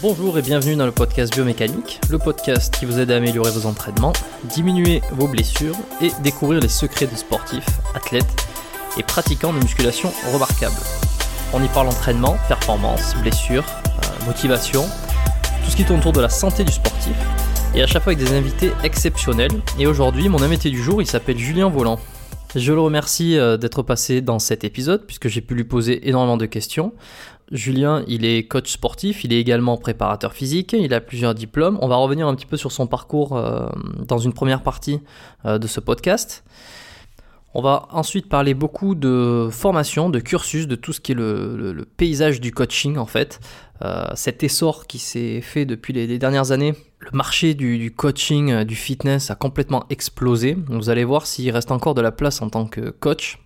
Bonjour et bienvenue dans le podcast Biomécanique, le podcast qui vous aide à améliorer vos entraînements, diminuer vos blessures et découvrir les secrets des sportifs, athlètes et pratiquants de musculation remarquables. On y parle entraînement, performance, blessures, euh, motivation, tout ce qui tourne autour de la santé du sportif, et à chaque fois avec des invités exceptionnels. Et aujourd'hui, mon invité du jour, il s'appelle Julien Volant. Je le remercie euh, d'être passé dans cet épisode puisque j'ai pu lui poser énormément de questions. Julien, il est coach sportif, il est également préparateur physique, il a plusieurs diplômes. On va revenir un petit peu sur son parcours euh, dans une première partie euh, de ce podcast. On va ensuite parler beaucoup de formation, de cursus, de tout ce qui est le, paysage du coaching en fait. Euh, cet essor qui s'est fait depuis les, dernières années, le marché du, coaching, du fitness a complètement explosé. Vous allez voir s'il reste encore de la place en tant que coach.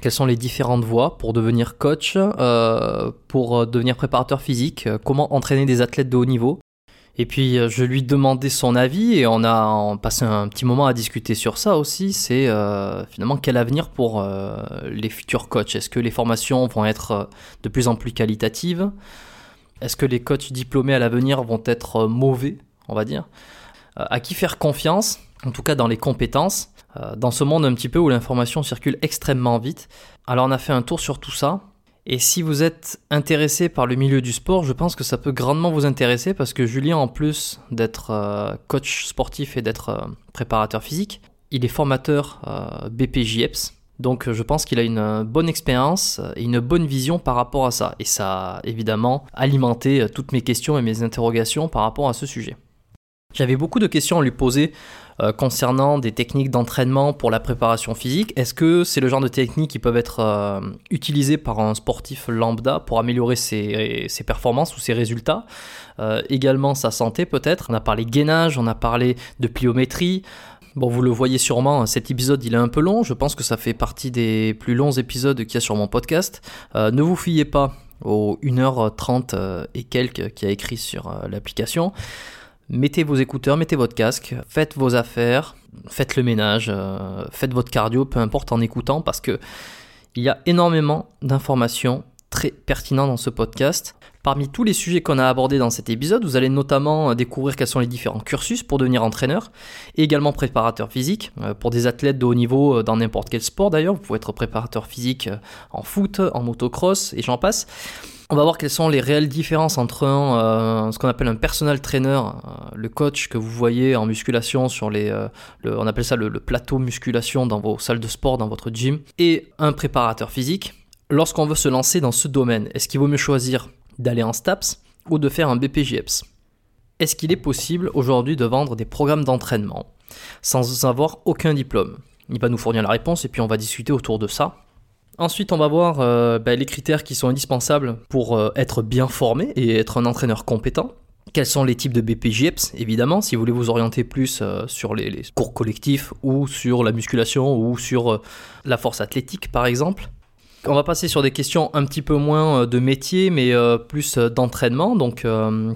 Quelles sont les différentes voies pour devenir coach, euh, pour devenir préparateur physique, comment entraîner des athlètes de haut niveau? Et puis je lui demandais son avis et on a passé un petit moment à discuter sur ça aussi. C'est euh, finalement quel avenir pour euh, les futurs coachs? Est-ce que les formations vont être de plus en plus qualitatives? Est-ce que les coachs diplômés à l'avenir vont être mauvais, on va dire? À qui faire confiance? En tout cas dans les compétences. Dans ce monde un petit peu où l'information circule extrêmement vite. Alors on a fait un tour sur tout ça. Et si vous êtes intéressé par le milieu du sport, je pense que ça peut grandement vous intéresser parce que Julien, en plus d'être euh, coach sportif et d'être euh, préparateur physique, il est formateur euh, BPJEPS. Donc je pense qu'il a une bonne expérience et une bonne vision par rapport à ça. Et ça a évidemment alimenté toutes mes questions et mes interrogations par rapport à ce sujet. J'avais beaucoup de questions à lui poser euh, concernant des techniques d'entraînement pour la préparation physique. Est-ce que c'est le genre de techniques qui peuvent être euh, utilisées par un sportif lambda pour améliorer ses, performances ou ses résultats? Euh, Également sa santé peut-être. On a parlé gainage, on a parlé de pliométrie. Bon, vous le voyez sûrement, cet épisode il est un peu long. Je pense que ça fait partie des plus longs épisodes qu'il y a sur mon podcast. ne vous fiez pas aux 1h30 et quelques qui a écrit sur l'application mettez vos écouteurs, mettez votre casque, faites vos affaires, faites le ménage, euh, faites votre cardio, peu importe en écoutant, parce que il y a énormément d'informations très pertinentes dans ce podcast. Parmi tous les sujets qu'on a abordés dans cet épisode, vous allez notamment découvrir quels sont les différents cursus pour devenir entraîneur et également préparateur physique. Euh, pour des athlètes de haut niveau euh, dans n'importe quel sport d'ailleurs, vous pouvez être préparateur physique en foot, en motocross et j'en passe. On va voir quelles sont les réelles différences entre euh, ce qu'on appelle un personal trainer, euh, le coach que vous voyez en musculation sur les, euh, on appelle ça le, le, plateau musculation dans vos salles de sport, dans votre gym, et un préparateur physique. Lorsqu'on veut se lancer dans ce domaine, est-ce qu'il vaut mieux choisir d'aller en STAPS ou de faire un BPJEPS Est-ce qu'il est possible aujourd'hui de vendre des programmes d'entraînement sans avoir aucun diplôme? Il va nous fournir la réponse et puis on va discuter autour de ça. Ensuite, on va voir euh, bah, les critères qui sont indispensables pour euh, être bien formé et être un entraîneur compétent. Quels sont les types de BPJEPS, évidemment, si vous voulez vous orienter plus euh, sur les, cours collectifs ou sur la musculation ou sur la force athlétique, par exemple. On va passer sur des questions un petit peu moins de métier, mais plus d'entraînement. Donc,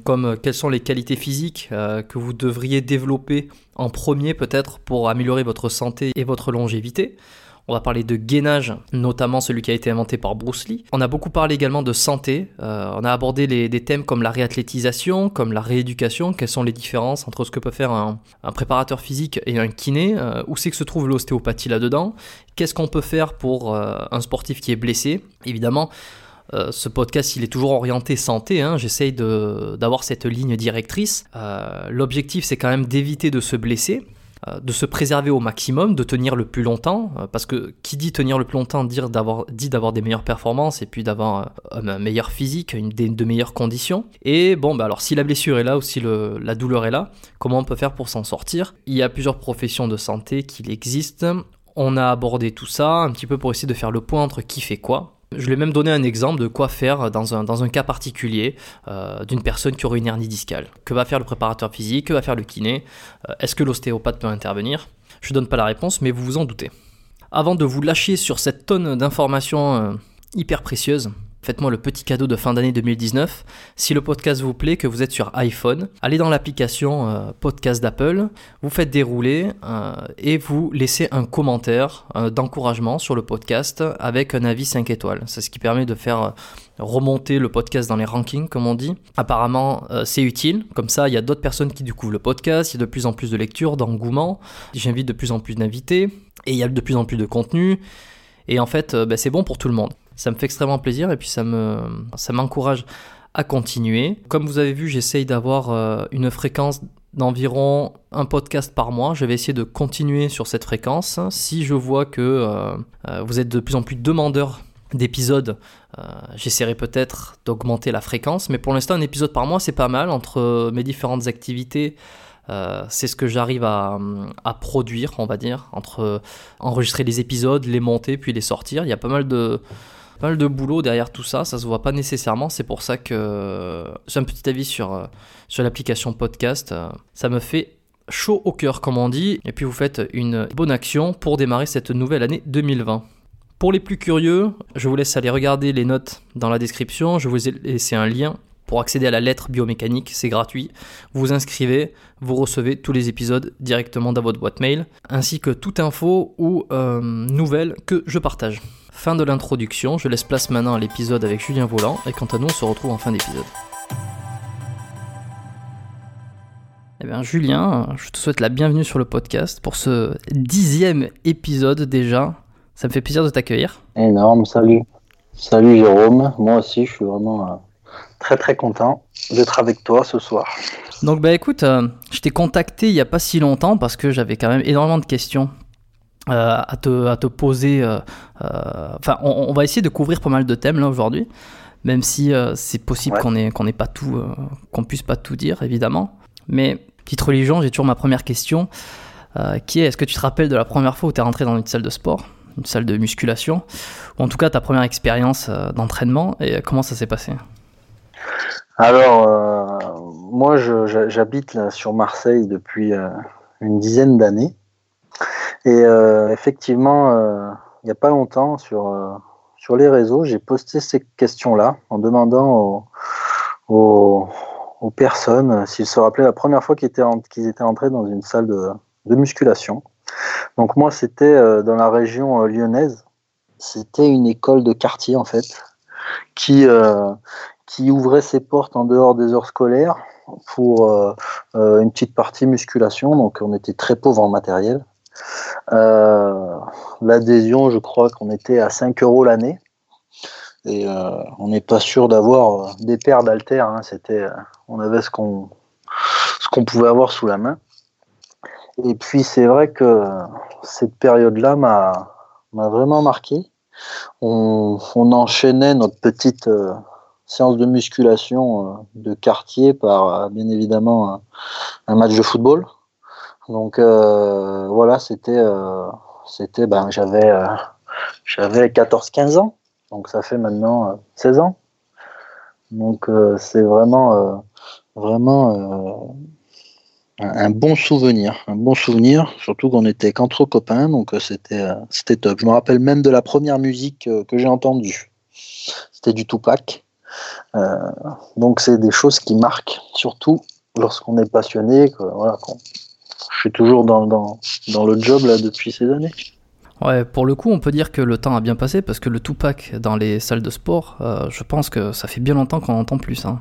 comme quelles sont les qualités physiques que vous devriez développer en premier, peut-être, pour améliorer votre santé et votre longévité. On va parler de gainage, notamment celui qui a été inventé par Bruce Lee. On a beaucoup parlé également de santé. Euh, on a abordé des thèmes comme la réathlétisation, comme la rééducation. Quelles sont les différences entre ce que peut faire un, préparateur physique et un kiné euh, Où c'est que se trouve l'ostéopathie là-dedans Qu'est-ce qu'on peut faire pour euh, un sportif qui est blessé Évidemment, ce podcast, il est toujours orienté santé. Hein. J'essaye d'avoir cette ligne directrice. L'objectif, c'est quand même d'éviter de se blesser. Euh, de se préserver au maximum, de tenir le plus longtemps, euh, parce que qui dit tenir le plus longtemps dit d'avoir des meilleures performances et puis d'avoir un meilleur physique, une, de meilleures conditions. Et bon, bah alors si la blessure est là ou si la douleur est là, comment on peut faire pour s'en sortir? Il y a plusieurs professions de santé qui existent. On a abordé tout ça un petit peu pour essayer de faire le point entre qui fait quoi. Je lui ai même donné un exemple de quoi faire dans un, cas particulier euh, d'une personne qui aurait une hernie discale. Que va faire le préparateur physique? Que va faire le kiné? Euh, Est-ce que l'ostéopathe peut intervenir? Je ne donne pas la réponse, mais vous vous en doutez. Avant de vous lâcher sur cette tonne d'informations euh, hyper précieuses, Faites-moi le petit cadeau de fin d'année 2019. Si le podcast vous plaît, que vous êtes sur iPhone, allez dans l'application euh, podcast d'Apple, vous faites dérouler euh, et vous laissez un commentaire euh, d'encouragement sur le podcast avec un avis 5 étoiles. C'est ce qui permet de faire remonter le podcast dans les rankings, comme on dit. Apparemment, c'est utile. Comme ça, il y a d'autres personnes qui découvrent le podcast, il y a de plus en plus de lectures, d'engouement. J'invite de plus en plus d'invités et il y a de plus en plus de contenu. Et en fait, ben, c'est bon pour tout le monde. Ça me fait extrêmement plaisir et puis ça me ça m'encourage à continuer. Comme vous avez vu, j'essaye d'avoir euh, une fréquence d'environ un podcast par mois. Je vais essayer de continuer sur cette fréquence. Si je vois que euh, euh, vous êtes de plus en plus demandeurs d'épisodes, j'essaierai peut-être d'augmenter la fréquence. Mais pour l'instant, un épisode par mois, c'est pas mal. Entre mes différentes activités, c'est ce que j'arrive à, produire, on va dire, entre enregistrer les épisodes, les monter, puis les sortir. Il y a pas mal de, pas mal de boulot derrière tout ça, ça se voit pas nécessairement. C'est pour ça que j'ai un petit avis sur, euh, sur l'application podcast. Euh, ça me fait chaud au cœur, comme on dit. Et puis vous faites une bonne action pour démarrer cette nouvelle année 2020. Pour les plus curieux, je vous laisse aller regarder les notes dans la description. Je vous ai laissé un lien pour accéder à la lettre biomécanique, c'est gratuit. Vous vous inscrivez, vous recevez tous les épisodes directement dans votre boîte mail, ainsi que toute info ou euh, nouvelle que je partage. Fin de l'introduction, je laisse place maintenant à l'épisode avec Julien Volant, et quant à nous, on se retrouve en fin d'épisode. Eh bien, Julien, je te souhaite la bienvenue sur le podcast pour ce dixième épisode déjà. Ça me fait plaisir de t'accueillir. Énorme, salut. Salut Jérôme, moi aussi je suis vraiment euh, très très content d'être avec toi ce soir. Donc bah écoute, euh, je t'ai contacté il n'y a pas si longtemps parce que j'avais quand même énormément de questions euh, à, te, à te poser. Euh, enfin, on, va essayer de couvrir pas mal de thèmes là aujourd'hui, même si c'est possible qu'on ait, qu'on pas tout, qu'on puisse pas tout dire évidemment. Mais petite religion, j'ai toujours ma première question qui est est-ce que tu te rappelles de la première fois où tu es rentré dans une salle de sport une salle de musculation, ou en tout cas ta première expérience d'entraînement, et comment ça s'est passé? Alors, euh, moi, j'habite sur Marseille depuis euh, une dizaine d'années. Et euh, effectivement, il n'y a pas longtemps, sur, les réseaux, j'ai posté ces questions-là en demandant aux, personnes s'ils se rappelaient la première fois qu'ils étaient, entrés dans une salle de, de musculation. Donc moi, c'était dans la région lyonnaise. C'était une école de quartier, en fait, qui, qui ouvrait ses portes en dehors des heures scolaires pour euh, euh, une petite partie musculation. Donc on était très pauvre en matériel. Euh, l'adhésion, je crois qu'on était à 5 euros l'année. Et on n'est pas sûr d'avoir des paires d'haltères. Hein. C'était, on avait ce qu'on, ce qu'on pouvait avoir sous la main. Et puis c'est vrai que cette période-là m'a, m'a vraiment marqué. On, on enchaînait notre petite séance de musculation euh, de quartier par euh, bien évidemment un, match de football. Donc euh, voilà, c'était ben j'avais j'avais 14 15 ans. Donc ça fait maintenant 16 ans. Donc c'est vraiment vraiment un, bon souvenir, un bon souvenir, surtout qu'on était qu'entre copains, donc c'était c'était top. Je me rappelle même de la première musique que j'ai entendue. C'était du Tupac. Euh, donc c'est des choses qui marquent, surtout lorsqu'on est passionné. voilà, je suis toujours dans, dans, dans, le job là depuis ces années. Ouais, pour le coup, on peut dire que le temps a bien passé parce que le Tupac dans les salles de sport, euh, je pense que ça fait bien longtemps qu'on entend plus. Hein.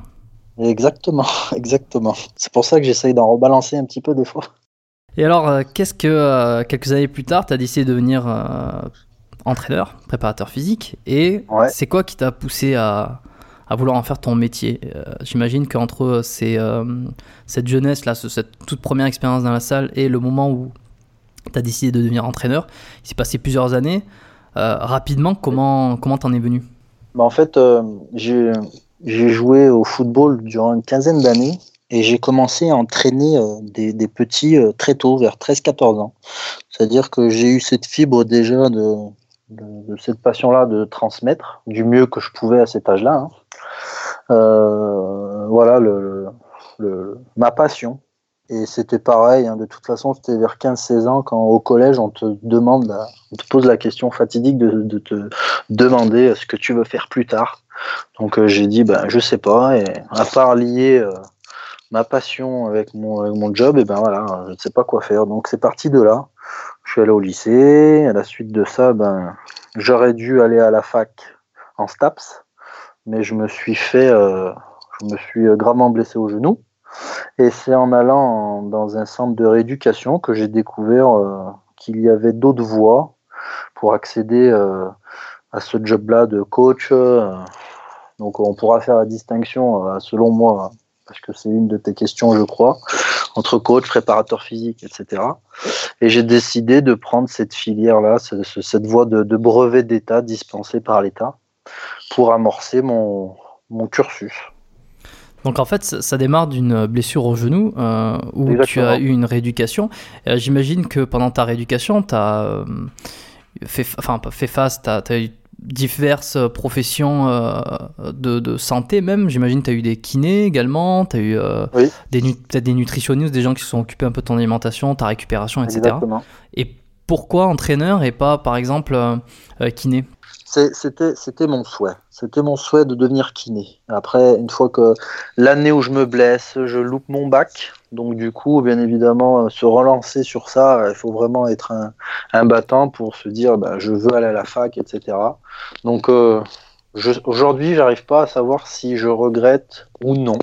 Exactement, exactement. C'est pour ça que j'essaye d'en rebalancer un petit peu des fois. Et alors, euh, qu'est-ce que quelques années plus tard, tu as décidé de devenir entraîneur, préparateur physique Et c'est quoi qui t'a poussé à, à vouloir en faire ton métier. Euh, j'imagine qu'entre ces, euh, cette jeunesse, là, cette toute première expérience dans la salle et le moment où tu as décidé de devenir entraîneur. Il s'est passé plusieurs années. rapidement, comment comment t'en es venu? Bah, En fait, j'ai joué au football durant une quinzaine d'années et j'ai commencé à entraîner des, petits très tôt, vers 13-14 ans. C'est-à-dire que j'ai eu cette fibre déjà de, de, cette passion-là de transmettre du mieux que je pouvais à cet âge-là. Hein. Euh, voilà le, ma passion. Et c'était pareil, hein. de toute façon, c'était vers 15-16 ans quand au collège on te demande, on te pose la question fatidique de, te demander ce que tu veux faire plus tard. Donc euh, j'ai dit, ben, je sais pas, et à part lier euh, ma passion avec mon, mon job, et ben voilà, je ne sais pas quoi faire. Donc c'est parti de là. Suis allé au lycée. À la suite de ça, ben, j'aurais dû aller à la fac en STAPS, mais je me suis fait, euh, je me suis gravement blessé au genou. Et c'est en allant dans un centre de rééducation que j'ai découvert euh, qu'il y avait d'autres voies pour accéder euh, à ce job-là de coach. donc on pourra faire la distinction, selon moi, parce que c'est une de tes questions, je crois, entre coach, préparateur physique, etc. Et j'ai décidé de prendre cette filière-là, cette voie de, brevet d'État dispensée par l'État pour amorcer mon, cursus. Donc en fait, ça, démarre d'une blessure au genou euh, où tu as eu une rééducation. Euh, j'imagine que pendant ta rééducation, tu as euh, fait, enfin, fait face, tu as, as, eu diverses professions euh, de, santé même. J'imagine que tu as eu des kinés également, tu as eu euh, peut-être des nutritionnistes, des gens qui se sont occupés un peu de ton alimentation, ta récupération, etc. Exactement. Et pourquoi entraîneur et pas par exemple euh, kiné? C'était mon souhait. C'était mon souhait de devenir kiné. Après, une fois que l'année où je me blesse, je loupe mon bac. Donc du coup, bien évidemment, euh, se relancer sur ça, euh, il faut vraiment être un, battant pour se dire, bah, je veux aller à la fac, etc. Donc euh, aujourd'hui, j'arrive pas à savoir si je regrette ou non.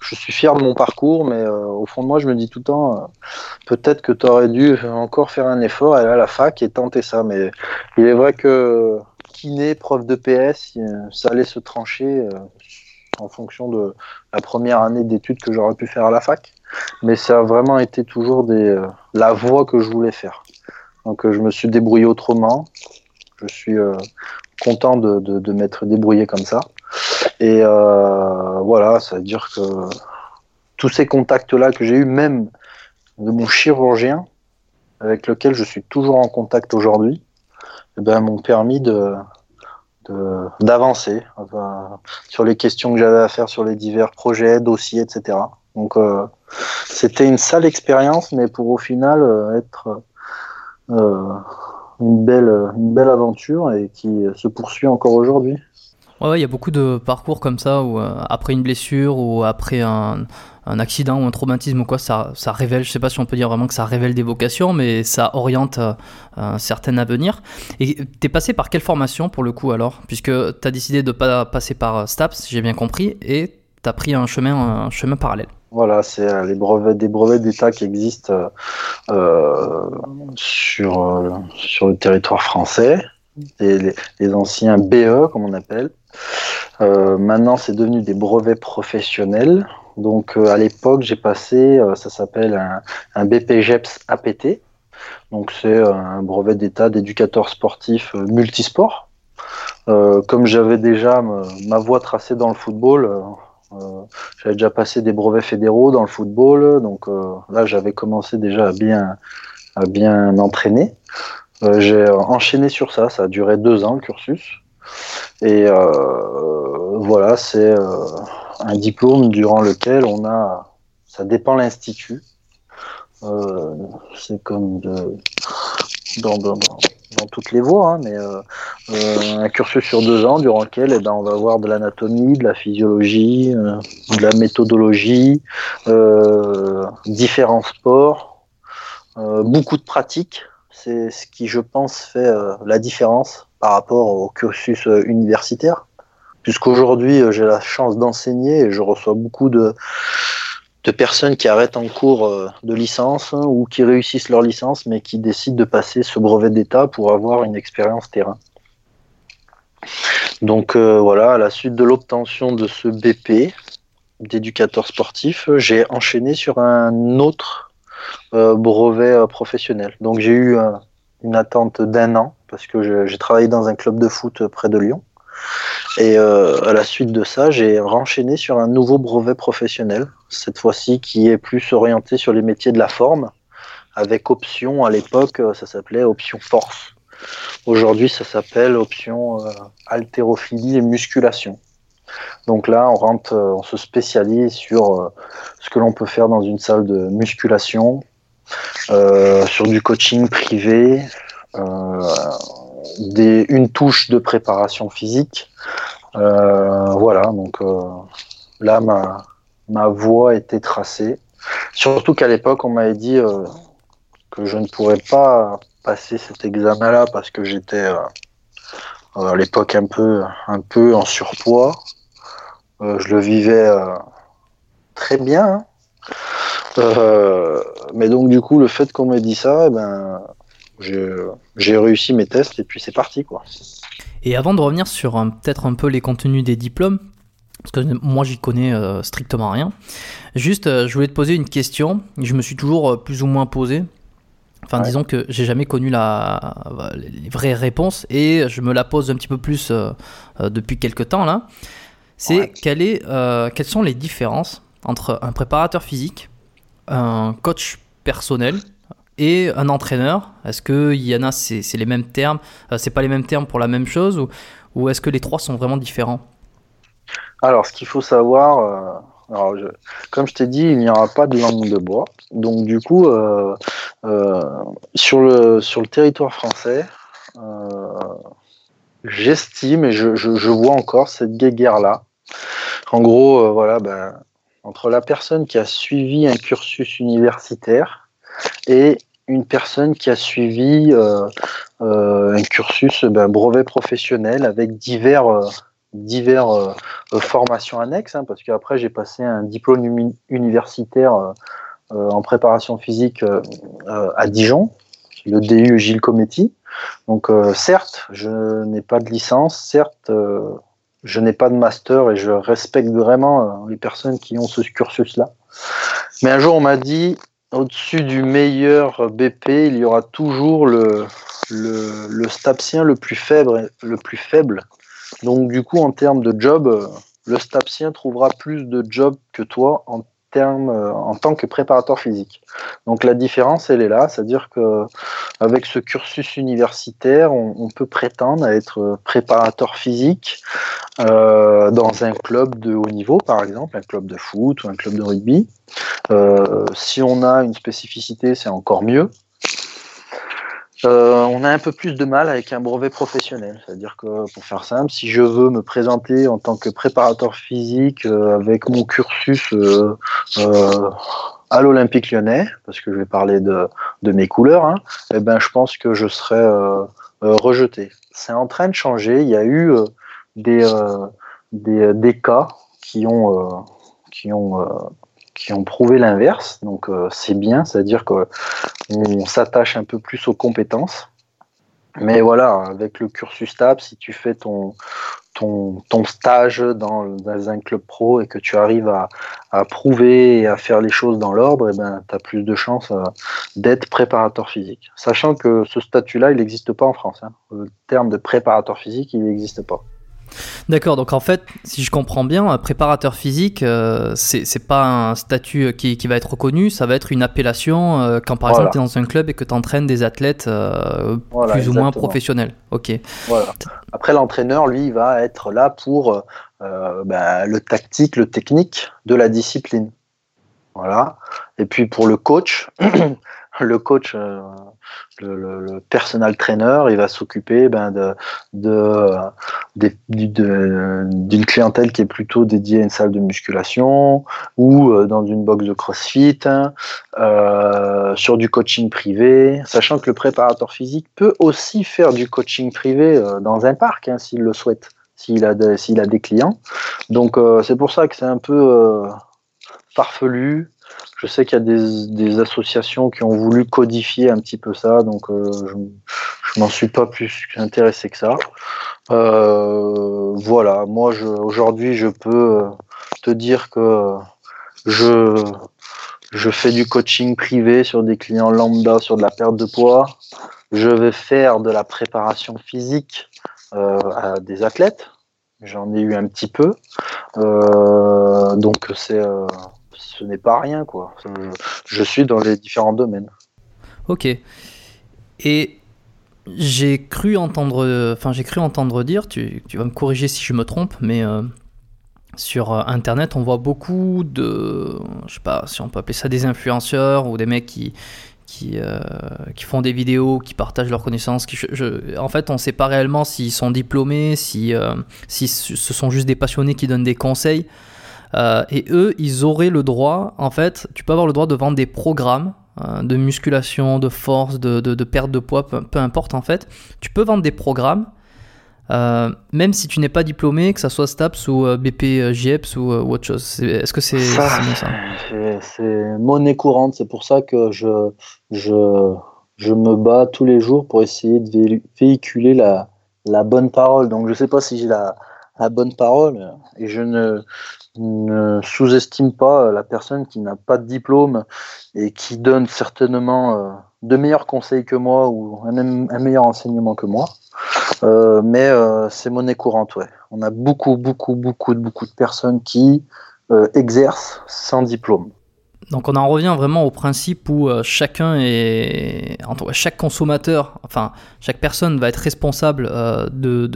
Je suis fier de mon parcours, mais au fond de moi, je me dis tout le temps, peut-être que tu aurais dû encore faire un effort, aller à la fac et tenter ça. Mais il est vrai que kiné, prof de PS, ça allait se trancher euh, en fonction de la première année d'études que j'aurais pu faire à la fac. Mais ça a vraiment été toujours des, euh, la voie que je voulais faire. Donc euh, je me suis débrouillé autrement. Je suis content de, de, m'être débrouillé comme ça. Et voilà, ça veut dire que tous ces contacts-là que j'ai eu, même de mon chirurgien, avec lequel je suis toujours en contact aujourd'hui, eh ben, m'ont permis de d'avancer sur les questions que j'avais à faire sur les divers projets, dossiers, etc. Donc euh, c'était une sale expérience, mais pour au final euh, être euh, une belle une belle aventure et qui se poursuit encore aujourd'hui. Ouais, il y a beaucoup de parcours comme ça où après une blessure ou après un, accident ou un traumatisme ou quoi, ça, ça révèle, je sais pas si on peut dire vraiment que ça révèle des vocations, mais ça oriente euh, un certain avenir. Et tu es passé par quelle formation pour le coup alors? Puisque tu as décidé de pas passer par euh, STAPS, j'ai bien compris, et tu as pris un chemin, un chemin parallèle. Voilà, c'est euh, les brevets, des brevets d'État qui existent sur, sur le territoire français, les, anciens BE, comme on appelle. maintenant, c'est devenu des brevets professionnels. Donc euh, à l'époque, j'ai passé, euh, ça s'appelle un, un, BPGEPS APT. Donc c'est euh, un brevet d'état d'éducateur sportif multisport. comme j'avais déjà ma voie tracée dans le football, j'avais déjà passé des brevets fédéraux dans le football, donc là j'avais commencé déjà à bien, à bien m'entraîner. j'ai enchaîné sur ça, ça a duré deux ans le cursus. Et voilà, c'est un diplôme durant lequel on a, ça dépend l'institut. Euh, c'est comme de, dans, dans, toutes les voies, hein, mais euh, euh, un cursus sur deux ans durant lequel eh ben, on va voir de l'anatomie, de la physiologie, euh, de la méthodologie, différents sports, beaucoup de pratiques. C'est ce qui, je pense, fait la différence par rapport au cursus universitaire puisqu'aujourd'hui j'ai la chance d'enseigner et je reçois beaucoup de, de personnes qui arrêtent en cours euh, de licence hein, ou qui réussissent leur licence mais qui décident de passer ce brevet d'État pour avoir une expérience terrain. Donc euh, voilà, à la suite de l'obtention de ce BP d'éducateur sportif, j'ai enchaîné sur un autre brevet professionnel. Donc j'ai eu une attente d'un an parce que j'ai travaillé dans un club de foot près de Lyon. Et à la suite de ça, j'ai renchaîné sur un nouveau brevet professionnel, cette fois-ci qui est plus orienté sur les métiers de la forme, avec option à l'époque, ça s'appelait option force. Aujourd'hui, ça s'appelle option euh, haltérophilie et musculation. Donc là, on rentre, euh, on se spécialise sur euh, ce que l'on peut faire dans une salle de musculation, sur du coaching privé, une touche de préparation physique. voilà, donc là, ma, ma voie était tracée. Surtout qu'à l'époque, on m'avait dit que je ne pourrais pas passer cet examen-là parce que j'étais euh, à l'époque un peu, en surpoids. Euh, je le vivais euh, très bien. Hein. mais donc du coup, le fait qu'on m'ait dit ça, eh ben, j'ai réussi mes tests et puis c'est parti quoi. Et avant de revenir sur peut-être un peu les contenus des diplômes, parce que moi j'y connais strictement rien, juste je voulais te poser une question, je me suis toujours plus ou moins posé, Enfin, disons que j'ai jamais connu la, les vraies réponses et je me la pose un petit peu plus euh, euh, depuis quelques temps là. C'est est, euh, quelles sont les différences entre un préparateur physique, un coach personnel et un entraîneur Est-ce qu'il y en a, c'est les mêmes termes C'est pas les mêmes termes pour la même chose ou, est-ce que les trois sont vraiment différents? Alors, ce qu'il faut savoir alors, comme je t'ai dit, il n'y aura pas de langue de bois. Donc, du coup, euh, euh, sur, le, sur le territoire français, euh, j'estime et je, je, vois encore cette guéguerre-là. En gros, voilà, ben, entre la personne qui a suivi un cursus universitaire et une personne qui a suivi un cursus ben, brevet professionnel avec divers divers euh, euh, formations annexes, hein, parce qu'après j'ai passé un diplôme universitaire euh, en préparation physique à Dijon, le DU Gilles Cometti. Donc certes, je n'ai pas de licence, certes, je n'ai pas de master et je respecte vraiment les personnes qui ont ce cursus-là. Mais un jour, on m'a dit, au-dessus du meilleur BP, il y aura toujours le, le, le stapsien le plus faible, le plus faible. Donc, du coup, en termes de job, euh, le stapsien trouvera plus de jobs que toi termes, euh, en tant que préparateur physique. Donc la différence, elle est là, c'est-à-dire que avec ce cursus universitaire, on, peut prétendre à être préparateur physique euh, dans un club de haut niveau, par exemple, un club de foot ou un club de rugby. si on a une spécificité, c'est encore mieux. Euh, on a un peu plus de mal avec un brevet professionnel. C'est-à-dire que, pour faire simple, si je veux me présenter en tant que préparateur physique euh, avec mon cursus euh, à l'Olympique lyonnais, parce que je vais parler de, mes couleurs, hein, eh ben, je pense que je serai rejeté. C'est en train de changer. Il y a eu des, cas qui ont qui ont prouvé l'inverse. Donc euh, c'est bien, c'est-à-dire qu'on s'attache un peu plus aux compétences. Mais voilà, avec le cursus TAP, si tu fais ton, stage dans, un club pro et que tu arrives à, à prouver et à faire les choses dans l'ordre, eh ben, tu as plus de chances euh, d'être préparateur physique. Sachant que ce statut-là, il n'existe pas en France. Hein. Le terme de préparateur physique, il n'existe pas. D'accord, donc en fait, si je comprends bien, préparateur physique, euh, c'est pas un statut qui, qui, va être reconnu, ça va être une appellation euh, quand par exemple tu es dans un club et que tu entraînes des athlètes euh, plus ou moins professionnels. Ok. Voilà. Après, l'entraîneur, lui, va être là pour ben, le tactique, le technique de la discipline. Voilà. Et puis pour le coach, le coach, euh, le, personal trainer, il va s'occuper ben, de, d'une clientèle qui est plutôt dédiée à une salle de musculation ou euh, dans une box de CrossFit, hein, euh, sur du coaching privé, sachant que le préparateur physique peut aussi faire du coaching privé dans un parc hein, s'il le souhaite, s'il a, s'il a des clients. Donc c'est pour ça que c'est un peu farfelu, je sais qu'il y a des, associations qui ont voulu codifier un petit peu ça, donc euh, je, je m'en suis pas plus intéressé que ça. Euh, voilà, moi aujourd'hui je peux te dire que je je fais du coaching privé sur des clients lambda sur de la perte de poids. Je vais faire de la préparation physique euh, à des athlètes. J'en ai eu un petit peu. Euh, donc c'est, euh, ce n'est pas rien quoi. Je suis dans les différents domaines. Ok. Et j'ai cru entendre, enfin j'ai cru entendre dire, tu, vas me corriger si je me trompe, mais sur internet on voit beaucoup de, je sais pas si on peut appeler ça des influenceurs ou des mecs qui qui, euh, font des vidéos, qui partagent leurs connaissances. En fait, on ne sait pas réellement s'ils sont diplômés, si, euh, si ce sont juste des passionnés qui donnent des conseils. Euh, et eux, ils auraient le droit, en fait, tu peux avoir le droit de vendre des programmes de musculation, de force, de, de, de perte de poids, peu, peu, importe en fait. Tu peux vendre des programmes euh, même si tu n'es pas diplômé, que ça soit STAPS ou euh, BP euh, GIEPS ou, autre chose. Est-ce que c'est ça C'est monnaie courante. C'est pour ça que je, je, je me bats tous les jours pour essayer de véhiculer la, la bonne parole. Donc je ne sais pas si j'ai la, la bonne parole et je ne, ne sous-estime pas la personne qui n'a pas de diplôme et qui donne certainement de meilleurs conseils que moi ou un, un meilleur enseignement que moi. Euh, mais euh, c'est monnaie courante, ouais. On a beaucoup, beaucoup, beaucoup, beaucoup de personnes qui euh, exercent sans diplôme. Donc on en revient vraiment au principe où chacun est, chaque consommateur, enfin chaque personne va être responsable de,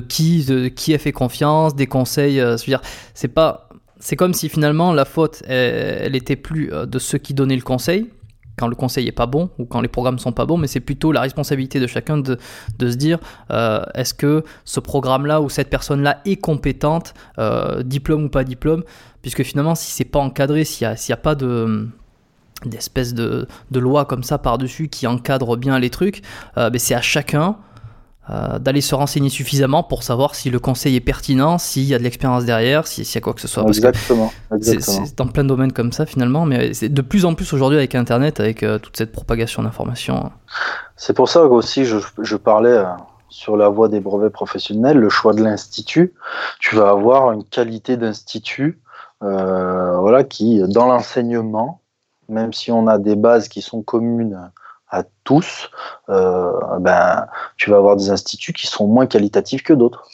qui, de qui a fait confiance, des conseils. dire, c'est pas, c'est comme si finalement la faute, elle, était plus de ceux qui donnaient le conseil, quand le conseil est pas bon ou quand les programmes sont pas bons, mais c'est plutôt la responsabilité de chacun de, de se dire euh, est-ce que ce programme-là ou cette personne-là est compétente, euh, diplôme ou pas diplôme, puisque finalement si c'est pas encadré, s'il n'y a, a, pas de d'espèce de, de loi comme ça par-dessus qui encadre bien les trucs, euh, ben c'est à chacun euh, d'aller se renseigner suffisamment pour savoir si le conseil est pertinent, s'il y a de l'expérience derrière, s'il y a quoi que ce soit. exactement. C'est dans plein de domaines comme ça finalement, mais c'est de plus en plus aujourd'hui avec Internet, avec euh, toute cette propagation d'informations. C'est pour ça aussi je, je parlais euh, sur la voie des brevets professionnels, le choix de l'institut. Tu vas avoir une qualité d'institut, voilà, qui dans l'enseignement, même si on a des bases qui sont communes à tous, euh, ben, tu vas avoir des instituts qui sont moins qualitatifs que d'autres.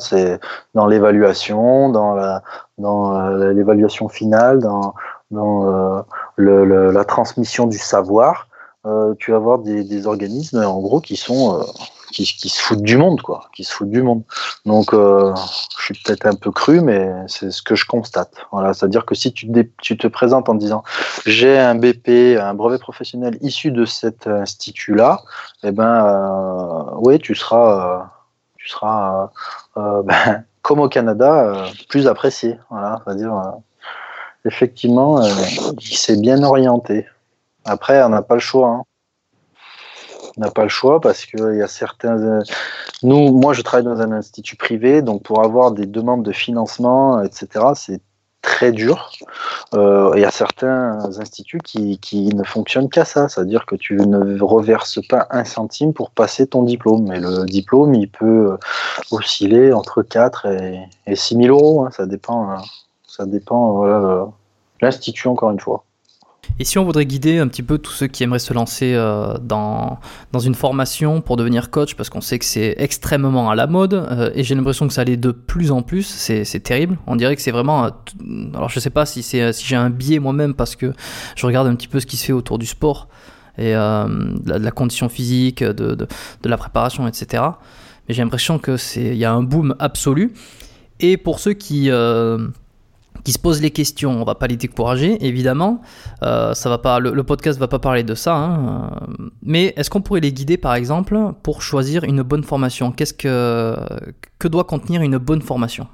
C'est dans l'évaluation, dans euh, l'évaluation finale, dans, euh, la transmission du savoir. Tu vas avoir des, des, organismes en gros qui sont qui, qui, se foutent du monde quoi, qui se foutent du monde. Donc euh, je suis peut-être un peu cru, mais c'est ce que je constate. Voilà, c'est-à-dire que si tu, te présentes en disant j'ai un BP, un brevet professionnel issu de cet institut-là, eh ben oui, tu seras tu seras ben, comme au Canada plus apprécié. Voilà, c'est-à-dire effectivement il s'est bien orienté. Après, on n'a pas le choix. Hein. N'a pas le choix parce qu'il y a certains. Euh, nous, moi, je travaille dans un institut privé, donc pour avoir des demandes de financement, etc., c'est très dur. Euh, il y a certains instituts qui, qui ne fonctionnent qu'à ça, c'est-à-dire que tu ne reverses pas un centime pour passer ton diplôme. Mais le diplôme, il peut osciller entre 4 et, et 6 000 euros. Hein. Ça dépend, ça dépend l'institut, encore une fois. Et si on voudrait guider un petit peu tous ceux qui aimeraient se lancer euh, dans, dans une formation pour devenir coach, parce qu'on sait que c'est extrêmement à la mode, euh, et j'ai l'impression que ça allait de plus en plus, c'est, terrible. On dirait que c'est vraiment... Euh, alors je sais pas si, si j'ai un biais moi-même, parce que je regarde un petit peu ce qui se fait autour du sport, et de, la, condition physique, de, de, de, la préparation, etc. Mais j'ai l'impression que c'est il y a un boom absolu. Et pour ceux qui qui se posent les questions, on va pas les décourager, évidemment. Euh, ça va pas, le, podcast va pas parler de ça, hein. mais est-ce qu'on pourrait les guider, par exemple, pour choisir une bonne formation? Qu'est-ce que que doit contenir une bonne formation?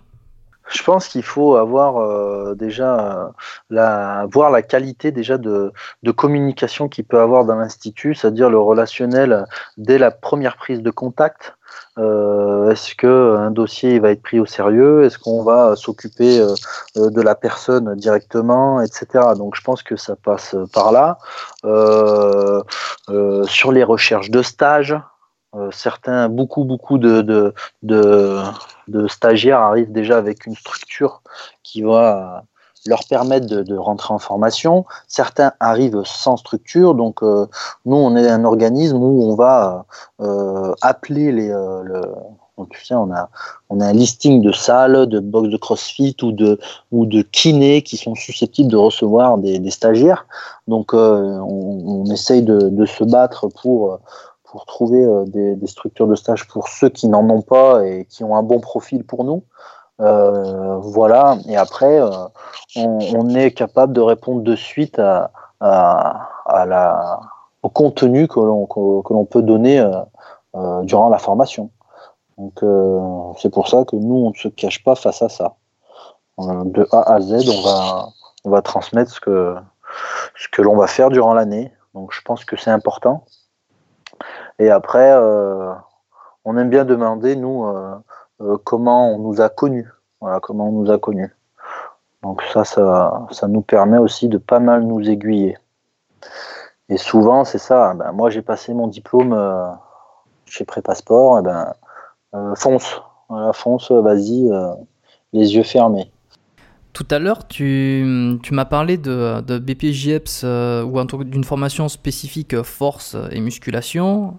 Je pense qu'il faut avoir euh, déjà la, voir la qualité déjà de, de communication qu'il peut avoir dans l'institut, c'est-à-dire le relationnel dès la première prise de contact. Euh, est-ce que un dossier va être pris au sérieux? Est-ce qu'on va s'occuper euh, de la personne directement, etc. Donc je pense que ça passe par là. sur les recherches de stage, certains, beaucoup, beaucoup de, stagiaires arrivent déjà avec une structure qui va leur permettent de, rentrer en formation. Certains arrivent sans structure, donc nous, on est un organisme où on va appeler les, le, donc, tu sais, on a, on a un listing de salles, de box de crossfit ou de, ou de kinés qui sont susceptibles de recevoir des, des stagiaires. Donc, euh, on, on, essaye de, de, se battre pour, pour trouver euh, des, des, structures de stage pour ceux qui n'en ont pas et qui ont un bon profil pour nous. Euh, voilà. Et après, euh, on, est capable de répondre de suite à, la, au contenu que l'on que, l'on peut donner euh, durant la formation. Donc c'est pour ça que nous, on ne se cache pas face à ça. De A à Z, on va, on va transmettre ce que, ce que l'on va faire durant l'année. Donc je pense que c'est important. Et après, on aime bien demander, nous, comment on nous a connus. Voilà, comment on nous a connus. Donc ça, ça, ça nous permet aussi de pas mal nous aiguiller. Et souvent, c'est ça. Ben, moi, j'ai passé mon diplôme chez Prépasport. Et ben, euh, fonce, voilà, fonce, vas-y, euh, les yeux fermés. Tout à l'heure, tu, tu m'as parlé de, de BPJEPS euh, ou d'une formation spécifique force et musculation.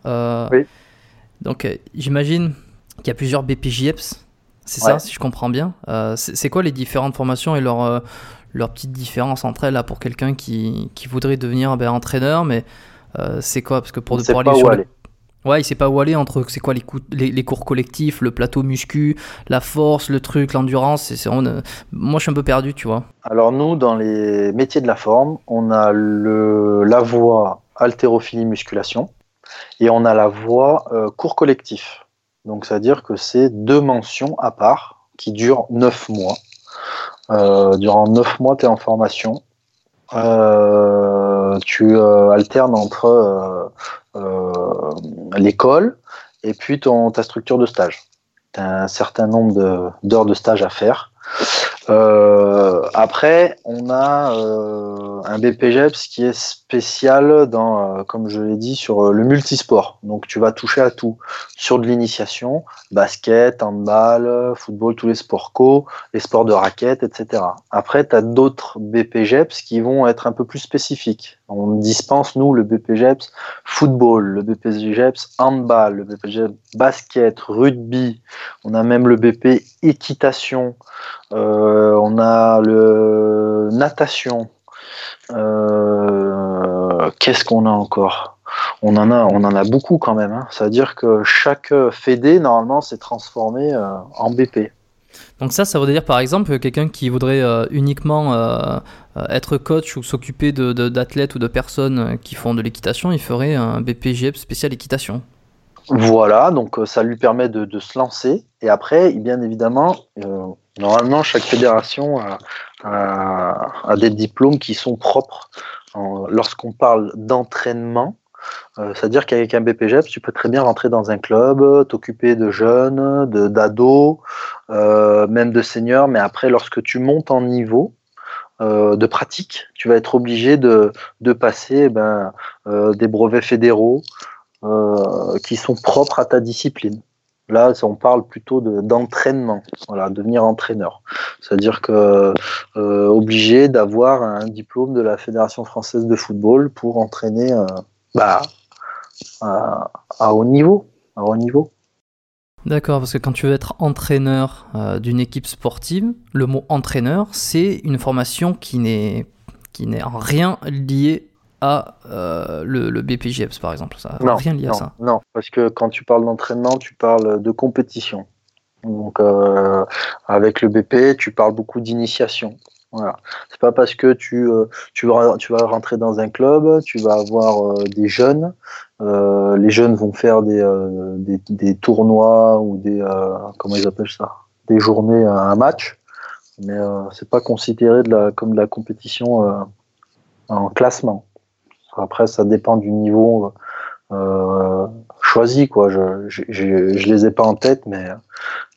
oui. Donc, j'imagine qu'il y a plusieurs BPJEPS, c'est ça, si je comprends bien. c'est quoi les différentes formations et leur, leur petite différence entre elles là, pour quelqu'un qui, qui, voudrait devenir ben, entraîneur Mais c'est quoi? Parce que pour, pour aller sur aller. Ouais, il sait pas où aller entre c'est quoi les, les, cours collectifs, le plateau muscu, la force, le truc, l'endurance? Euh, moi, je suis un peu perdu, tu vois. Alors nous, dans les métiers de la forme, on a le, la voie haltérophilie musculation et on a la voie euh, cours collectif. Donc, c'est-à-dire que c'est deux mentions à part qui durent neuf mois. Euh, durant neuf mois, tu es en formation. tu alternes entre euh, l'école et puis ton, ta structure de stage. Tu as un certain nombre d'heures de, stage à faire. Euh, après, on a euh, un BPGEPS qui est spécial dans, euh, comme je l'ai dit, sur euh, le multisport. Donc, tu vas toucher à tout. Sur de l'initiation, basket, handball, football, tous les sports co, les sports de raquettes, etc. Après, tu as d'autres BPGEPS qui vont être un peu plus spécifiques. On dispense, nous, le BPGEPS football, le BPGEPS handball, le BPGEPS basket, rugby. On a même le BP équitation. Euh, on a le natation. Euh, qu'est-ce qu'on a encore? On en a, on en a beaucoup quand même. Hein. C'est-à-dire que chaque fédé normalement s'est transformé euh, en BP. Donc ça, ça veut dire par exemple quelqu'un qui voudrait uniquement être coach ou s'occuper d'athlètes ou de personnes qui font de l'équitation, il ferait un BPGF spécial équitation. Voilà, donc ça lui permet de, de, se lancer. Et après, bien évidemment, Normalement, chaque fédération a, des diplômes qui sont propres. Lorsqu'on parle d'entraînement, euh, c'est-à-dire qu'avec un BPGEPS, tu peux très bien rentrer dans un club, t'occuper de jeunes, d'ados, euh, même de seniors, mais après, lorsque tu montes en niveau, euh, de pratique, tu vas être obligé de, de passer eh ben, des brevets fédéraux qui sont propres à ta discipline. Là, on parle plutôt d'entraînement, voilà, devenir entraîneur. C'est-à-dire que euh, obligé d'avoir un diplôme de la Fédération française de football pour entraîner euh, bah, à, haut niveau, à haut niveau. D'accord, parce que quand tu veux être entraîneur euh, d'une équipe sportive, le mot entraîneur, c'est une formation qui n'est qui n'est en rien liée à euh, le, le, par exemple. Ça n'a rien lié à ça. Non, parce que quand tu parles d'entraînement, tu parles de compétition. Donc, euh, avec le BP, tu parles beaucoup d'initiation. Voilà. C'est pas parce que tu, euh, tu, vas, tu vas rentrer dans un club, tu vas avoir des jeunes. les jeunes vont faire des, des, des tournois ou des. comment ils appellent ça? Des journées, un match. Mais c'est pas considéré de la, comme de la compétition en classement. Après, ça dépend du niveau euh, choisi. Quoi. Je, je, je, les ai pas en tête, mais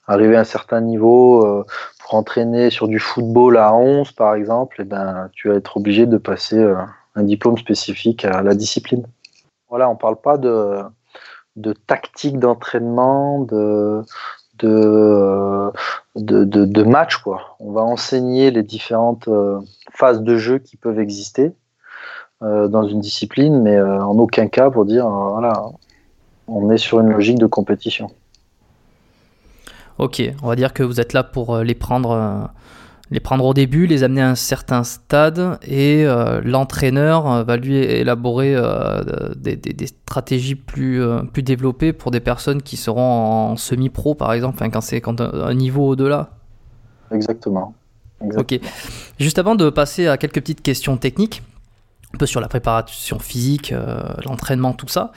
arriver à un certain niveau euh, pour entraîner sur du football à 11, par exemple, eh ben, tu vas être obligé de passer euh, un diplôme spécifique à la discipline. Voilà, on parle pas de, de tactique d'entraînement, de, de, match. On va enseigner les différentes phases de jeu qui peuvent exister dans une discipline, mais en aucun cas pour dire voilà, on est sur une logique de compétition. Ok, on va dire que vous êtes là pour les prendre les prendre au début, les amener à un certain stade et euh, l'entraîneur euh, va lui élaborer euh, des, stratégies plus, plus développées pour des personnes qui seront en semi-pro par exemple, quand c'est quand un, niveau au-delà. Exactement. Ok. Juste avant de passer à quelques petites questions techniques, un peu sur la préparation physique, l'entraînement, tout ça.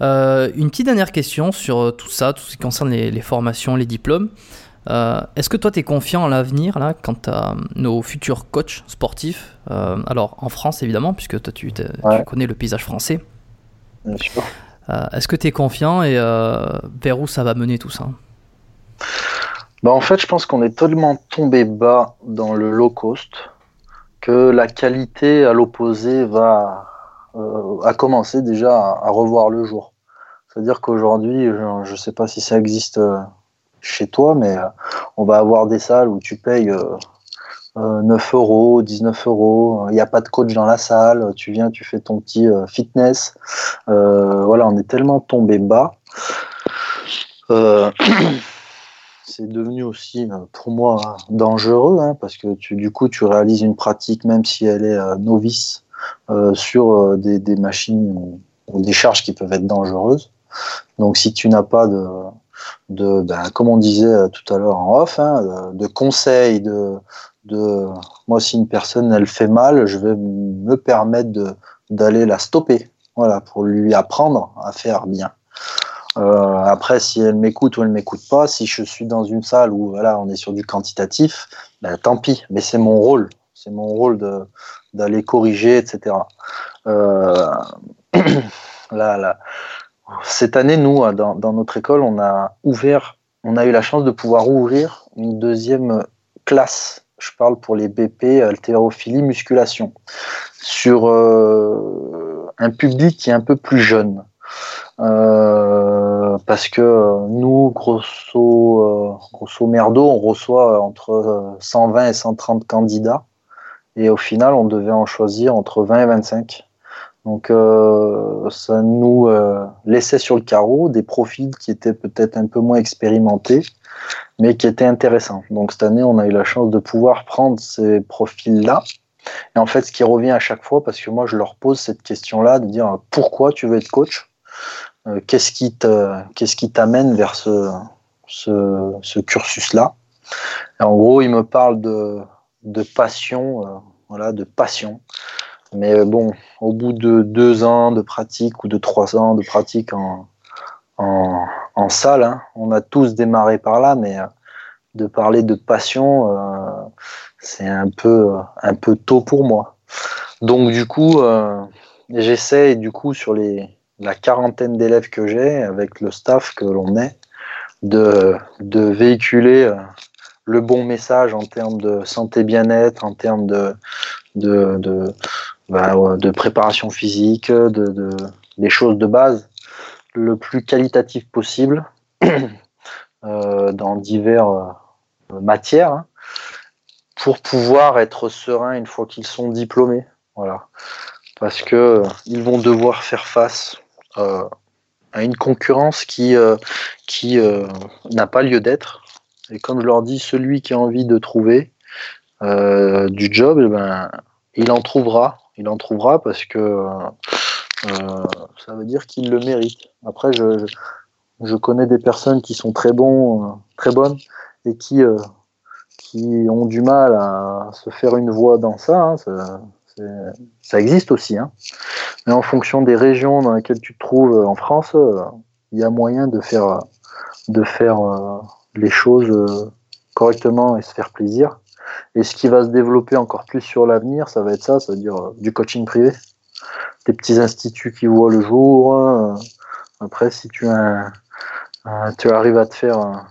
une petite dernière question sur tout ça, tout ce qui concerne les formations, les diplômes. Euh, est-ce que toi, tu es confiant à l'avenir là, quant à nos futurs coachs sportifs euh, Alors, en France, évidemment, puisque toi, tu, connais le paysage français. Bien sûr. Euh, est-ce que tu es confiant et vers où ça va mener tout ça? Bah, En fait, je pense qu'on est tellement tombé bas dans le low cost que la qualité à l'opposé va a commencé déjà à, revoir le jour. C'est-à-dire qu'aujourd'hui, je ne sais pas si ça existe chez toi, mais euh, on va avoir des salles où tu payes 9 euh, euh, euros, 19 euros, il n'y a pas de coach dans la salle, tu viens, tu fais ton petit fitness. voilà, on est tellement tombé bas. c'est devenu aussi pour moi dangereux hein, parce que tu, du coup tu réalises une pratique même si elle est novice sur des, machines ou, des charges qui peuvent être dangereuses. Donc si tu n'as pas de, de, ben, comme on disait euh, tout à l'heure en off, hein, de, conseils, de, de, moi si une personne elle fait mal, je vais me permettre d'aller la stopper, voilà, pour lui apprendre à faire bien. Euh, après, si elle m'écoute ou elle m'écoute pas, si je suis dans une salle où voilà, on est sur du quantitatif, ben, tant pis. Mais c'est mon rôle, c'est mon rôle de d'aller corriger, etc. Euh, là, là, cette année, nous, dans, notre école, on a ouvert, on a eu la chance de pouvoir ouvrir une deuxième classe. Je parle pour les BP, haltérophilie, musculation, sur euh, un public qui est un peu plus jeune. Euh, parce que nous, grosso, euh, grosso merdo, on reçoit entre 120 et 130 candidats. Et au final, on devait en choisir entre 20 et 25. Donc euh, ça nous euh, laissait sur le carreau des profils qui étaient peut-être un peu moins expérimentés, mais qui étaient intéressants. Donc cette année, on a eu la chance de pouvoir prendre ces profils-là. Et en fait, ce qui revient à chaque fois, parce que moi, je leur pose cette question-là, de dire pourquoi tu veux être coach? euh, Qu'est-ce qui te, qu'est-ce qui t'amène vers ce, ce, ce cursus-là? En gros, ils me parlent de, de passion, voilà, de passion. Mais bon, au bout de deux ans de pratique ou de trois ans de pratique en, en, salle, hein, on a tous démarré par là, mais euh, de parler de passion, euh, c'est un peu, un peu tôt pour moi. Donc du coup, euh, j'essaie du coup sur les, la quarantaine d'élèves que j'ai, avec le staff que l'on est, de, véhiculer le bon message en termes de santé bien-être, en termes de, bah, préparation physique, de, des choses de base le plus qualitatif possible euh, dans diverses euh, matières hein, pour pouvoir être serein une fois qu'ils sont diplômés. Voilà. Parce que euh, ils vont devoir faire face à une concurrence qui, qui n'a pas lieu d'être. Et comme je leur dis, celui qui a envie de trouver du job, eh ben, il en trouvera il en trouvera parce que euh, ça veut dire qu'il le mérite. Après, je, je, connais des personnes qui sont très bons, euh, très bonnes et qui, euh, qui ont du mal à se faire une voix dans ça. Hein, ça, ça, existe aussi. Hein. Mais en fonction des régions dans lesquelles tu te trouves en France, il y a moyen de faire, de faire les choses correctement et se faire plaisir. Et ce qui va se développer encore plus sur l'avenir, ça va être ça, c'est-à-dire euh, du coaching privé, des petits instituts qui voient le jour. Euh, après, si tu, as tu arrives à te faire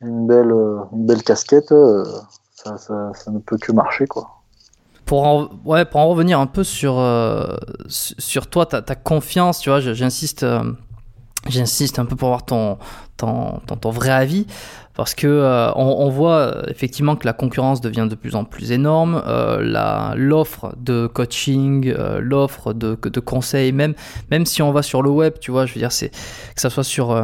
une, belle, une belle casquette, euh, ça, ça, ça, ne peut que marcher. quoi. Pour en, ouais, pour en revenir un peu sur, sur toi, ta, ta, confiance, tu vois, j'insiste j'insiste un peu pour avoir ton, ton, ton, vrai avis, parce que euh, on, voit euh, effectivement que la concurrence devient de plus en plus énorme, euh, l'offre de coaching, euh, l'offre de, de conseils, même, même si on va sur le web, tu vois, je veux dire, c'est que ça soit sur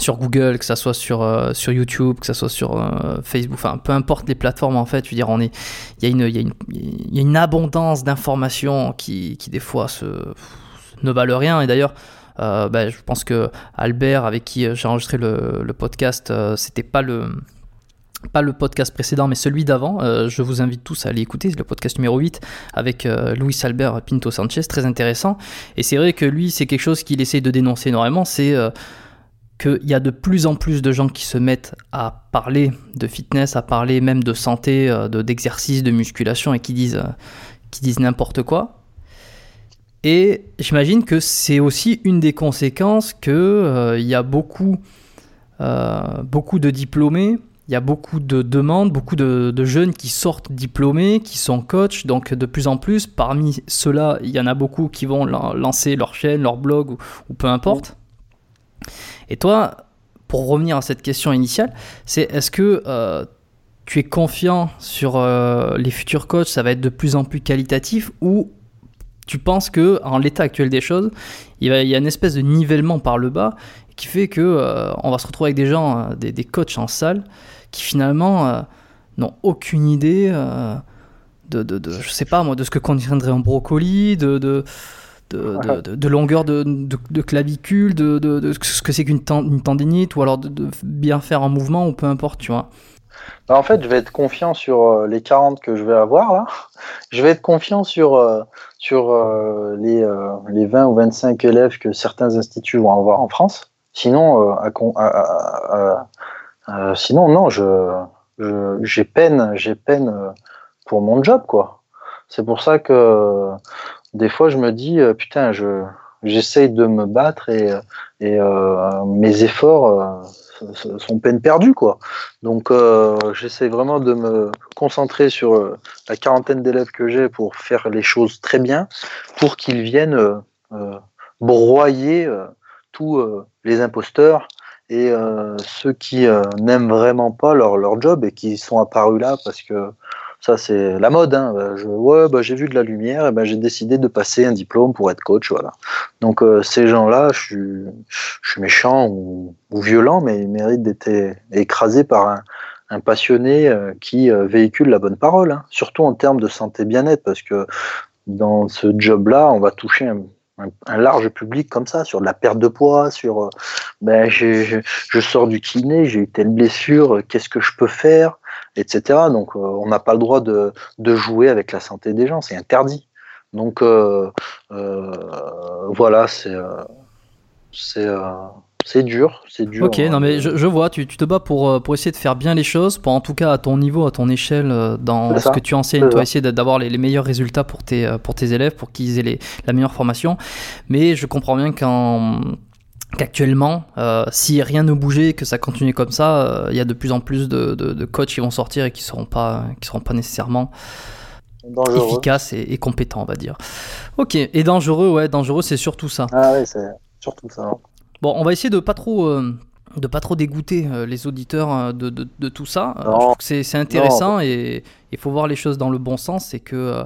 sur Google, que ça soit sur, euh, sur YouTube, que ça soit sur euh, Facebook, enfin peu importe les plateformes en fait, je veux dire, on est, il y, a une, y, a une, y a une abondance d'informations qui, qui, des fois ne valent rien. Et d'ailleurs, euh, ben, je pense que Albert, avec qui j'ai enregistré le, le podcast, c'était pas le pas le podcast précédent, mais celui d'avant. je vous invite tous à aller écouter, c'est le podcast numéro 8 avec Luis Albert Pinto Sanchez, très intéressant. Et c'est vrai que lui, c'est quelque chose qu'il essaie de dénoncer énormément, c'est qu'il y a de plus en plus de gens qui se mettent à parler de fitness, à parler même de santé, euh, de, d'exercice, de musculation et qui disent, euh, disent n'importe quoi. Et j'imagine que c'est aussi une des conséquences qu'il euh, y a beaucoup, beaucoup de diplômés, il y a beaucoup de demandes, beaucoup de, jeunes qui sortent diplômés, qui sont coachs. Donc de plus en plus, parmi ceux-là, il y en a beaucoup qui vont lancer leur chaîne, leur blog ou peu importe. Et toi, pour revenir à cette question initiale, c'est est-ce que euh, tu es confiant sur euh, les futurs coachs, ça va être de plus en plus qualitatif ou tu penses que en l'état actuel des choses, il, y a une espèce de nivellement par le bas qui fait que euh, on va se retrouver avec des gens, des, coachs en salle qui finalement n'ont aucune idée de, ce que contiendrait un brocoli, de, longueur de, clavicule, de, ce que c'est qu'une tendinite, ou alors de, bien faire un mouvement, ou peu importe, tu vois. Bah, en fait, je vais être confiant sur euh, les 40 que je vais avoir là. Je vais être confiant sur, euh, sur euh, les, les 20 ou 25 élèves que certains instituts vont avoir en France. Sinon, sinon non, je, j'ai peine, j'ai peine pour mon job, quoi. C'est pour ça que des fois, je me dis, euh, putain, je, j'essaye de me battre et, et euh, mes efforts euh, sont peine perdus, quoi. Donc, j'essaie vraiment de me concentrer sur la quarantaine d'élèves que j'ai pour faire les choses très bien, pour qu'ils viennent broyer tous les imposteurs et ceux qui n'aiment vraiment pas leur, leur job et qui sont apparus là parce que ça, c'est la mode. Hein. Bah, ouais, bah, j'ai vu de la lumière, et ben, j'ai décidé de passer un diplôme pour être coach. Voilà. Donc, euh, ces gens-là, je suis, méchant ou, violent, mais ils méritent d'être écrasés par un, passionné euh, qui euh, véhicule la bonne parole, hein. surtout en termes de santé bien-être, parce que dans ce job-là, on va toucher un, large public comme ça, sur de la perte de poids, sur ben, je sors du kiné, j'ai eu telle blessure, qu'est-ce que je peux faire? Etc. Donc euh, on n'a pas le droit de, jouer avec la santé des gens, c'est interdit. Donc euh, euh, voilà, c'est c'est dur, c'est dur. Ok, non mais je, vois, tu, te bats pour, pour essayer de faire bien les choses, pour en tout cas à ton niveau, à ton échelle, dans ce que tu enseignes, toi essayer d'avoir les, meilleurs résultats pour tes, pour tes élèves, pour qu'ils aient la meilleure formation. Mais je comprends bien qu'en qu'actuellement, euh, si rien ne bougeait, que ça continue comme ça, euh, il y a de plus en plus de, coachs qui vont sortir et qui seront pas, qui seront pas nécessairement efficaces et, compétents, on va dire. Ok, et dangereux, ouais, dangereux, c'est surtout ça. Ah ouais, c'est surtout ça. Bon, on va essayer de pas trop. Euh, de pas trop dégoûter les auditeurs de, de, tout ça. je trouve que c'est intéressant et il faut voir les choses dans le bon sens. C'est que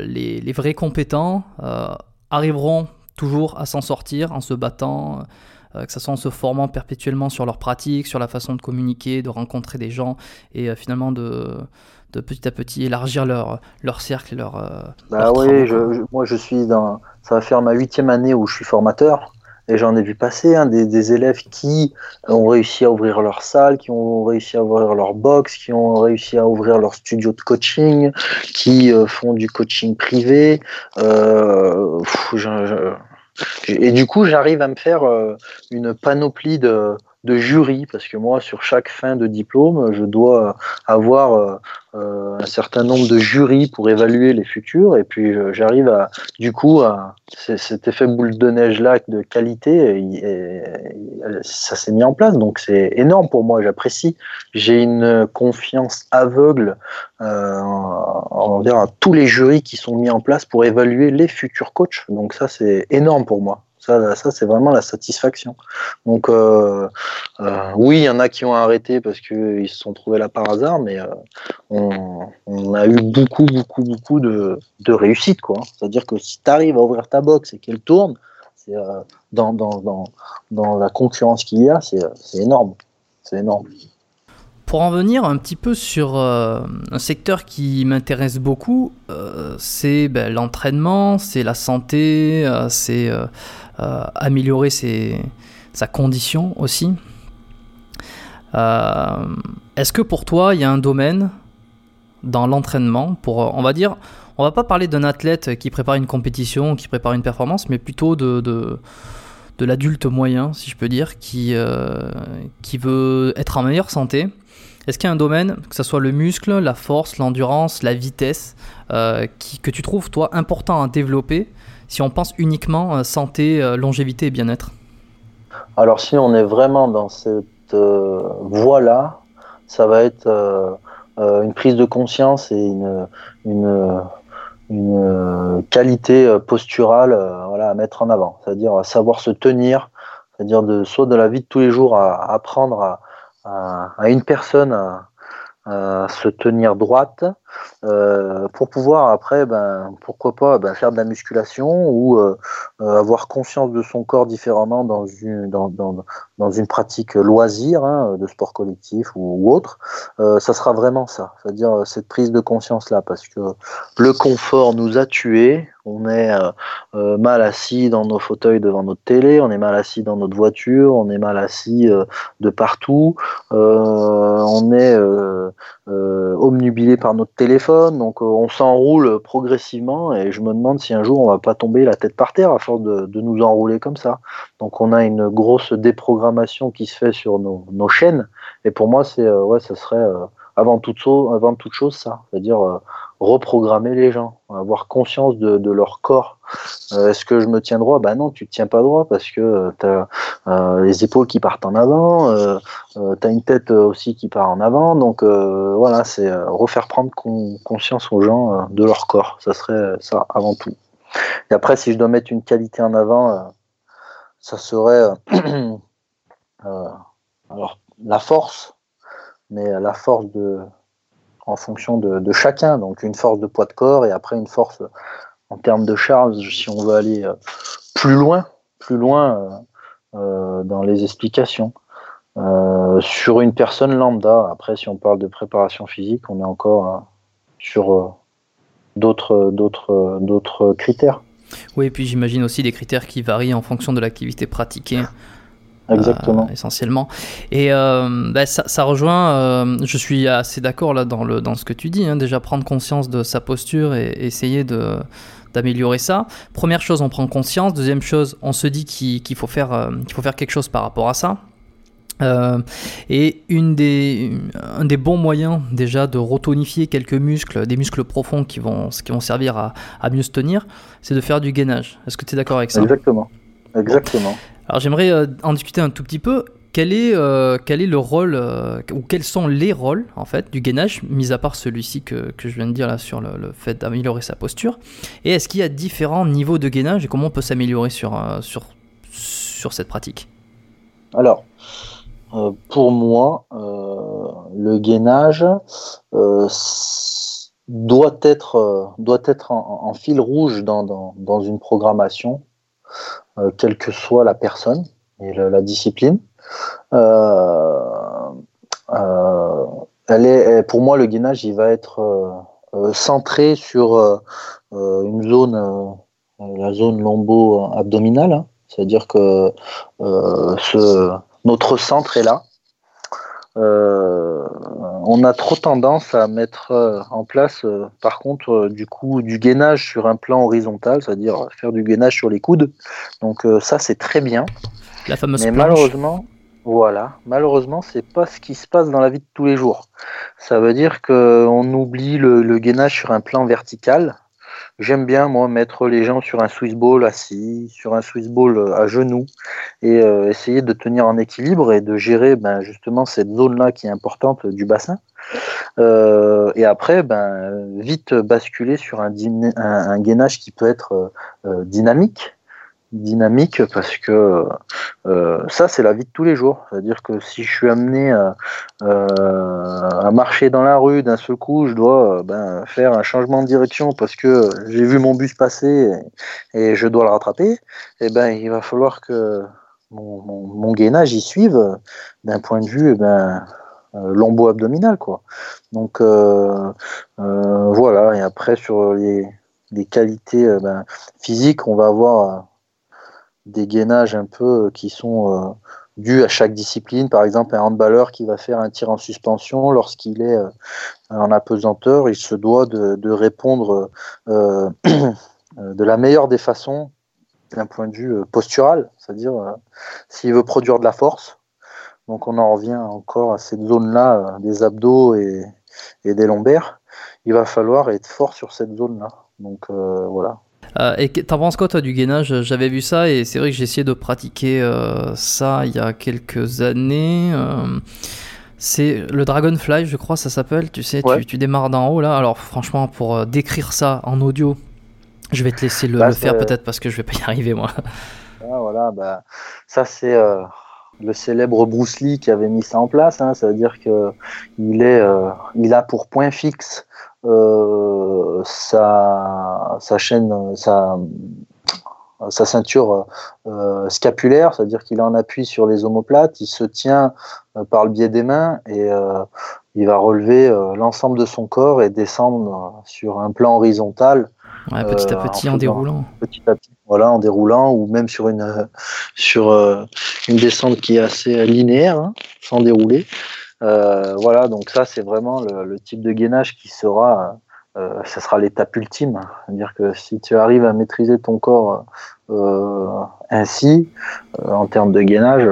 les, les, vrais compétents arriveront toujours à s'en sortir en se battant, euh, que ce soit en se formant perpétuellement sur leur pratique, sur la façon de communiquer, de rencontrer des gens et euh, finalement de, de petit à petit élargir leur, leur cercle leur. Euh, bah oui, moi je suis dans. Ça va faire ma huitième année où je suis formateur. Et j'en ai vu passer des, élèves qui ont réussi à ouvrir leur salle, qui ont réussi à ouvrir leur box, qui ont réussi à ouvrir leur studio de coaching, qui font du coaching privé. Euh, et du coup, j'arrive à me faire euh, une panoplie de, de jury, parce que moi, sur chaque fin de diplôme, je dois avoir euh, euh, un certain nombre de jurys pour évaluer les futurs, et puis j'arrive à, du coup, à cet effet boule de neige là de qualité, et, ça s'est mis en place, donc c'est énorme pour moi, j'apprécie. J'ai une confiance aveugle euh, on va dire, tous les jurys qui sont mis en place pour évaluer les futurs coachs, donc ça c'est énorme pour moi. Ça, ça c'est vraiment la satisfaction. Donc, euh, euh, oui, il y en a qui ont arrêté parce qu'ils se sont trouvés là par hasard, mais euh, on, a eu beaucoup, beaucoup, beaucoup de, de réussite. C'est-à-dire que si tu arrives à ouvrir ta box et qu'elle tourne, dans, dans, dans, dans, la concurrence qu'il y a, c'est énorme. C'est énorme. Pour en venir un petit peu sur un secteur qui m'intéresse beaucoup, c'est ben, l'entraînement, c'est la santé, c'est euh, améliorer sa condition aussi. Euh, est-ce que pour toi, il y a un domaine dans l'entraînement pour, on va dire, on va pas parler d'un athlète qui prépare une compétition, qui prépare une performance, mais plutôt de, de, l'adulte moyen, si je peux dire, qui, euh, qui veut être en meilleure santé. Est-ce qu'il y a un domaine, que ce soit le muscle, la force, l'endurance, la vitesse, qui, que tu trouves, toi, important à développer si on pense uniquement euh, santé, euh, longévité et bien-être. Alors si on est vraiment dans cette euh, voie-là, ça va être une prise de conscience et une, qualité posturale à mettre en avant, c'est-à-dire savoir se tenir, c'est-à-dire de soit de la vie de tous les jours à, apprendre à, à, une personne à, se tenir droite euh, pour pouvoir après, ben, pourquoi pas ben, faire de la musculation ou euh, euh, avoir conscience de son corps différemment dans une, dans, dans, dans une pratique loisir, hein, de sport collectif ou, autre. ça sera vraiment ça, c'est-à-dire cette prise de conscience là, parce que le confort nous a tués. On est mal assis dans nos fauteuils devant notre télé, on est mal assis dans notre voiture, on est mal assis de partout, on est omnubilé par notre téléphone, donc euh, on s'enroule progressivement et je me demande si un jour on va pas tomber la tête par terre à force de, nous enrouler comme ça. Donc on a une grosse déprogrammation qui se fait sur nos, chaînes et pour moi c'est euh, ouais ça serait euh, avant toute, chose ça, c'est-à-dire reprogrammer les gens, avoir conscience de, leur corps. Euh, est-ce que je me tiens droit? Ben non, tu te tiens pas droit parce que euh, tu as euh, les épaules qui partent en avant, tu as une tête aussi qui part en avant. Donc voilà, c'est refaire prendre conscience aux gens de leur corps. Ça serait ça avant tout. Et après, si je dois mettre une qualité en avant, ça serait alors la force, mais la force de en fonction de, chacun. Donc une force de poids de corps et après une force en termes de charge si on veut aller euh, plus loin, plus loin euh, euh, dans les explications. sur une personne lambda, après si on parle de préparation physique, on est encore sur d'autres, d'autres, d'autres critères. Oui, et puis j'imagine aussi des critères qui varient en fonction de l'activité pratiquée. Exactement. Euh, essentiellement. Et euh, bah, ça, rejoint, euh, je suis assez d'accord là dans, le, dans ce que tu dis, hein, déjà prendre conscience de sa posture et, essayer de d'améliorer ça. Première chose, on prend conscience. Deuxième chose, on se dit qu'il faut, faire, qu'il faut faire quelque chose par rapport à ça. et une des, un des bons moyens déjà de retonifier quelques muscles, des muscles profonds qui vont, qui vont servir à, à mieux se tenir, c'est de faire du gainage. Est-ce que tu es d'accord avec ça? Exactement. Exactement. Alors j'aimerais euh, en discuter un tout petit peu. Quel est, euh, quel est le rôle, euh, ou quels sont les rôles en fait du gainage, mis à part celui-ci que, que, je viens de dire là sur le, fait d'améliorer sa posture? Et est-ce qu'il y a différents niveaux de gainage et comment on peut s'améliorer sur, sur, sur cette pratique? Alors, pour moi, le gainage doit être, doit être en, fil rouge dans, dans, dans une programmation euh, quelle que soit la personne et la discipline. Euh, euh, elle est, pour moi, le gainage, il va être centré sur une zone, la zone lombo-abdominale, hein. c'est-à-dire que notre centre est là. Euh, on a trop tendance à mettre euh, en place, euh, par contre, du coup, du gainage sur un plan horizontal, c'est-à-dire faire du gainage sur les coudes. Donc ça, c'est très bien. La fameuse Mais malheureusement, voilà, malheureusement, c'est pas ce qui se passe dans la vie de tous les jours. Ça veut dire qu'on oublie le gainage sur un plan vertical, J'aime bien, moi, mettre les gens sur un Swiss ball assis, sur un Swiss ball euh, à genoux, et euh, essayer de tenir en équilibre et de gérer ben, justement cette zone-là qui est importante du bassin. Euh, et après, ben, vite basculer sur un, un, gainage qui peut être dynamique, dynamique parce que euh, ça, c'est la vie de tous les jours. C'est-à-dire que si je suis amené à, à marcher dans la rue, d'un seul coup, je dois ben, faire un changement de direction parce que j'ai vu mon bus passer et, je dois le rattraper, et eh ben, il va falloir que mon, gainage y suive d'un point de vue ben, lombo-abdominal. Quoi. Donc voilà, et après sur les qualités euh, ben, physiques, on va avoir euh, des gainages un peu euh, qui sont dus à chaque discipline. Par exemple, un handballeur qui va faire un tir en suspension, lorsqu'il est en apesanteur, il se doit de, répondre de la meilleure des façons d'un point de vue postural, c'est-à-dire s'il veut produire de la force. Donc on en revient encore à cette zone-là des abdos et, et des lombaires. Il va falloir être fort sur cette zone-là. Donc euh, voilà. Euh, et t'en penses quoi toi du gainage? J'avais vu ça et c'est vrai que j'ai essayé de pratiquer euh, ça il y a quelques années. c'est le Dragonfly, je crois, ça s'appelle. Tu sais, tu, démarres d'en haut là. Alors franchement, pour décrire ça en audio, je vais te laisser le, bah, faire peut-être parce que je vais pas y arriver moi. Ah, voilà, bah, ça c'est le célèbre Bruce Lee qui avait mis ça en place. Hein. ça veut dire que il est, il a pour point fixe euh, sa, sa, chaîne, sa, sa ceinture euh, scapulaire, c'est-à-dire qu'il est en appui sur les omoplates, il se tient euh, par le biais des mains et il va relever l'ensemble de son corps et descendre sur un plan horizontal. petit à petit en, déroulant. Petit à petit, voilà, en déroulant ou même sur une sur une descente qui est assez linéaire, hein, sans dérouler. Euh, voilà, donc ça c'est vraiment le, type de gainage qui sera, euh, ça sera l'étape ultime. C'est-à-dire que si tu arrives à maîtriser ton corps euh, ainsi, en termes de gainage,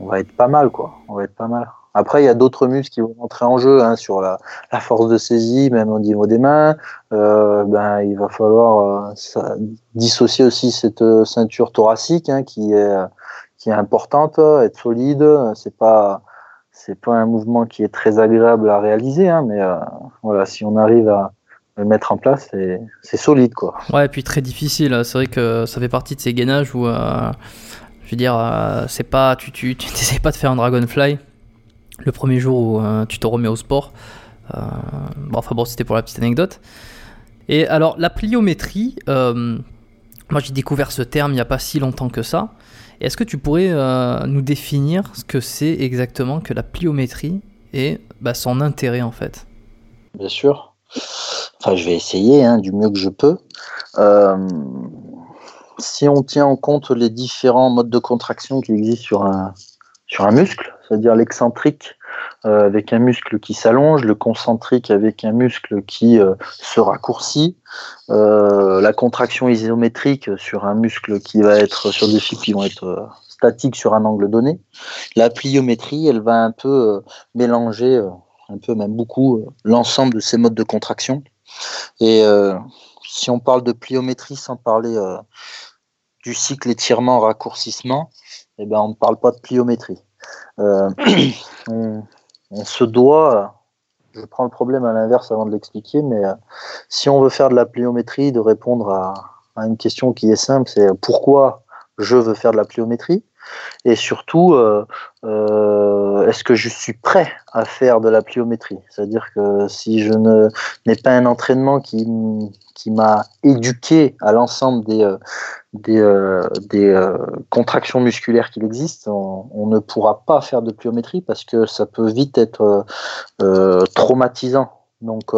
on va être pas mal, quoi. On va être pas mal. Après, il y a d'autres muscles qui vont entrer en jeu hein, sur la, force de saisie, même au niveau des mains. ben, il va falloir dissocier aussi cette ceinture thoracique hein, qui est qui est importante, être solide. C'est pas c'est pas un mouvement qui est très agréable à réaliser, hein, mais euh, voilà, si on arrive à le mettre en place, c'est solide, quoi. Ouais, et puis très difficile. C'est vrai que ça fait partie de ces gainages où, euh, je veux dire, euh, c'est pas, tu, tu, tu pas de faire un dragonfly le premier jour où tu te remets au sport. bon, enfin bon, c'était pour la petite anecdote. Et alors, la pliométrie, moi j'ai découvert ce terme il n'y a pas si longtemps que ça. Est-ce que tu pourrais euh, nous définir ce que c'est exactement que la pliométrie et bah, son intérêt en fait? Bien sûr. Enfin, je vais essayer hein, du mieux que je peux. Euh, si on tient en compte les différents modes de contraction qui existent sur un, sur un muscle, c'est-à-dire l'excentrique euh, avec un muscle qui s'allonge, le concentrique avec un muscle qui euh, se raccourcit, euh, la contraction isométrique sur un muscle qui va être sur des fibres qui vont être statiques sur un angle donné. La pliométrie, elle va un peu mélanger, un peu même beaucoup, l'ensemble de ces modes de contraction. Et si on parle de pliométrie sans parler du cycle étirement-raccourcissement, eh ben, on ne parle pas de pliométrie. Euh, on, se doit, je prends le problème à l'inverse avant de l'expliquer, mais euh, si on veut faire de la pliométrie, de répondre à, une question qui est simple, c'est pourquoi je veux faire de la pliométrie? Et surtout, euh, est-ce que je suis prêt à faire de la pliométrie? C'est-à-dire que si je n'ai pas un entraînement qui, m'a éduqué à l'ensemble des, des, euh, euh, contractions musculaires qu'il existe, on, ne pourra pas faire de pliométrie parce que ça peut vite être traumatisant. Donc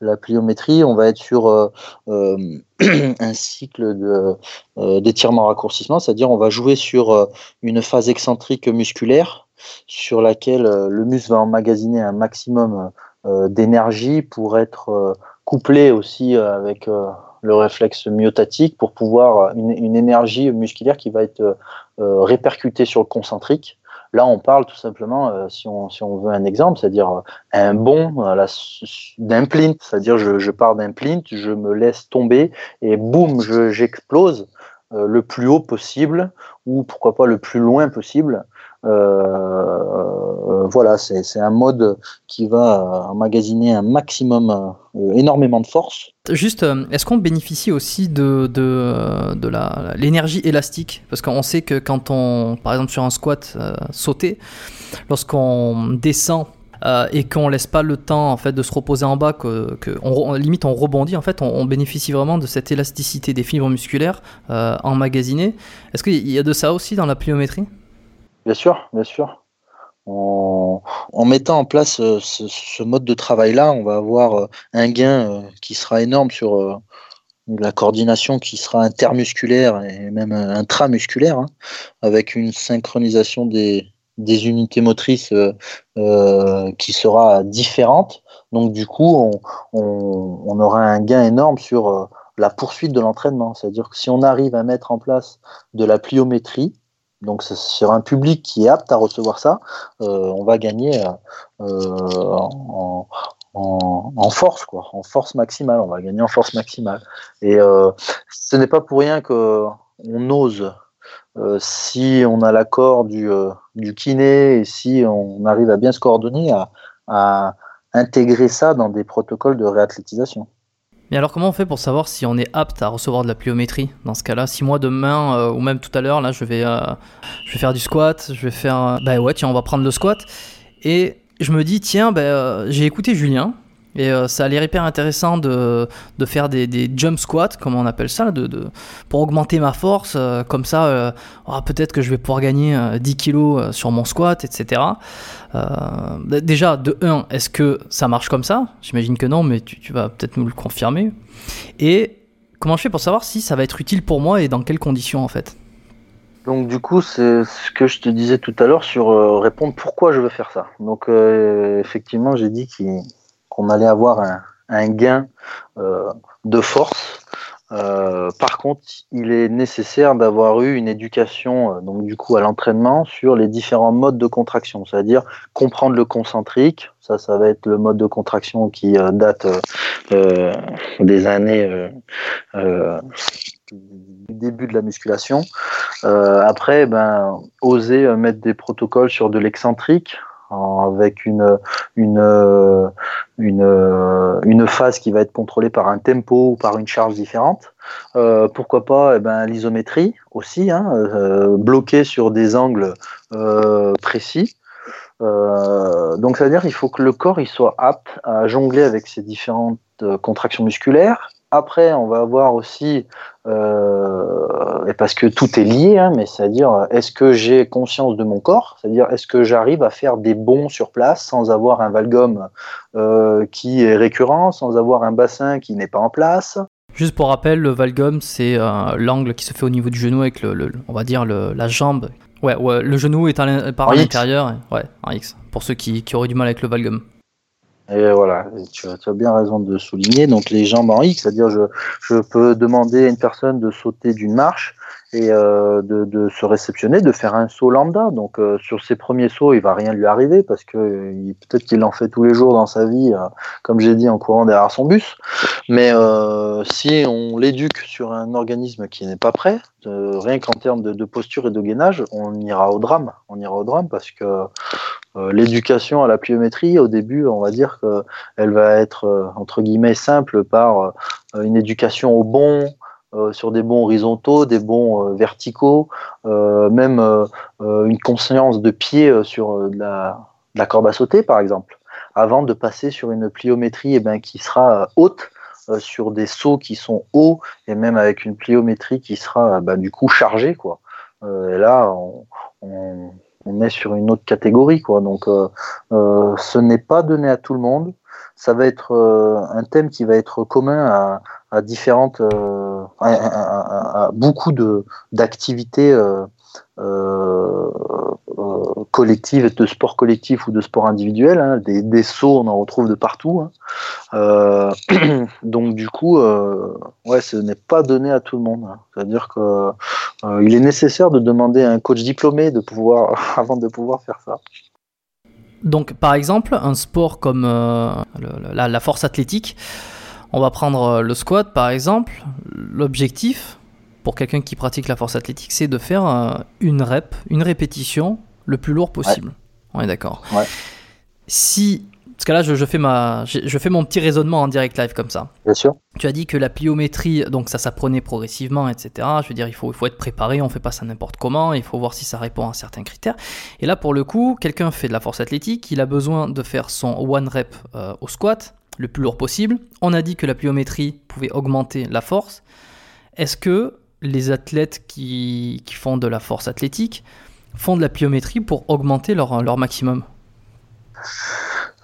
la pliométrie, on va être sur un cycle d'étirement-raccourcissement, c'est-à-dire on va jouer sur une phase excentrique musculaire sur laquelle le muscle va emmagasiner un maximum d'énergie pour être couplé aussi euh, avec euh, le réflexe myotatique pour pouvoir une, une, énergie musculaire qui va être euh, répercutée sur le concentrique. Là, on parle tout simplement, si, on, veut un exemple, c'est-à-dire un bond d'un plint, c'est-à-dire je, je, pars d'un plint, je me laisse tomber et boum, j'explose. le plus haut possible ou pourquoi pas le plus loin possible. Voilà, c'est un mode qui va emmagasiner un maximum, énormément de force. Juste, est-ce qu'on bénéficie aussi de, de, de l'énergie élastique? Parce qu'on sait que quand on, par exemple sur un squat sauté, lorsqu'on descend euh, et qu'on laisse pas le temps en fait de se reposer en bas, que, on, limite on rebondit en fait, on, bénéficie vraiment de cette élasticité des fibres musculaires euh, emmagasinées. Est-ce qu'il y a de ça aussi dans la pliométrie? Bien sûr, bien sûr. En, mettant en place euh, ce, mode de travail-là, on va avoir un gain qui sera énorme sur la coordination qui sera intermusculaire et même intramusculaire, hein, avec une synchronisation des, unités motrices euh, euh, qui sera différente. Donc du coup, on, aura un gain énorme sur euh, la poursuite de l'entraînement. C'est-à-dire que si on arrive à mettre en place de la pliométrie, donc sur un public qui est apte à recevoir ça, on va gagner en, en, force, quoi, en force maximale. On va gagner en force maximale. Et ce n'est pas pour rien que on ose euh, si on a l'accord du, euh, du, kiné et si on arrive à bien se coordonner, à, intégrer ça dans des protocoles de réathlétisation. Mais alors comment on fait pour savoir si on est apte à recevoir de la pliométrie dans ce cas-là? Si moi demain euh, ou même tout à l'heure là je vais je vais faire du squat, je vais faire bah ouais tiens on va prendre le squat. Et je me dis tiens ben j'ai écouté Julien et euh, ça a l'air hyper intéressant de, de faire des, des, jump squats, comme on appelle ça, de, de pour augmenter ma force. Euh, comme ça, euh, oh, peut-être que je vais pouvoir gagner 10 kilos sur mon squat, etc. déjà, de 1, est-ce que ça marche comme ça? J'imagine que non, mais tu, tu vas peut-être nous le confirmer. Et comment je fais pour savoir si ça va être utile pour moi et dans quelles conditions en fait? Donc du coup, c'est ce que je te disais tout à l'heure sur répondre pourquoi je veux faire ça. Donc effectivement, j'ai dit qu'il qu'on allait avoir un, gain euh, de force. Euh, par contre, il est nécessaire d'avoir eu une éducation, euh, donc du coup à l'entraînement, sur les différents modes de contraction, c'est-à-dire comprendre le concentrique. Ça, ça va être le mode de contraction qui date des années du début de la musculation. après, ben, oser mettre des protocoles sur de l'excentrique, avec une, une, une, une, phase qui va être contrôlée par un tempo ou par une charge différente. Euh, pourquoi pas eh ben, l'isométrie aussi, hein, euh, bloquée sur des angles euh, précis. donc, c'est-à-dire qu'il faut que le corps il soit apte à jongler avec ces différentes contractions musculaires après, on va avoir aussi, euh, parce que tout est lié, hein, mais c'est-à-dire, est-ce que j'ai conscience de mon corps? C'est-à-dire, est-ce que j'arrive à faire des bonds sur place sans avoir un valgum euh, qui est récurrent, sans avoir un bassin qui n'est pas en place? Juste pour rappel, le valgum, c'est euh, l'angle qui se fait au niveau du genou avec, le, on va dire, la jambe. Ouais, ouais, le genou est par l'intérieur. Ouais, en X, pour ceux qui, qui auraient du mal avec le valgum. Et voilà, tu as, tu as, bien raison de souligner. Donc les jambes en X, c'est-à-dire je, je peux demander à une personne de sauter d'une marche et euh, de, de, se réceptionner, de faire un saut lambda. Donc euh, sur ses premiers sauts, il va rien lui arriver parce que euh, peut-être qu'il en fait tous les jours dans sa vie, euh, comme j'ai dit, en courant derrière son bus. Mais euh, si on l'éduque sur un organisme qui n'est pas prêt, rien qu'en termes de, de, posture et de gainage, on ira au drame. On ira au drame parce que l'éducation à la pliométrie, au début, on va dire qu'elle va être entre guillemets simple par une éducation au bon, euh, sur des bons horizontaux, des bons euh, verticaux, euh, même une conscience de pied sur la, la, corde à sauter, par exemple, avant de passer sur une pliométrie eh ben, qui sera haute sur des sauts qui sont hauts et même avec une pliométrie qui sera bah, du coup chargée quoi. et là on, on, on, est sur une autre catégorie quoi. Donc ce n'est pas donné à tout le monde. Ça va être un thème qui va être commun à, différentes, euh, à, beaucoup de d'activités euh, euh, collectives, de sport collectif ou de sport individuel. Hein. des, des, sauts, on en retrouve de partout. Hein. donc du coup, ouais, ce n'est pas donné à tout le monde. Hein. C'est-à-dire que il est nécessaire de demander à un coach diplômé de pouvoir, avant de pouvoir faire ça. Donc, par exemple, un sport comme la, force athlétique, on va prendre euh, le squat par exemple. L'objectif, pour quelqu'un qui pratique la force athlétique, c'est de faire euh, une rep, une répétition le plus lourd possible. On est d'accord. Ouais. Si parce que là, je, je fais ma, je, je fais mon petit raisonnement en direct live comme ça. Bien sûr. Tu as dit que la pliométrie, donc ça s'apprenait progressivement, etc. Je veux dire, il faut, il faut être préparé, on fait pas ça n'importe comment, il faut voir si ça répond à certains critères. Et là, pour le coup, quelqu'un fait de la force athlétique, il a besoin de faire son one rep euh, au squat, le plus lourd possible. On a dit que la pliométrie pouvait augmenter la force. Est-ce que les athlètes qui, font de la force athlétique font de la pliométrie pour augmenter leur, maximum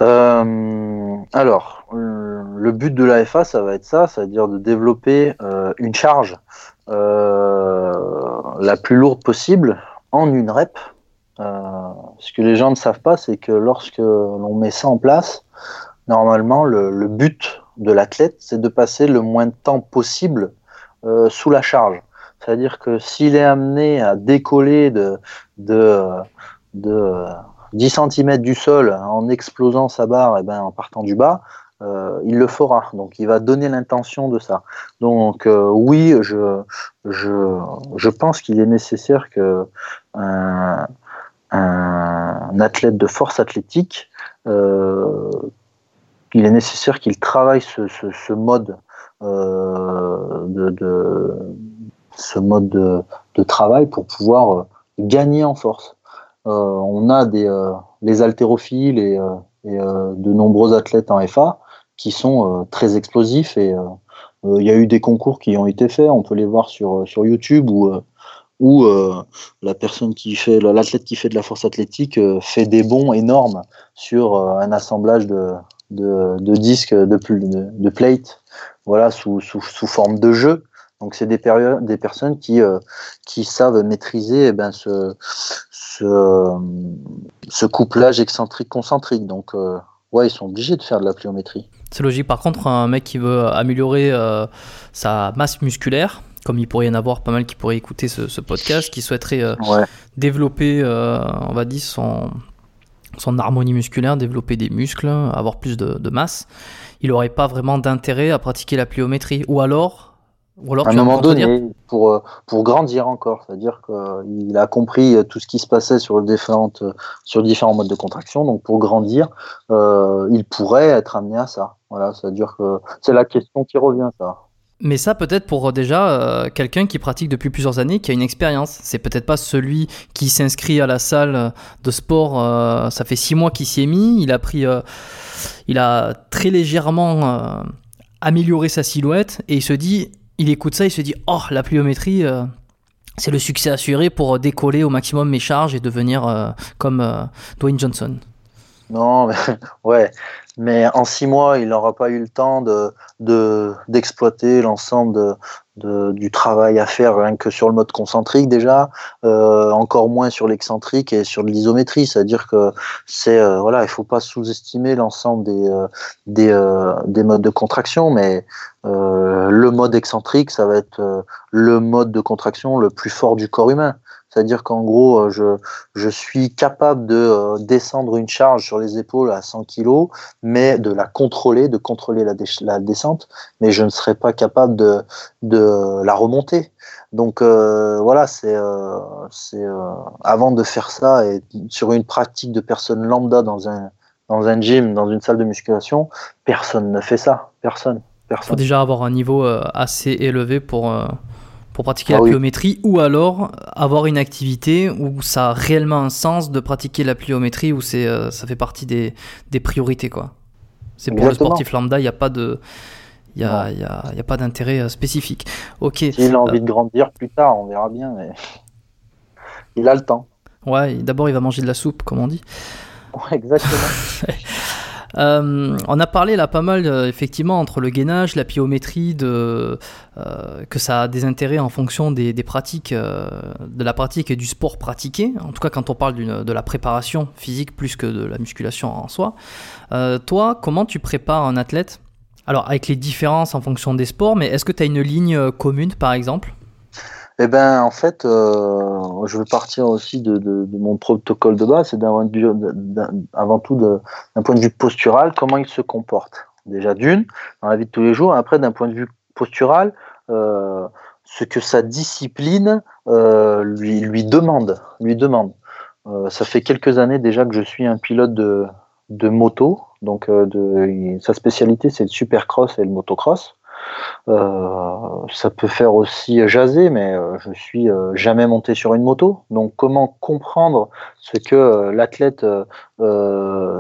Euh, alors, euh, le but de l'AFA, ça va être ça, c'est-à-dire de développer euh, une charge la plus lourde possible en une rep. Ce que les gens ne savent pas, c'est que lorsque l'on met ça en place, normalement, le, but de l'athlète, c'est de passer le moins de temps possible sous la charge. C'est-à-dire que s'il est amené à décoller de, de, de 10 cm du sol en explosant sa barre et ben, en partant du bas, euh, il le fera. Donc il va donner l'intention de ça. Donc euh, oui, je, je, je pense qu'il est nécessaire que un, un athlète de force athlétique, euh, il est nécessaire qu'il travaille ce, ce, ce mode euh, de, de, ce mode de, travail pour pouvoir euh, gagner en force. Euh, on a des euh, les haltérophiles et, de nombreux athlètes en FA qui sont très explosifs et il y a eu des concours qui ont été faits, on peut les voir sur, YouTube où, la personne qui fait, l'athlète qui fait de la force athlétique fait des bonds énormes sur un assemblage de, de, disques de, de, de plate, voilà, sous forme de jeu. Donc c'est des, des personnes qui, euh, qui savent maîtriser eh ben, ce, ce, ce couplage excentrique-concentrique. Donc euh, ouais, ils sont obligés de faire de la pliométrie. C'est logique. Par contre, un mec qui veut améliorer euh, sa masse musculaire, comme il pourrait y en avoir pas mal qui pourraient écouter ce, ce podcast, qui souhaiterait Ouais. développer, on va dire, son, son harmonie musculaire, développer des muscles, avoir plus de, de masse, il n'aurait pas vraiment d'intérêt à pratiquer la pliométrie. Ou alors, ou alors à un moment donné, pour, euh, pour grandir encore, c'est-à-dire qu'il a compris euh, tout ce qui se passait sur, différentes, euh, sur différents modes de contraction, donc pour grandir, euh, il pourrait être amené à ça. Voilà, c'est-à-dire que c'est la question qui revient, ça. Mais ça, peut-être pour déjà euh, quelqu'un qui pratique depuis plusieurs années, qui a une expérience. C'est peut-être pas celui qui s'inscrit à la salle de sport. euh, ça fait six mois qu'il s'y est mis. Il a pris, euh, il a très légèrement amélioré sa silhouette et il se dit, il écoute ça, il se dit, oh, la pliométrie. euh, c'est le succès assuré pour décoller au maximum mes charges et devenir euh, comme euh, Dwayne Johnson. Non, mais, ouais. Mais en six mois, il n'aura pas eu le temps de de- d'exploiter l'ensemble de, du travail à faire rien que sur le mode concentrique déjà, euh, encore moins sur l'excentrique et sur l'isométrie. C'est-à-dire que c'est euh, voilà, il faut pas sous-estimer l'ensemble des euh, des, des modes de contraction, mais le mode excentrique, ça va être le mode de contraction le plus fort du corps humain. C'est-à-dire qu'en gros, euh, je, je suis capable de euh, descendre une charge sur les épaules à 100 kg, mais de la contrôler, de contrôler la, la descente, mais je ne serais pas capable de, de la remonter. Donc euh, voilà, c'est euh, euh, avant de faire ça et sur une pratique de personne lambda dans un dans un gym, dans une salle de musculation, personne ne fait ça. Personne. Il faut déjà avoir un niveau euh, assez élevé pour, pour pratiquer Ah la oui. pliométrie ou alors avoir une activité où ça a réellement un sens de pratiquer la pliométrie où c'est, euh, ça fait partie des, des priorités. quoi. C'est pour Exactement. le sportif lambda, il n'y a pas de. Il y a, y a- y a pas d'intérêt euh, spécifique. Ok. S'il a envie de grandir plus tard, on verra bien, mais il a le temps. Ouais, d'abord il va manger de la soupe, comme on dit. Ouais, exactement. Euh, on a parlé là pas mal euh, effectivement entre le gainage, la pliométrie, de, euh, que ça a des intérêts en fonction des, des pratiques, de la pratique et du sport pratiqué. En tout cas, quand on parle de la préparation physique plus que de la musculation en soi. Toi, comment tu prépares un athlète? Alors avec les différences en fonction des sports, mais est-ce que tu as une ligne commune par exemple? Eh ben, en fait, euh, je veux partir aussi de, mon protocole de base, c'est avant tout d'un point de vue postural, comment il se comporte. Déjà d'une, dans la vie de tous les jours, après d'un point de vue postural, euh, ce que sa discipline lui, lui demande. Lui demande. ça fait quelques années déjà que je suis un pilote de, moto. Donc, sa spécialité, c'est le supercross et le motocross. Euh, ça peut faire aussi jaser, mais euh, je suis euh, jamais monté sur une moto. Donc, comment comprendre ce que l'athlète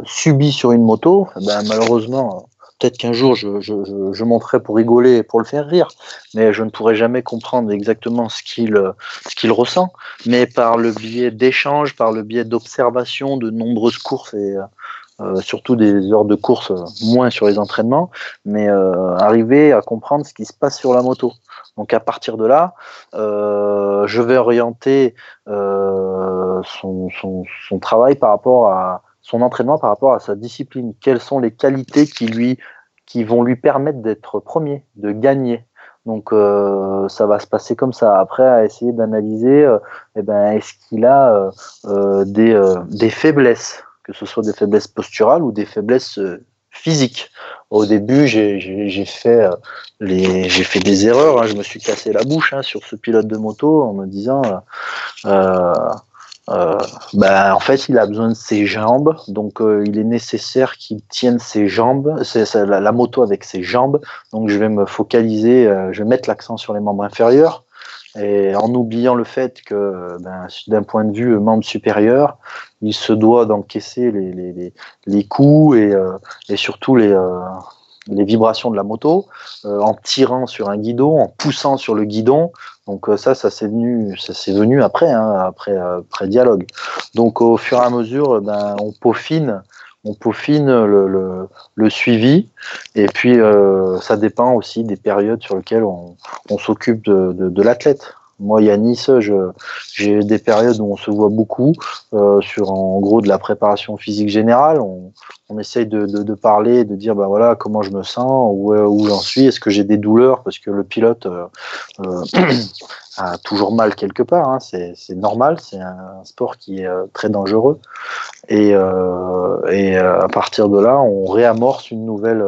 subit sur une moto? Eh ben, Malheureusement, peut-être qu'un jour je, je, monterai pour rigoler et pour le faire rire, mais je ne pourrai jamais comprendre exactement ce qu'il ce qu'il ressent. Mais par le biais d'échanges, par le biais d'observation de nombreuses courses et euh, surtout des heures de course, euh, moins sur les entraînements, mais euh, arriver à comprendre ce qui se passe sur la moto. Donc à partir de là, je vais orienter son, travail par rapport à son entraînement par rapport à sa discipline. Quelles sont les qualités qui lui qui vont lui permettre d'être premier, de gagner? Donc ça va se passer comme ça. Après, à essayer d'analyser, eh ben, est-ce qu'il a des faiblesses? Que ce soit des faiblesses posturales ou des faiblesses euh, physiques. Au début, j'ai fait, euh, fait des erreurs. Hein. Je me suis cassé la bouche hein, sur ce pilote de moto en me disant, euh, bah, en fait, il a besoin de ses jambes, donc il est nécessaire qu'il tienne ses jambes, la, moto avec ses jambes. Donc, je vais me focaliser, je vais mettre l'accent sur les membres inférieurs. Et en oubliant le fait que, ben, d'un point de vue membre supérieur, il se doit d'encaisser les, les, les, coups et, euh, et surtout les, euh, les vibrations de la moto, euh, en tirant sur un guidon, en poussant sur le guidon. Donc ça, ça s'est venu, ça s'est venu après, hein, après, après dialogue. Donc au fur et à mesure, ben, on peaufine on peaufine le, le, suivi et puis euh, ça dépend aussi des périodes sur lesquelles on, on s'occupe de, de, de l'athlète. Moi, Yanis, j'ai des périodes où on se voit beaucoup euh, sur en gros de la préparation physique générale. On essaye de, parler, de dire ben voilà comment je me sens, où, où j'en suis, est-ce que j'ai des douleurs parce que le pilote euh, euh a toujours mal quelque part. Hein. C'est normal, c'est un sport qui est euh, très dangereux. Et, euh, euh, à partir de là, on réamorce une nouvelle,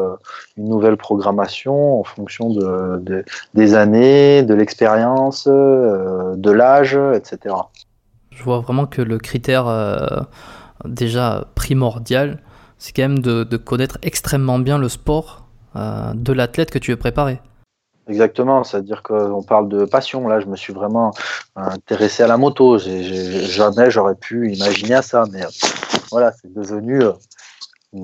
une nouvelle programmation en fonction de, de des années, de l'expérience, de l'âge, etc. Je vois vraiment que le critère déjà primordial, c'est quand même de, de, connaître extrêmement bien le sport de l'athlète que tu veux préparer. Exactement, c'est-à-dire qu'on parle de passion. Là, je me suis vraiment intéressé à la moto. jamais j'aurais pu imaginer ça, mais voilà, c'est devenu euh,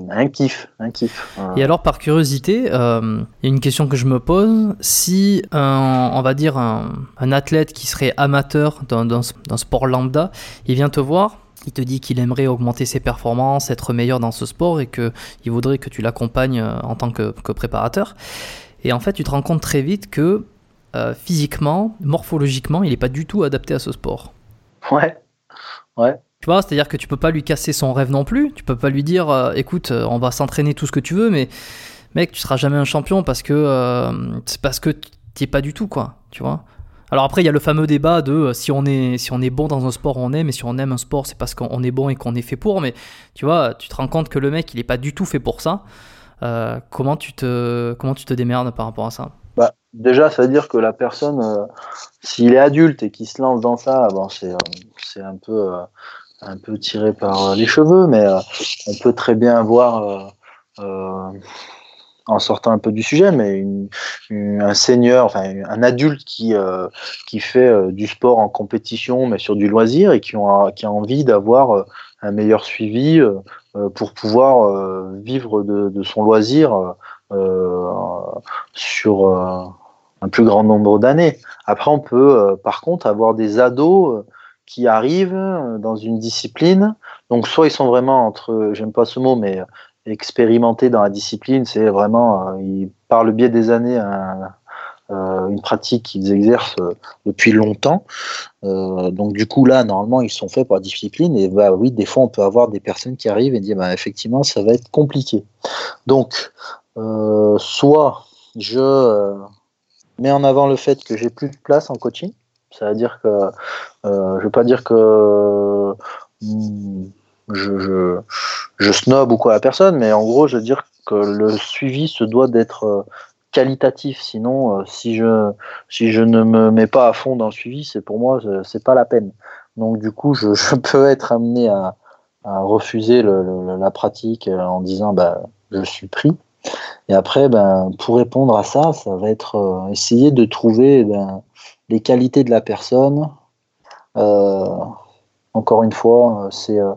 un kiff, un kiff. Et alors, par curiosité, euh, il y a une question que je me pose. Si, on va dire, un, athlète qui serait amateur dans, sport lambda, il vient te voir, il te dit qu'il aimerait augmenter ses performances, être meilleur dans ce sport et qu'il voudrait que tu l'accompagnes euh, en tant que, que préparateur. Et en fait, tu te rends compte très vite que euh, physiquement, morphologiquement, il n'est pas du tout adapté à ce sport. Ouais, ouais. Tu vois, c'est-à-dire que tu peux pas lui casser son rêve non plus. Tu peux pas lui dire, euh, écoute, euh, on va s'entraîner tout ce que tu veux, mais mec, tu seras jamais un champion parce que c'est parce que tu es pas du tout, quoi. Tu vois? Alors après, il y a le fameux débat de si on est si on est bon dans un sport, on aime, et si on aime un sport, c'est parce qu'on est bon et qu'on est fait pour. Mais tu vois, tu te rends compte que le mec, il est pas du tout fait pour ça. Euh, comment, tu te, comment tu te démerdes par rapport à ça? Bah, Déjà, ça veut dire que la personne, euh, s'il est adulte et qu'il se lance dans ça, bon, c'est, euh, c'est un peu, un peu tiré par les cheveux, mais on peut très bien voir en sortant un peu du sujet, mais un seigneur, enfin un adulte qui, qui fait du sport en compétition, mais sur du loisir et qui, qui a envie d'avoir un meilleur suivi euh, pour pouvoir euh, vivre de, de, son loisir euh, sur un plus grand nombre d'années. Après, on peut par contre avoir des ados qui arrivent dans une discipline. Donc, soit ils sont vraiment entre, j'aime pas ce mot, mais expérimentés dans la discipline, c'est vraiment, ils, par le biais des années, euh, une pratique qu'ils exercent euh, depuis longtemps. Euh, donc du coup là, normalement, ils sont faits par discipline. Et bah oui, des fois, on peut avoir des personnes qui arrivent et disent, bah, effectivement, ça va être compliqué. Donc, soit je mets en avant le fait que j'ai plus de place en coaching. Ça veut dire que je ne veux pas dire que hmm, je, je, snob ou quoi la personne, mais en gros, je veux dire que le suivi se doit d'être qualitatif. Sinon, si je si je ne me mets pas à fond dans le suivi, c'est pour moi c'est pas la peine. Donc du coup, je, peux être amené à, refuser la pratique en disant bah je suis pris. Et après, ben, pour répondre à ça, ça va être essayer de trouver ben, les qualités de la personne, euh, encore une fois, euh, c'est euh,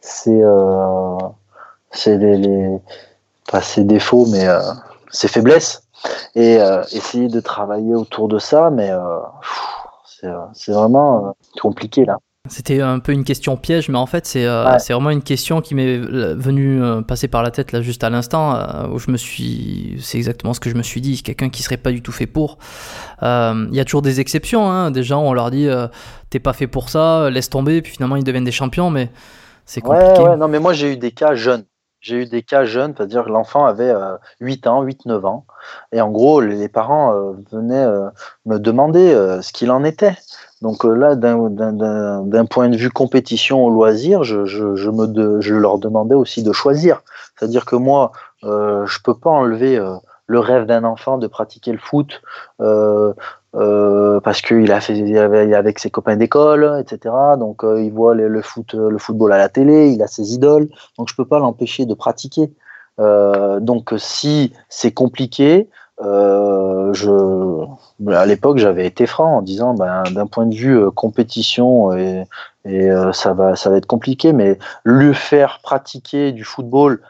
c'est c'est les, pas ses défauts, mais ses faiblesses et essayer de travailler autour de ça, mais c'est vraiment compliqué là. C'était un peu une question piège, mais en fait, c'est euh, vraiment une question qui m'est euh, venue euh, passer par la tête là juste à l'instant, où je me suis. C'est exactement ce que je me suis dit. Quelqu'un qui serait pas du tout fait pour. Il y a toujours des exceptions. Hein. Des gens, on leur dit t'es pas fait pour ça, laisse tomber, puis finalement ils deviennent des champions, mais c'est compliqué. Ouais, non, mais moi j'ai eu des cas jeunes. J'ai eu des cas jeunes, c'est-à-dire que l'enfant avait 8 ans, 8-9 ans, et en gros, les parents venaient me demander ce qu'il en était. Donc euh, là, d'un point de vue compétition au loisir, je, leur demandais aussi de choisir. C'est-à-dire que moi, euh, je peux pas enlever euh, le rêve d'un enfant de pratiquer le foot euh, parce qu'il a avec ses copains d'école, etc. Donc il voit le, le football à la télé, il a ses idoles. Donc je peux pas l'empêcher de pratiquer. donc si c'est compliqué, euh, à l'époque, j'avais été franc en disant, ben, d'un point de vue euh, compétition, et, euh, ça va, ça va être compliqué, mais lui faire pratiquer du football,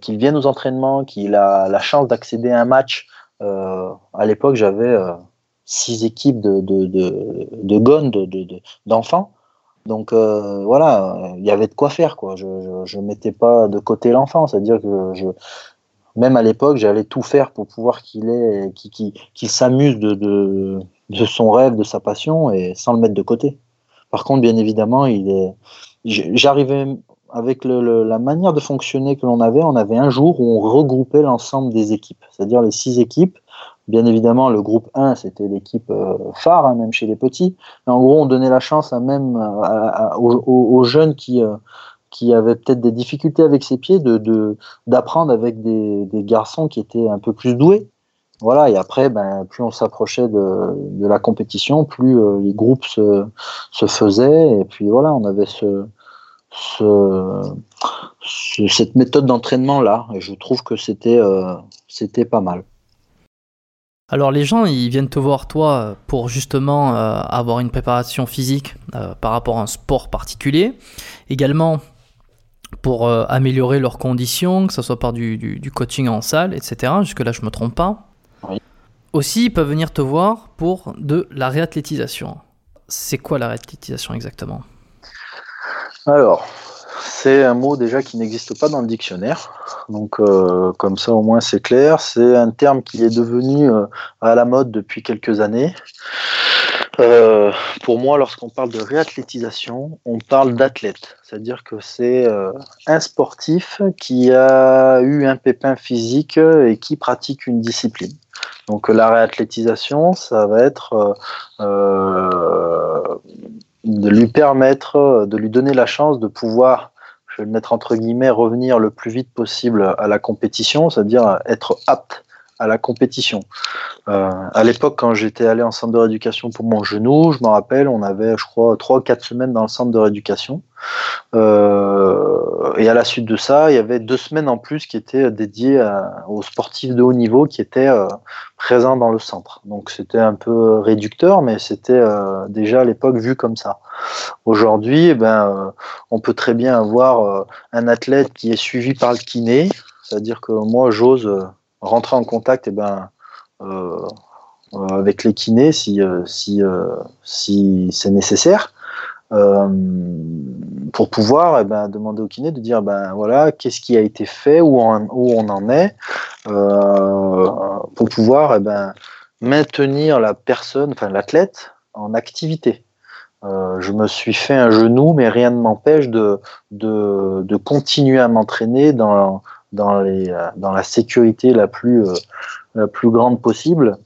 qu'il vienne aux entraînements, qu'il a la chance d'accéder à un match. à l'époque, j'avais six équipes de de de, gones, de, d'enfants. Donc voilà, il y avait de quoi faire quoi. Je, je mettais pas de côté l'enfant, c'est-à-dire que je même à l'époque, j'allais tout faire pour pouvoir qu'il s'amuse de, de, son rêve, de sa passion, et sans le mettre de côté. Par contre, bien évidemment, il est, j'arrivais avec la manière de fonctionner que l'on avait, on avait un jour où on regroupait l'ensemble des équipes, c'est-à-dire les six équipes. Bien évidemment, le groupe 1, c'était l'équipe euh, phare, hein, même chez les petits. en gros, on donnait la chance à même aux, aux, jeunes qui, euh, qui avait peut-être des difficultés avec ses pieds, d'apprendre avec des, garçons qui étaient un peu plus doués. Voilà, et après, ben, plus on s'approchait de, la compétition, plus euh, les groupes se, se, faisaient, et puis voilà, on avait ce, ce, cette méthode d'entraînement-là, et je trouve que c'était euh, c'était pas mal. Alors les gens, ils viennent te voir toi pour justement euh, avoir une préparation physique par rapport à un sport particulier, également pour euh, améliorer leurs conditions, que ce soit par du, coaching en salle, etc. Jusque-là, je ne me trompe pas. Aussi, ils peuvent venir te voir pour de la réathlétisation. C'est quoi la réathlétisation exactement? Alors, c'est un mot déjà qui n'existe pas dans le dictionnaire. Donc, euh, comme ça, au moins, c'est clair. C'est un terme qui est devenu euh, à la mode depuis quelques années. Euh, pour moi, lorsqu'on parle de réathlétisation, on parle d'athlète. C'est-à-dire que c'est euh, un sportif qui a eu un pépin physique et qui pratique une discipline. Donc la réathlétisation, ça va être euh, de lui permettre, de lui donner la chance de pouvoir, je vais le mettre entre guillemets, revenir le plus vite possible à la compétition, c'est-à-dire être apte à la compétition. Euh, à l'époque, quand j'étais allé en centre de rééducation pour mon genou, je me rappelle, on avait, je crois, trois ou quatre semaines dans le centre de rééducation. Euh, et à la suite de ça, il y avait deux semaines en plus qui étaient dédiées aux sportifs de haut niveau qui étaient euh, présents dans le centre. Donc c'était un peu réducteur, mais c'était euh, déjà à l'époque vu comme ça. Aujourd'hui, eh ben, on peut très bien avoir un athlète qui est suivi par le kiné, c'est-à-dire que moi, j'ose rentrer en contact eh ben, euh, euh, avec les kinés si, euh, si, si c'est nécessaire. pour pouvoir eh ben, demander au kiné de dire ben voilà qu'est-ce qui a été fait où on, où on en est pour pouvoir eh ben, maintenir la personne enfin l'athlète en activité je me suis fait un genou, mais rien ne m'empêche de, de, de, continuer à m'entraîner dans, euh, dans la sécurité la plus, euh, la plus grande possible.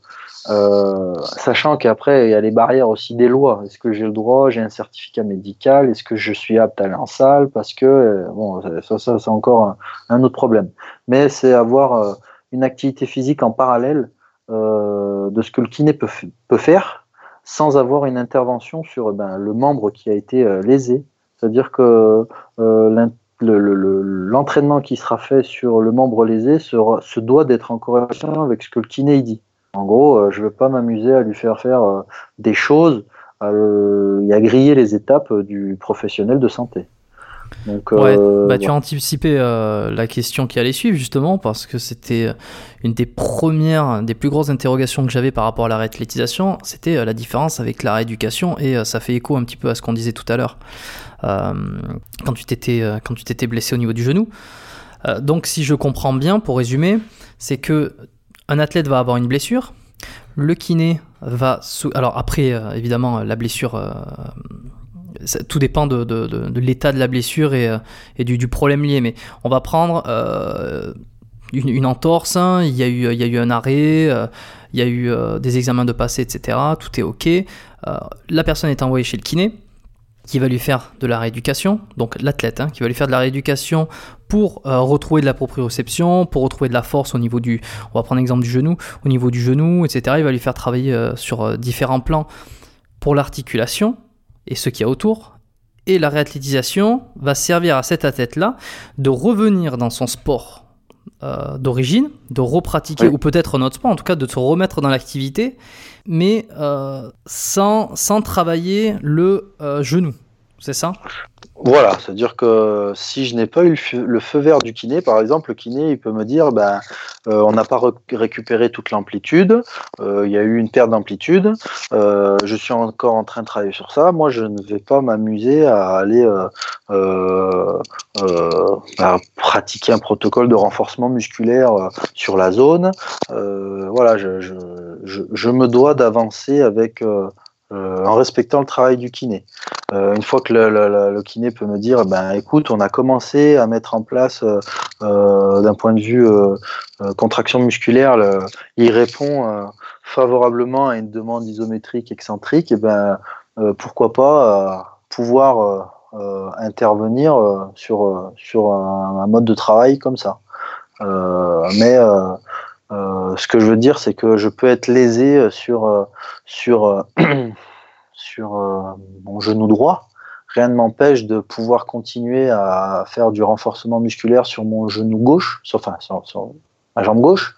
Euh, sachant qu'après, il y a les barrières aussi des lois. Est-ce que j'ai le droit J'ai un certificat médical? Est-ce que je suis apte à aller en salle? Parce que, bon, ça, ça c'est encore un, autre problème. Mais c'est avoir une activité physique en parallèle de ce que le kiné peut, peut, faire sans avoir une intervention sur ben, le membre qui a été lésé. C'est-à-dire que l'entraînement qui sera fait sur le membre lésé sera, se doit d'être en corrélation avec ce que le kiné dit. En gros, je ne vais pas m'amuser à lui faire faire des choses et à griller les étapes du professionnel de santé. Donc, euh, bah, tu as anticipé euh, la question qui allait suivre justement parce que c'était une des premières, des plus grosses interrogations que j'avais par rapport à la réathlétisation, c'était euh, la différence avec la rééducation et ça fait écho un petit peu à ce qu'on disait tout à l'heure quand tu t'étais quand tu t'étais blessé au niveau du genou. donc si je comprends bien, pour résumer, c'est que un athlète va avoir une blessure, le kiné va alors après évidemment la blessure tout dépend de, l'état de la blessure et, euh, du, problème lié. Mais on va prendre euh, une, entorse, hein. il, y a eu, il y a eu un arrêt, euh, il y a eu des examens de passé, etc. Tout est OK. la personne est envoyée chez le kiné qui va lui faire de la rééducation, donc l'athlète, hein, qui va lui faire de la rééducation pour retrouver de la proprioception, pour retrouver de la force au niveau du, on va prendre du genou, au niveau du genou, etc. Il va lui faire travailler sur différents plans pour l'articulation, et ce qu'il y a autour. Et la réathlétisation va servir à cet athlète-là de revenir dans son sport euh, d'origine, de repratiquer, ou peut-être notre sport, en tout cas de se remettre dans l'activité, mais euh, sans, sans travailler le euh, genou. C'est ça? Voilà, c'est-à-dire que si je n'ai pas eu le feu vert du kiné, par exemple, le kiné, il peut me dire, ben, euh, on n'a pas récupéré toute l'amplitude, euh, il y a eu une perte d'amplitude, euh, je suis encore en train de travailler sur ça. Moi, je ne vais pas m'amuser à aller pratiquer un protocole de renforcement musculaire sur la zone. voilà, je, me dois d'avancer avec euh, en respectant le travail du kiné. Euh, une fois que le, kiné peut me dire, ben écoute, on a commencé à mettre en place, euh, d'un point de vue contraction musculaire, il répond favorablement à une demande isométrique excentrique, et ben pourquoi pas pouvoir intervenir sur sur un, un, mode de travail comme ça. mais euh, ce que je veux dire, c'est que je peux être lésé euh, sur, euh, sur, sur mon genou droit. Rien ne m'empêche de pouvoir continuer à faire du renforcement musculaire sur mon genou gauche, enfin sur, ma jambe gauche,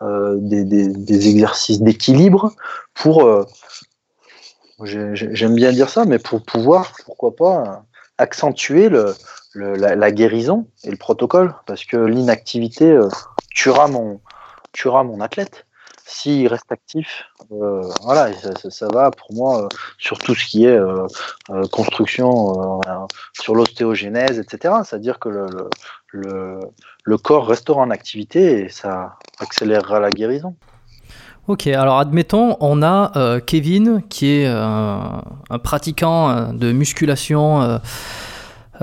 des, des, exercices d'équilibre pour, j'aime bien dire ça, mais pour pouvoir, pourquoi pas, accentuer le, la, guérison et le protocole, parce que l'inactivité tuera mon, tuera mon athlète. S'il reste actif, euh, voilà, ça, va pour moi euh, sur tout ce qui est euh, construction, sur l'ostéogénèse, etc. C'est-à-dire que le, le, corps restera en activité et ça accélérera la guérison. Ok, alors admettons, on a Kevin qui est un pratiquant de musculation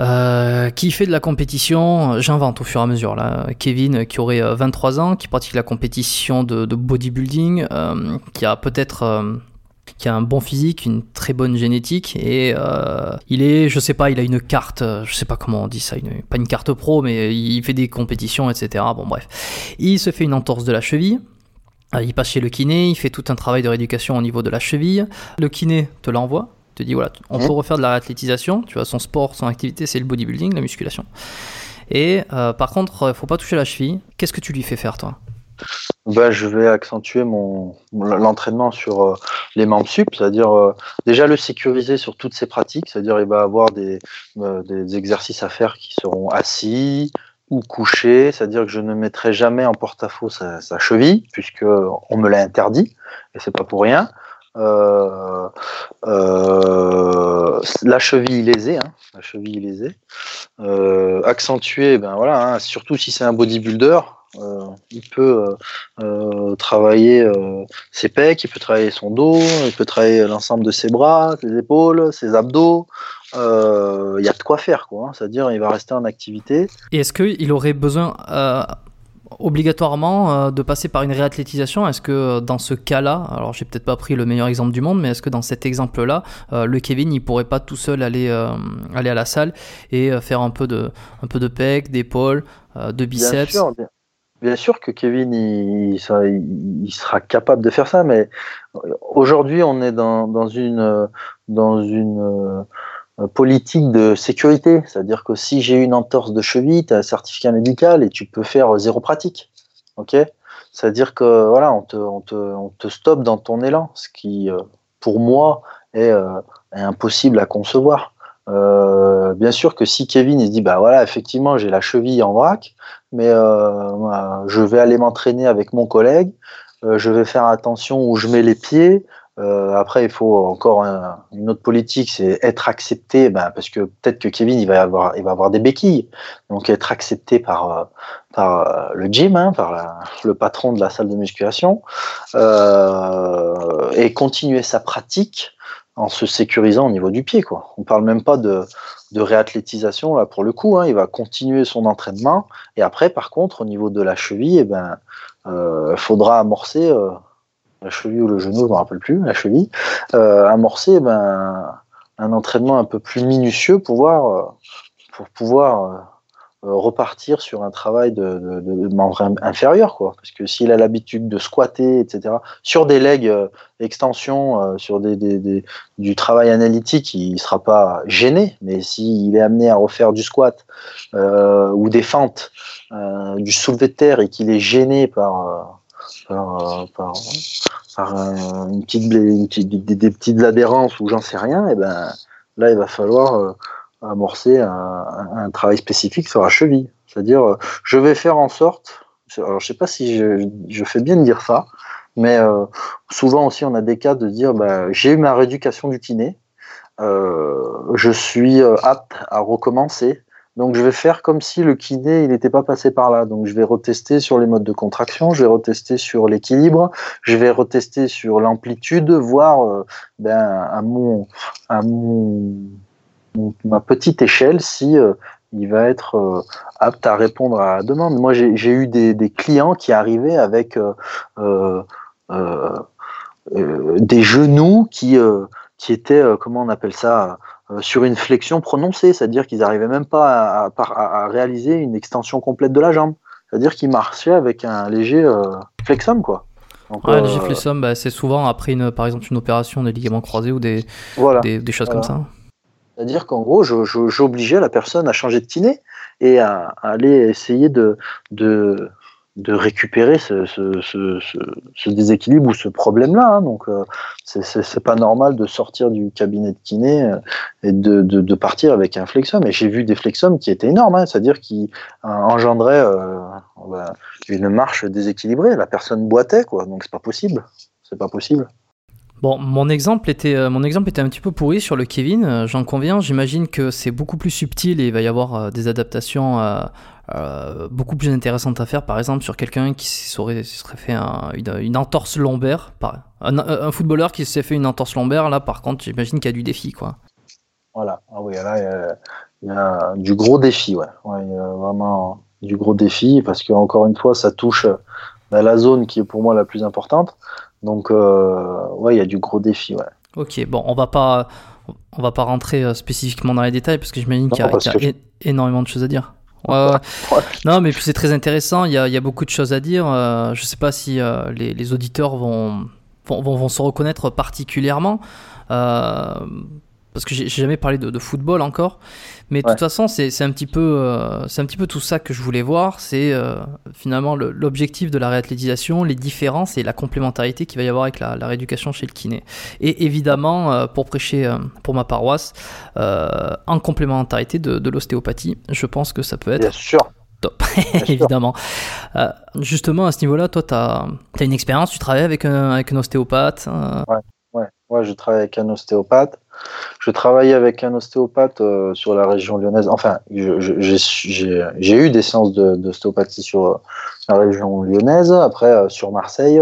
euh, qui fait de la compétition, j'invente au fur et à mesure Kevin qui aurait 23 euh, ans, qui pratique la compétition de, bodybuilding, euh, qui a peut-être un bon physique, une très bonne génétique et il est, je sais pas, il a une carte, je sais pas comment on dit ça, pas une carte pro, mais il fait des compétitions, etc. Bon bref, il se fait une entorse de la cheville. Il passe chez le kiné, il fait tout un travail de rééducation au niveau de la cheville. Le kiné te l'envoie, te dit voilà, on peut refaire de la réathlétisation, tu vois, son sport, son activité, c'est le bodybuilding, la musculation. Et euh, par contre, il euh, faut pas toucher la cheville. Qu'est-ce que tu lui fais faire, toi? Bah, je vais accentuer mon l'entraînement sur euh, les membres sup, c'est-à-dire déjà le sécuriser sur toutes ses pratiques, c'est-à-dire il va avoir des, des exercices à faire qui seront assis ou couchés, c'est-à-dire que je ne mettrai jamais en porte-à-faux sa, sa, cheville puisque on me l'a interdit et c'est pas pour rien. Euh, euh, la cheville lésée, hein, la cheville lésée, euh, accentuée, ben voilà, hein, surtout si c'est un bodybuilder, il peut travailler ses pecs, il peut travailler son dos, il peut travailler l'ensemble de ses bras, ses épaules, ses abdos. Il y a de quoi faire, quoi. Hein. C'est-à-dire, il va rester en activité. Et est-ce qu'il aurait besoin obligatoirement euh, de passer par une réathlétisation. Est-ce que euh, dans ce cas-là, alors j'ai peut-être pas pris le meilleur exemple du monde, mais est-ce que dans cet exemple-là, euh, le Kevin il pourrait pas tout seul aller, aller à la salle et faire un peu de, un peu de pec, d'épaule, de biceps? Bien sûr que Kevin, il, sera capable de faire ça, mais aujourd'hui, on est dans, une, dans une politique de sécurité. C'est-à-dire que si j'ai une entorse de cheville, tu as un certificat médical et tu peux faire zéro pratique. Ok? C'est-à-dire que voilà, on te, on, te, on te stoppe dans ton élan, ce qui, euh, pour moi, est, euh, impossible à concevoir. Euh, bien sûr que si Kevin il se dit bah voilà effectivement j'ai la cheville en vrac, mais euh, je vais aller m'entraîner avec mon collègue, euh, je vais faire attention où je mets les pieds. Après il faut encore une autre politique, c'est être accepté, ben, parce que peut-être que Kevin il va avoir il va avoir des béquilles, donc être accepté par par le gym, hein, par la, le patron de la salle de musculation, et continuer sa pratique en se sécurisant au niveau du pied. Quoi. On parle même pas de, de réathlétisation là pour le coup. Hein. Il va continuer son entraînement et après, par contre, au niveau de la cheville, eh ben, euh, faudra amorcer euh, la cheville ou le genou, je me rappelle plus, la cheville, euh, amorcer eh ben, un entraînement un peu plus minutieux pour pouvoir, euh, pour pouvoir euh, repartir sur un travail de, de, de, membre inférieur, quoi. Parce que s'il a l'habitude de squatter, etc., sur des legs euh, extensions, euh, sur des, du travail analytique, il ne sera pas gêné. Mais s'il est amené à refaire du squat ou des fentes, du soulevé de terre et qu'il est gêné par, par, par, par une petite, une des, petites adhérences ou j'en sais rien, et ben là, il va falloir amorcer un, travail spécifique sur la cheville. C'est-à-dire, euh, je vais faire en sorte, alors je sais pas si je, fais bien de dire ça, mais euh, souvent aussi on a des cas de dire, bah, j'ai eu ma rééducation du kiné, euh, je suis euh, apte à recommencer, donc je vais faire comme si le kiné il n'était pas passé par là. Donc je vais retester sur les modes de contraction, je vais retester sur l'équilibre, je vais retester sur l'amplitude, voir euh, ben, à mon, à mon ma petite échelle si euh, il va être euh, apte à répondre à la demande. Moi, j'ai eu des, des, clients qui arrivaient avec des genoux qui, qui étaient, comment on appelle ça, sur une flexion prononcée, c'est-à-dire qu'ils n'arrivaient même pas à, à, à, réaliser une extension complète de la jambe. C'est-à-dire qu'ils marchaient avec un léger flexum, quoi. Donc, ouais, euh, léger flexum, bah, c'est souvent après, une, par exemple, une opération des ligaments croisés ou des, voilà. des, des, choses voilà. comme ça. C'est-à-dire qu'en gros, j'obligeais la personne à changer de kiné et à, à aller essayer de, de, de récupérer ce, déséquilibre ou ce problème-là. Hein. Donc, euh, c'est pas normal de sortir du cabinet de kiné euh, et de, partir avec un flexum. Et j'ai vu des flexums qui étaient énormes, hein, c'est-à-dire qui euh, engendraient euh, une marche déséquilibrée. La personne boitait, quoi. Donc, c'est pas possible. C'est pas possible. Bon, mon exemple était, euh, mon exemple était un petit peu pourri sur le Kevin, euh, j'en conviens. J'imagine que c'est beaucoup plus subtil et il va y avoir euh, des adaptations beaucoup plus intéressantes à faire. Par exemple, sur quelqu'un qui serait, serait fait un, une, entorse lombaire, un, footballeur qui s'est fait une entorse lombaire, là par contre, j'imagine qu'il y a du défi, quoi. Voilà, ah oui, là, il y, a, du gros défi, ouais. Il y a vraiment du gros défi parce que encore une fois, ça touche la zone qui est pour moi la plus importante. Donc, euh, ouais, il y a du gros défi, ouais. Ok, bon, on va pas, on va pas rentrer euh, spécifiquement dans les détails parce que j'imagine qu'il y a, qu y a que... énormément de choses à dire. Ouais, ouais. ouais. Non, mais puis c'est très intéressant. Il y, a, il y, a, beaucoup de choses à dire. Euh, je sais pas si euh, les, les, auditeurs vont, vont, vont, se reconnaître particulièrement. Euh, parce que j'ai jamais parlé de, de, football encore. Mais de ouais. toute façon, c'est un petit peu, euh, un petit peu tout ça que je voulais voir. C'est euh, finalement l'objectif de la réathlétisation, les différences et la complémentarité qu'il va y avoir avec la, la, rééducation chez le kiné. Et évidemment, euh, pour prêcher euh, pour ma paroisse, en complémentarité de, de l'ostéopathie, je pense que ça peut être. Bien sûr. Top, évidemment. Justement, à ce niveau-là, toi, tu as, as, une expérience, tu travailles avec un, avec un ostéopathe. Ouais, ouais, ouais, je travaille avec un ostéopathe. Je travaillais avec un ostéopathe euh, sur la région lyonnaise. Enfin, j'ai eu des séances d'ostéopathie sur euh, la région lyonnaise. Après, euh, sur Marseille,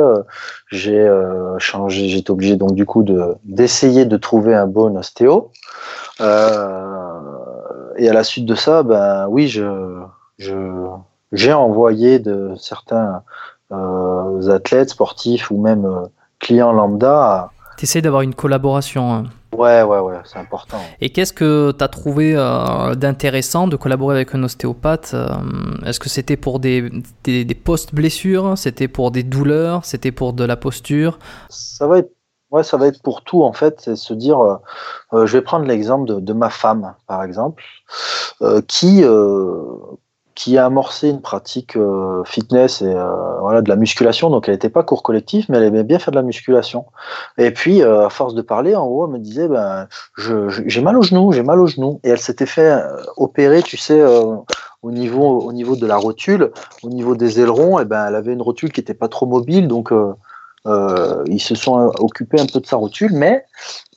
j'ai changé. J'étais obligé donc du coup d'essayer de, trouver un bon ostéo. et à la suite de ça, ben oui, j'ai envoyé de certains athlètes sportifs ou même clients lambda essaies d'avoir une collaboration. Hein. Ouais, ouais, ouais, c'est important. Et qu'est-ce que tu as trouvé euh, d'intéressant de collaborer avec un ostéopathe euh, Est-ce que c'était pour des, des, post-blessures C'était pour des douleurs C'était pour de la posture? Ça va être Ouais, ça va être pour tout en fait, c'est se dire, je vais prendre l'exemple de, de, ma femme par exemple, qui qui a amorcé une pratique euh, fitness et euh, voilà de la musculation. Donc elle n'était pas cours collectif, mais elle aimait bien faire de la musculation. Et puis euh, à force de parler, en haut, elle me disait ben j'ai mal au genou, j'ai mal au genou. Et elle s'était fait opérer, tu sais, au niveau au niveau de la rotule, au niveau des ailerons. Et ben elle avait une rotule qui n'était pas trop mobile, donc ils se sont occupés un peu de sa rotule, mais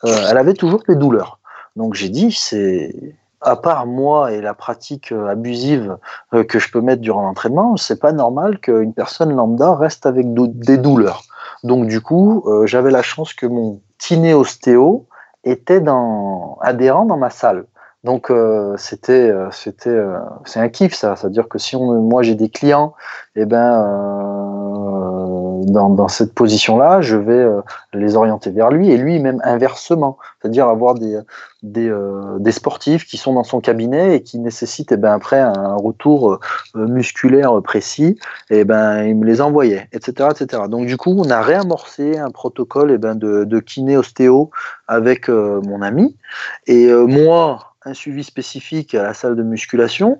elle avait toujours des douleurs. Donc j'ai dit c'est à part moi et la pratique euh, abusive euh, que je peux mettre durant l'entraînement, c'est pas normal qu'une personne lambda reste avec des douleurs. Donc du coup, euh, j'avais la chance que mon kiné ostéo était dans, adhérent dans ma salle. Donc c'était c'est un kiff ça, c'est-à-dire que si on, moi j'ai des clients, et eh ben dans, cette position-là, je vais les orienter vers lui et lui même inversement, c'est-à-dire avoir des euh, des, sportifs qui sont dans son cabinet et qui nécessitent eh ben, après un retour euh, musculaire précis, et ben, il me les envoyait, etc., etc. Donc du coup, on a réamorcé un protocole eh ben, de, de kiné-ostéo avec euh, mon ami. Et moi, un suivi spécifique à la salle de musculation,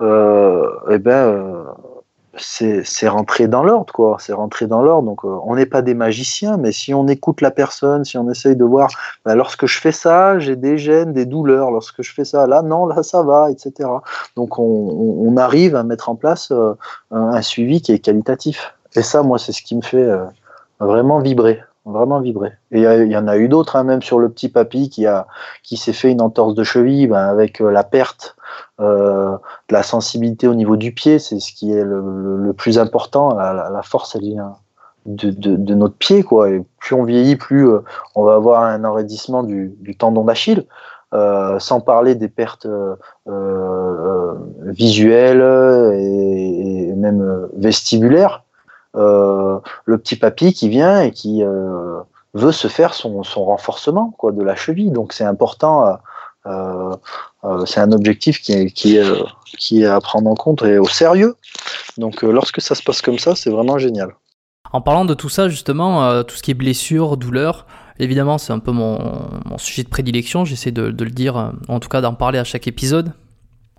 eh ben, c'est rentré dans l'ordre, quoi. C'est rentré dans l'ordre. Donc, euh, on n'est pas des magiciens, mais si on écoute la personne, si on essaye de voir, bah, lorsque je fais ça, j'ai des gènes, des douleurs. Lorsque je fais ça, là, non, là, ça va, etc. Donc, on, arrive à mettre en place euh, un, suivi qui est qualitatif. Et ça, moi, c'est ce qui me fait euh, vraiment vibrer vraiment vibrer. Et il y, en a eu d'autres, hein, même sur le petit papy qui a qui s'est fait une entorse de cheville ben, avec la perte euh, de la sensibilité au niveau du pied, c'est ce qui est le, plus important. La, force, elle vient de, notre pied, quoi. Et plus on vieillit, plus euh, on va avoir un enraidissement du, tendon d'Achille. Euh, sans parler des pertes visuelles et, même vestibulaires. Le petit papy qui vient et qui veut se faire son, son, renforcement quoi, de la cheville. Donc c'est important euh, euh, c'est un objectif qui est, qui, est, qui est à prendre en compte et au sérieux. Donc euh, lorsque ça se passe comme ça, c'est vraiment génial. En parlant de tout ça, justement, tout ce qui est blessure, douleur, évidemment, c'est un peu mon, mon, sujet de prédilection. J'essaie de, de, le dire, en tout cas d'en parler à chaque épisode.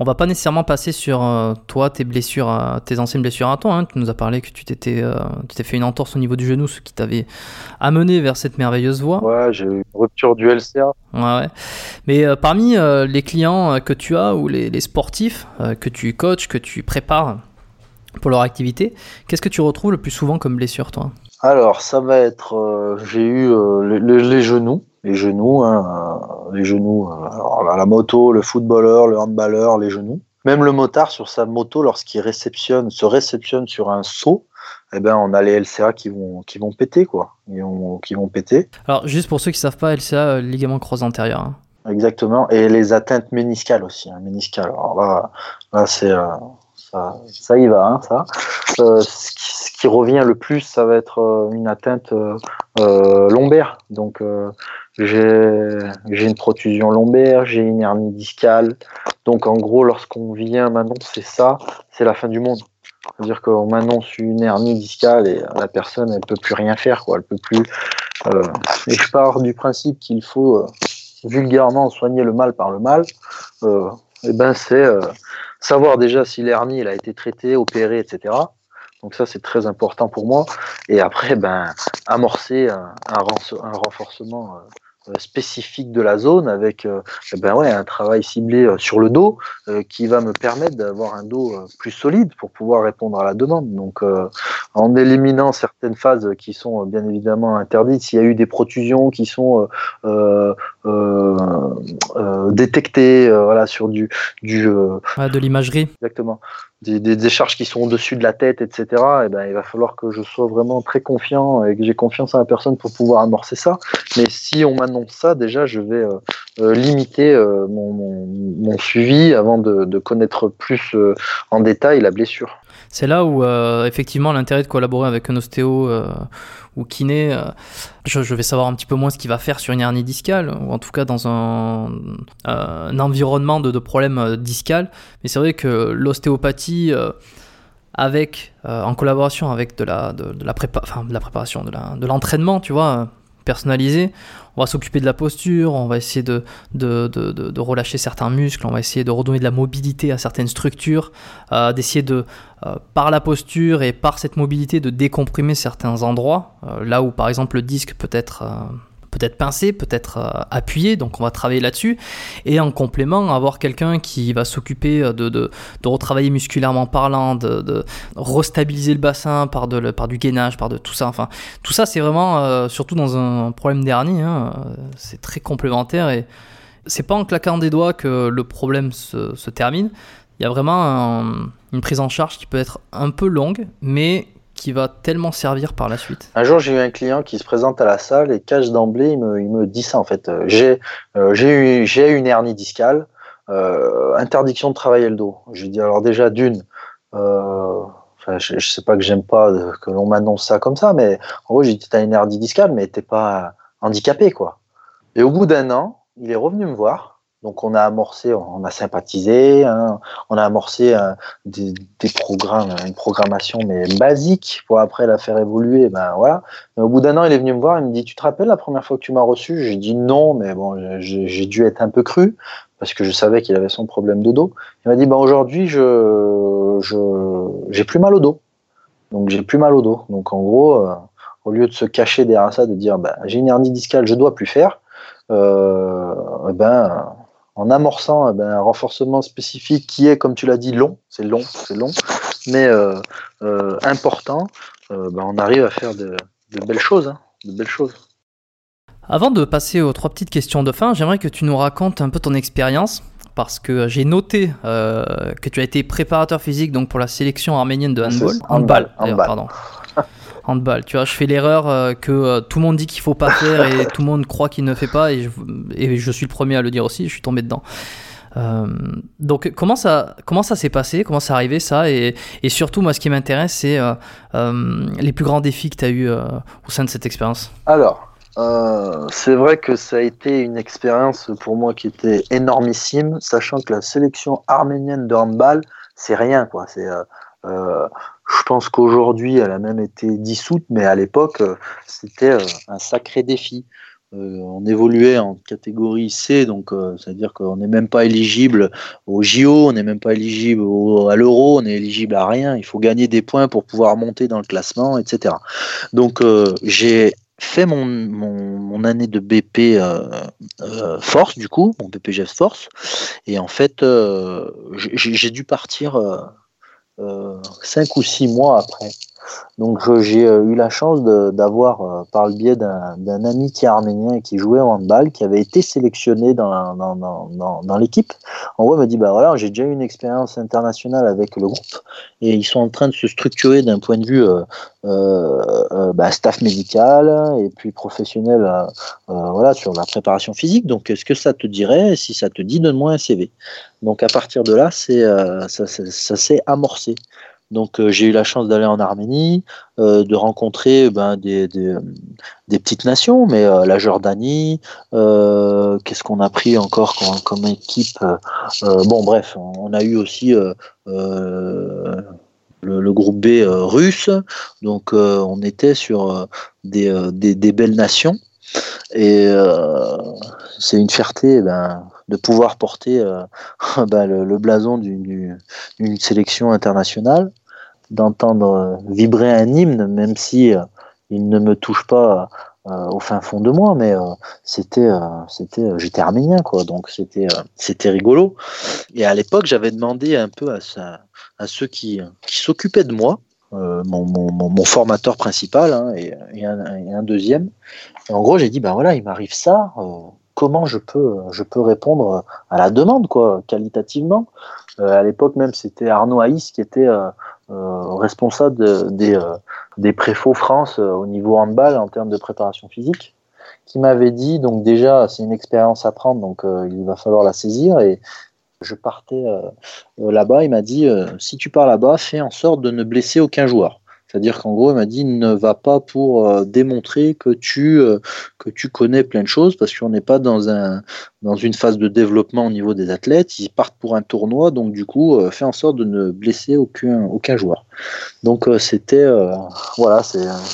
On va pas nécessairement passer sur euh, toi, tes blessures, euh, tes anciennes blessures à toi. Hein. Tu nous as parlé que tu t'étais, euh, t'es fait une entorse au niveau du genou, ce qui t'avait amené vers cette merveilleuse voie. Ouais, j'ai eu une rupture du LCA. Ouais, ouais. Mais parmi les clients que tu as ou les, les sportifs que tu coaches, que tu prépares pour leur activité, qu'est-ce que tu retrouves le plus souvent comme blessure, toi? Alors, ça va être, j'ai eu les genoux les genoux, hein, euh, les genoux, euh, la moto, le footballeur, le handballeur, les genoux. Même le motard sur sa moto, lorsqu'il réceptionne, se réceptionne sur un saut, eh ben on a les LCA qui vont qui vont péter quoi, qui vont péter. Alors juste pour ceux qui savent pas, LCA euh, ligament croisé antérieur. Hein. Exactement, et les atteintes méniscales aussi, hein, méniscales. Alors là, là c'est ça, ça y va, hein, ça. Euh, ce, qui, revient le plus, ça va être une atteinte euh, lombaire. Donc, j'ai une protrusion lombaire, j'ai une hernie discale. Donc, en gros, lorsqu'on vient m'annoncer ça, c'est la fin du monde. C'est-à-dire qu'on m'annonce une hernie discale et la personne, elle peut plus rien faire, quoi. Elle peut plus. et je pars du principe qu'il faut vulgairement soigner le mal par le mal. et ben, c'est savoir déjà si l'hernie a été traitée, opérée, etc. Donc ça, c'est très important pour moi. Et après, ben, amorcer un, un renforcement euh, euh, spécifique de la zone avec euh, eh ben un travail ciblé euh, sur le dos qui va me permettre d'avoir un dos plus solide pour pouvoir répondre à la demande. Donc en éliminant certaines phases qui sont bien évidemment interdites, s'il y a eu des protrusions qui sont détectées voilà, sur du... du de l'imagerie. Exactement des, des, charges qui sont au-dessus de la tête, etc., et eh ben, il va falloir que je sois vraiment très confiant et que j'ai confiance en la personne pour pouvoir amorcer ça. Mais si on m'annonce ça, déjà, je vais euh, euh, limiter euh, mon, mon, mon, suivi avant de, de, connaître plus en détail la blessure. C'est là où effectivement l'intérêt de collaborer avec un ostéo ou kiné, je, vais savoir un petit peu moins ce qu'il va faire sur une hernie discale, ou en tout cas dans un, environnement de, problèmes discales. Mais c'est vrai que l'ostéopathie avec, en collaboration avec de la, de, la, de la préparation, de l'entraînement, tu vois, personnalisé. On va s'occuper de la posture, on va essayer de, de, relâcher certains muscles, on va essayer de redonner de la mobilité à certaines structures, euh, d'essayer de, euh, par la posture et par cette mobilité, de décomprimer certains endroits, euh, là où par exemple le disque peut être peut-être pincé, peut-être euh, appuyé, donc on va travailler là-dessus. Et en complément, avoir quelqu'un qui va s'occuper euh, de, de, retravailler musculairement parlant, de, restabiliser le bassin par, de, par du gainage, par de tout ça. Enfin, tout ça, c'est vraiment, euh, surtout dans un problème dernier, hein, c'est très complémentaire et c'est pas en claquant des doigts que le problème se termine. Il y a vraiment une prise en charge qui peut être un peu longue, mais qui va tellement servir par la suite. Un jour, j'ai eu un client qui se présente à la salle et cache d'emblée, il me, dit ça en fait. Euh, j'ai euh, j'ai une hernie discale, euh, interdiction de travailler le dos. Je lui dis alors déjà d'une, euh, je, ne sais pas que j'aime pas que l'on m'annonce ça comme ça, mais en gros, j'ai dit t'as une hernie discale, mais t'es pas handicapé quoi. Et au bout d'un an, il est revenu me voir donc on a amorcé, on a sympathisé, hein, on a amorcé euh, des, programmes, une programmation mais basique pour après la faire évoluer. Ben voilà. au bout d'un an, il est venu me voir, il me dit "Tu te rappelles la première fois que tu m'as reçu? J'ai dit non, mais bon, j'ai dû être un peu cru parce que je savais qu'il avait son problème de dos. Il m'a dit "Ben aujourd'hui, je j'ai plus mal au dos. Donc j'ai plus mal au dos. Donc en gros, euh, au lieu de se cacher derrière ça, de dire ben, j'ai une hernie discale, je dois plus faire." Euh, ben en amorçant eh ben, un renforcement spécifique qui est, comme tu l'as dit, long, c'est long, c'est long, mais euh, euh, important, euh, ben, on arrive à faire de, belles choses, hein, de belles choses. Avant de passer aux trois petites questions de fin, j'aimerais que tu nous racontes un peu ton expérience parce que j'ai noté que tu as été préparateur physique donc pour la sélection arménienne de handball. Handball, handball, pardon. Handball. Tu vois, je fais l'erreur euh, que euh, tout le monde dit qu'il faut pas faire et tout le monde croit qu'il ne fait pas et je, suis le premier à le dire aussi. Je suis tombé dedans. Euh, donc comment ça comment ça s'est passé? Comment ça arrivé ça? Et, surtout moi ce qui m'intéresse c'est les plus grands défis que tu as eu au sein de cette expérience alors c'est vrai que ça a été une expérience pour moi qui était énormissime sachant que la sélection arménienne de handball c'est rien quoi c'est je pense qu'aujourd'hui, elle a même été dissoute, mais à l'époque, euh, c'était euh, un sacré défi. Euh, on évoluait en catégorie C, donc c'est-à-dire qu'on n'est même pas éligible au JO, on n'est même pas éligible à l'euro, on est éligible à rien. Il faut gagner des points pour pouvoir monter dans le classement, etc. Donc j'ai fait mon, mon, année de BP Force, du coup, mon BPGF Force, et en fait, j'ai dû partir cinq ou six mois après. Donc j'ai euh, eu la chance d'avoir, euh, par le biais d'un ami qui est arménien et qui jouait au handball, qui avait été sélectionné dans, l'équipe. En gros, il m'a dit, bah voilà, j'ai déjà eu une expérience internationale avec le groupe et ils sont en train de se structurer d'un point de vue euh, bah, staff médical et puis professionnel voilà, sur la préparation physique. Donc, est-ce que ça te dirait? Si ça te dit, donne-moi un CV. Donc, à partir de là, ça s'est amorcé. Donc euh, j'ai eu la chance d'aller en Arménie, euh, de rencontrer ben, des, petites nations, mais euh, la Jordanie, qu'est-ce qu'on a pris encore comme, équipe Bon bref, on a eu aussi le, groupe B russe, donc on était sur des, belles nations. Et c'est une fierté ben, de pouvoir porter ben, le, blason d'une sélection internationale d'entendre vibrer un hymne, même si euh, il ne me touche pas euh, au fin fond de moi, mais euh, c'était, c'était, j'étais arménien, quoi, donc c'était, c'était rigolo. Et à l'époque, j'avais demandé un peu à, ça, à ceux qui, qui s'occupaient de moi, mon, mon, formateur principal hein, et, un, deuxième. En gros, j'ai dit, ben voilà, il m'arrive ça. comment je peux, je peux répondre à la demande, quoi, qualitativement? à l'époque même, c'était Arnaud Haïs qui était euh, responsable des, euh, des préfaux France euh, au niveau handball en termes de préparation physique, qui m'avait dit, donc déjà, c'est une expérience à prendre, donc il va falloir la saisir, et Je partais là-bas, il m'a dit si tu pars là-bas, fais en sorte de ne blesser aucun joueur. C'est-à-dire qu'en gros, il m'a dit ne va pas pour euh, démontrer que tu, euh, que tu connais plein de choses parce qu'on n'est pas dans, un, dans une phase de développement au niveau des athlètes. Ils partent pour un tournoi, donc du coup, euh, fais en sorte de ne blesser aucun, aucun joueur. Donc c'était, voilà,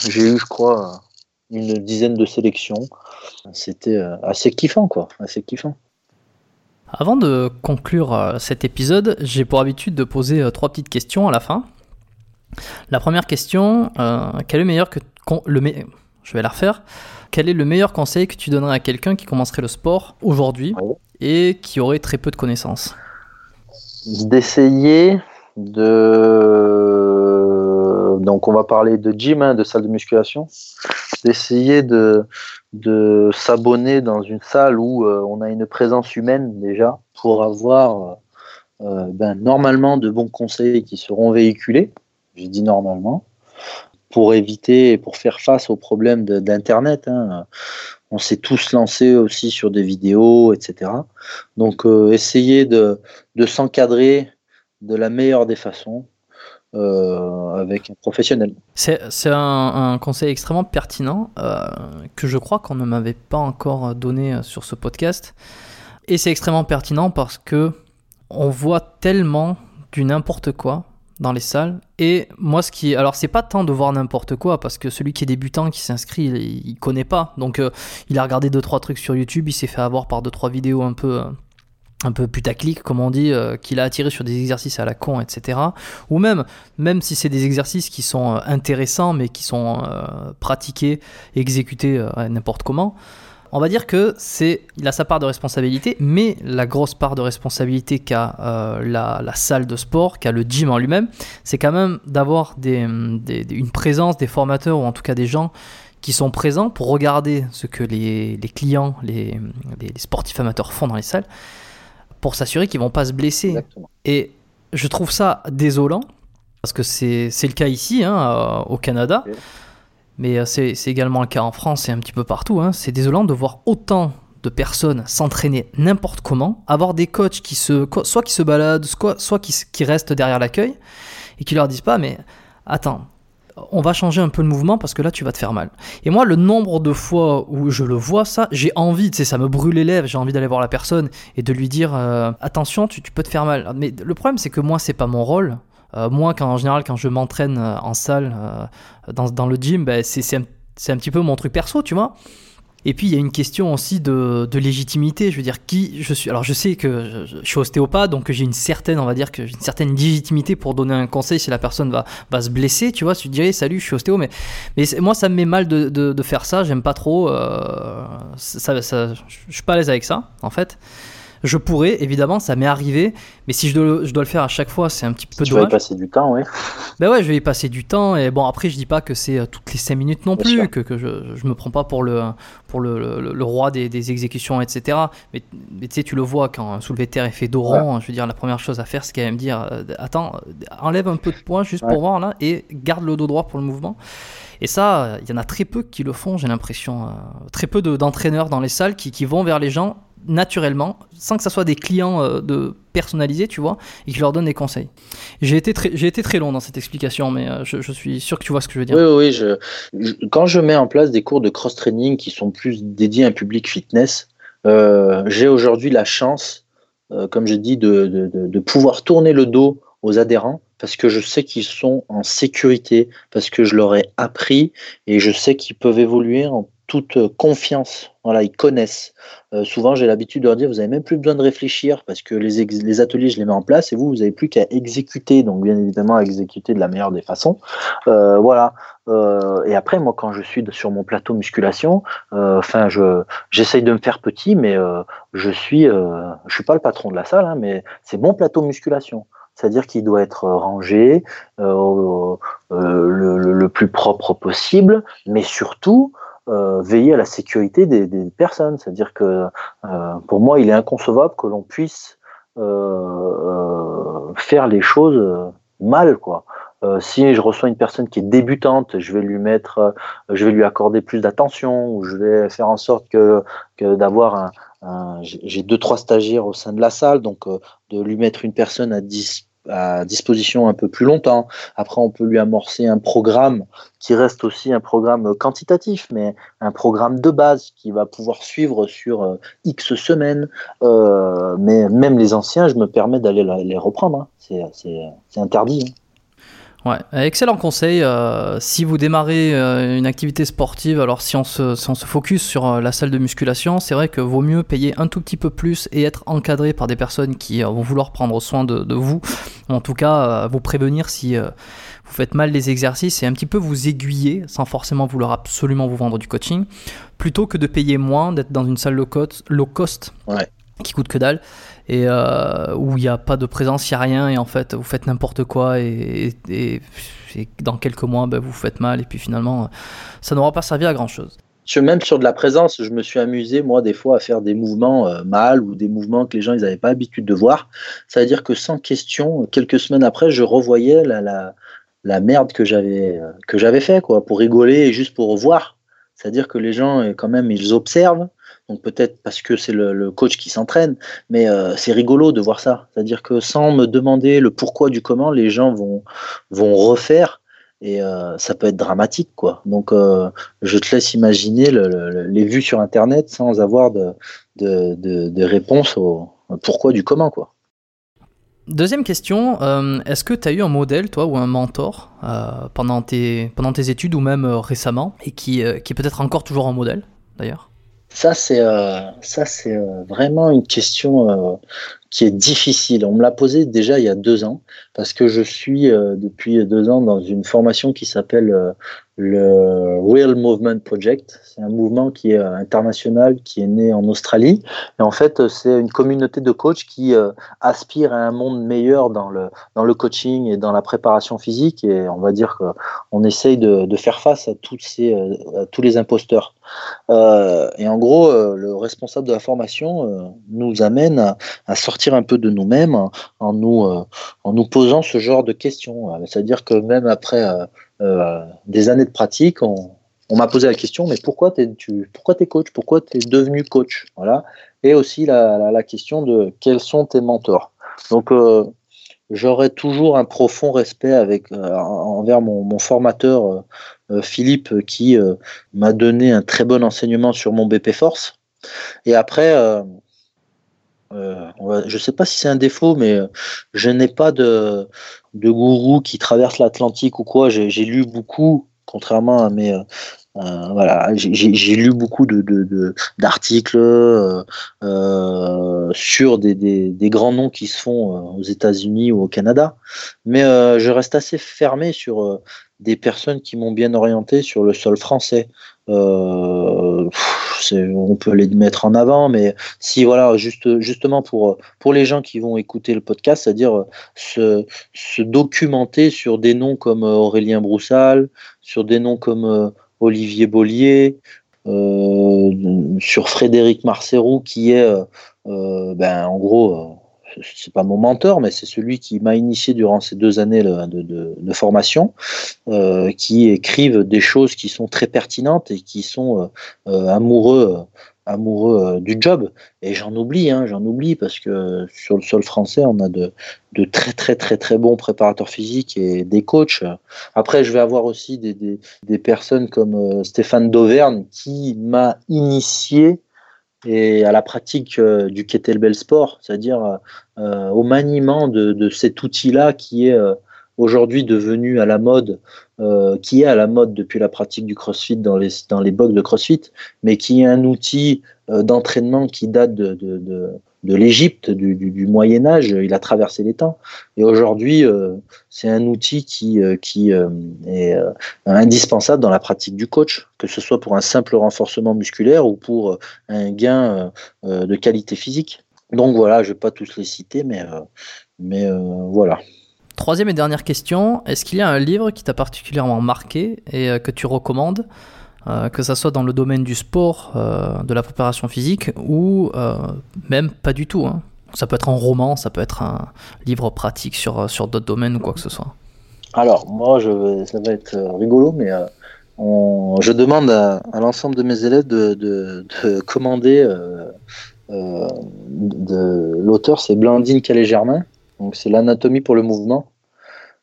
j'ai eu, je crois, une dizaine de sélections. C'était assez kiffant, quoi, assez kiffant. Avant de conclure cet épisode, j'ai pour habitude de poser trois petites questions à la fin. La première question, euh, quel est le meilleur que le je vais la refaire. Quel est le meilleur conseil que tu donnerais à quelqu'un qui commencerait le sport aujourd'hui et qui aurait très peu de connaissances? D'essayer de donc on va parler de gym, hein, de salle de musculation, d'essayer de, de s'abonner dans une salle où euh, on a une présence humaine déjà pour avoir euh, ben, normalement de bons conseils qui seront véhiculés j'ai dit normalement, pour éviter et pour faire face aux problèmes d'Internet. Hein. On s'est tous lancés aussi sur des vidéos, etc. Donc, euh, essayer de, s'encadrer de la meilleure des façons euh, avec un professionnel. C'est un, conseil extrêmement pertinent euh, que je crois qu'on ne m'avait pas encore donné sur ce podcast. Et c'est extrêmement pertinent parce que on voit tellement du n'importe quoi dans les salles. Et moi, ce qui. Alors, c'est pas tant de voir n'importe quoi, parce que celui qui est débutant, qui s'inscrit, il, connaît pas. Donc, euh, il a regardé 2-3 trucs sur YouTube, il s'est fait avoir par 2-3 vidéos un peu. un peu putaclic, comme on dit, euh, qu'il a attiré sur des exercices à la con, etc. Ou même, même si c'est des exercices qui sont euh, intéressants, mais qui sont pratiqués, exécutés n'importe comment, on va dire que c'est, il a sa part de responsabilité, mais la grosse part de responsabilité qu'a euh, la, salle de sport, qu'a le gym en lui-même, c'est quand même d'avoir une présence, des formateurs ou en tout cas des gens qui sont présents pour regarder ce que les, clients, les, sportifs amateurs font dans les salles, pour s'assurer qu'ils vont pas se blesser. Et je trouve ça désolant, parce que c'est le cas ici, hein, euh, au Canada mais euh, c'est également le cas en France et un petit peu partout. Hein. C'est désolant de voir autant de personnes s'entraîner n'importe comment, avoir des coachs qui se, soit qui se baladent, soit, qui, restent derrière l'accueil et qui leur disent pas, mais attends, on va changer un peu le mouvement parce que là tu vas te faire mal. Et moi, le nombre de fois où je le vois, ça, j'ai envie, tu ça me brûle les lèvres, j'ai envie d'aller voir la personne et de lui dire euh, attention, tu, tu, peux te faire mal. Mais le problème, c'est que moi, c'est pas mon rôle. Euh, moi, quand, en général, quand je m'entraîne euh, en salle, euh, dans, dans, le gym, ben, c'est un, un, petit peu mon truc perso, tu vois. Et puis il y a une question aussi de, de, légitimité. Je veux dire, qui je suis. Alors je sais que je, suis ostéopathe, donc j'ai une certaine, on va dire que une certaine légitimité pour donner un conseil si la personne va, va se blesser. Tu vois, tu dirais salut, je suis ostéo, mais, mais moi ça me met mal de, de, faire ça. J'aime pas trop. ça, ça, je suis pas à l'aise avec ça, en fait. Je pourrais, évidemment, ça m'est arrivé, mais si je dois, je dois le faire à chaque fois, c'est un petit peu tu dommage. Tu vas y passer du temps, oui. Ben ouais, je vais y passer du temps, et bon, après, je dis pas que c'est euh, toutes les 5 minutes non plus, que, que, je, je me prends pas pour le, pour le, le, roi des, des, exécutions, etc. Mais, mais tu sais, tu le vois quand un soulevé de terre est fait d'oran, je veux dire, la première chose à faire, c'est quand même dire euh, attends, enlève un peu de poids juste pour voir là, et garde le dos droit pour le mouvement. Et ça, il y en a très peu qui le font, j'ai l'impression. Euh, très peu d'entraîneurs dans les salles qui, qui, vont vers les gens naturellement, sans que ce soit des clients euh, de personnalisés, tu vois, et qui leur donnent des conseils. J'ai été, très, été très long dans cette explication, mais euh, je, suis sûr que tu vois ce que je veux dire. Oui, oui, je, quand je mets en place des cours de cross-training qui sont plus dédiés à un public fitness, euh, j'ai aujourd'hui la chance, comme j'ai dit, de, de, de, pouvoir tourner le dos aux adhérents parce que je sais qu'ils sont en sécurité, parce que je leur ai appris et je sais qu'ils peuvent évoluer en toute confiance. Voilà, ils connaissent. Euh, souvent, j'ai l'habitude de leur dire, vous n'avez même plus besoin de réfléchir parce que les, ateliers, je les mets en place et vous, vous n'avez plus qu'à exécuter. Donc, bien évidemment, exécuter de la meilleure des façons. Euh, voilà. Euh, et après, moi, quand je suis sur mon plateau musculation, enfin, je j'essaye de me faire petit, mais je suis, je suis pas le patron de la salle, hein, mais c'est mon plateau musculation c'est-à-dire qu'il doit être rangé le, plus propre possible, mais surtout, euh, veiller à la sécurité des, des personnes. C'est-à-dire que euh, pour moi, il est inconcevable que l'on puisse euh, faire les choses mal, quoi. si je reçois une personne qui est débutante, je vais lui mettre, je vais lui accorder plus d'attention, ou je vais faire en sorte que, que d'avoir un, j'ai deux trois stagiaires au sein de la salle, donc de lui mettre une personne à 10 à disposition un peu plus longtemps. Après, on peut lui amorcer un programme qui reste aussi un programme quantitatif, mais un programme de base qui va pouvoir suivre sur euh, X semaines. Euh, mais même les anciens, je me permets d'aller les reprendre. Hein. C'est interdit. Hein. Ouais, excellent conseil. Euh, si vous démarrez euh, une activité sportive, alors si on se, si on se focus sur euh, la salle de musculation, c'est vrai que vaut mieux payer un tout petit peu plus et être encadré par des personnes qui vont vouloir prendre soin de, de vous. En tout cas, vous prévenir si vous faites mal les exercices et un petit peu vous aiguiller sans forcément vouloir absolument vous vendre du coaching, plutôt que de payer moins, d'être dans une salle low cost, low cost ouais. Qui coûte que dalle et euh, où il n'y a pas de présence, il n'y a rien, et en fait vous faites n'importe quoi, et, dans quelques mois ben, vous faites mal, et puis finalement ça n'aura pas servi à grand chose. Même sur de la présence, je me suis amusé, moi, des fois, à faire des mouvements euh, mal ou des mouvements que les gens n'avaient pas l'habitude de voir. Ça veut dire que sans question, quelques semaines après, je revoyais la, la, la merde que j'avais euh, que fait, quoi, pour rigoler et juste pour voir. C'est-à-dire que les gens, quand même, ils observent, donc peut-être parce que c'est le, coach qui s'entraîne, mais euh, c'est rigolo de voir ça. C'est-à-dire que sans me demander le pourquoi du comment, les gens vont, vont refaire et euh, ça peut être dramatique. quoi. Donc euh, je te laisse imaginer les vues sur Internet sans avoir de, de, de, réponse au pourquoi du comment. quoi. Deuxième question, est-ce que tu as eu un modèle, toi, ou un mentor pendant, tes, pendant tes études ou même récemment, et qui, qui est peut-être encore toujours un modèle, d'ailleurs? Ça, c'est euh, c'est euh, vraiment une question euh, qui est difficile. On me l'a posé déjà il y a deux ans parce que je suis depuis deux ans dans une formation qui s'appelle le Real Movement Project. C'est un mouvement qui est euh, international, qui est né en Australie. Et en fait, c'est une communauté de coachs qui euh, aspire à un monde meilleur dans le, dans le coaching et dans la préparation physique. Et on va dire qu'on essaye de, de, faire face à, tous ces, euh, à tous les imposteurs. Euh, et en gros, le responsable de la formation nous amène à, sortir un peu de nous-mêmes en, nous, en nous posant ce genre de questions. C'est-à-dire que même après euh, des années de pratique, on, m'a posé la question, mais pourquoi tu pourquoi es coach? Pourquoi tu es devenu coach? Voilà. Et aussi la, question de quels sont tes mentors? Donc, euh, j'aurais toujours un profond respect avec, euh, envers mon, formateur Philippe qui m'a donné un très bon enseignement sur mon BP Force. Et après, je ne sais pas si c'est un défaut, mais je n'ai pas de, de gourous qui traversent l'Atlantique ou quoi. J'ai lu beaucoup, contrairement à mes. Euh, euh, voilà, j'ai lu beaucoup d'articles de, de, euh, sur des, des, grands noms qui se font aux États-Unis ou au Canada, mais je reste assez fermé sur des personnes qui m'ont bien orienté sur le sol français. Euh, on peut les mettre en avant, mais si voilà, juste, justement pour, pour les gens qui vont écouter le podcast, c'est-à-dire se, se, documenter sur des noms comme Aurélien Broussal, sur des noms comme euh, Olivier Bollier, euh, sur Frédéric Marcerou, qui est ben, en gros c'est pas mon mentor, mais c'est celui qui m'a initié durant ces deux années de, formation, euh, qui écrivent des choses qui sont très pertinentes et qui sont euh, euh, amoureux amoureux du job. Et j'en oublie, hein, j'en oublie parce que sur le sol français, on a de, très très très très bons préparateurs physiques et des coachs. Après, je vais avoir aussi des, des personnes comme Stéphane Dauvergne qui m'a initié et à la pratique euh, du kettlebell sport, c'est-à-dire euh, euh, au maniement de, cet outil-là qui est aujourd'hui devenu à la mode, qui est à la mode depuis la pratique du CrossFit dans les dans les box de CrossFit, mais qui est un outil d'entraînement qui date de, de l'Égypte, du, Moyen Âge, il a traversé les temps. Et aujourd'hui, euh, c'est un outil qui, euh, qui euh, est indispensable dans la pratique du coach, que ce soit pour un simple renforcement musculaire ou pour un gain de qualité physique. Donc voilà, je ne vais pas tous les citer, mais, mais voilà. Troisième et dernière question, est-ce qu'il y a un livre qui t'a particulièrement marqué et que tu recommandes euh, que ça soit dans le domaine du sport, euh, de la préparation physique, ou euh, même pas du tout. Hein. Ça peut être un roman, ça peut être un livre pratique sur, sur d'autres domaines ou quoi que ce soit. Alors, moi, ça va être rigolo, mais je demande à, l'ensemble de mes élèves de, de, commander de l'auteur, c'est Blandine Calais-Germain. Donc c'est l'anatomie pour le mouvement.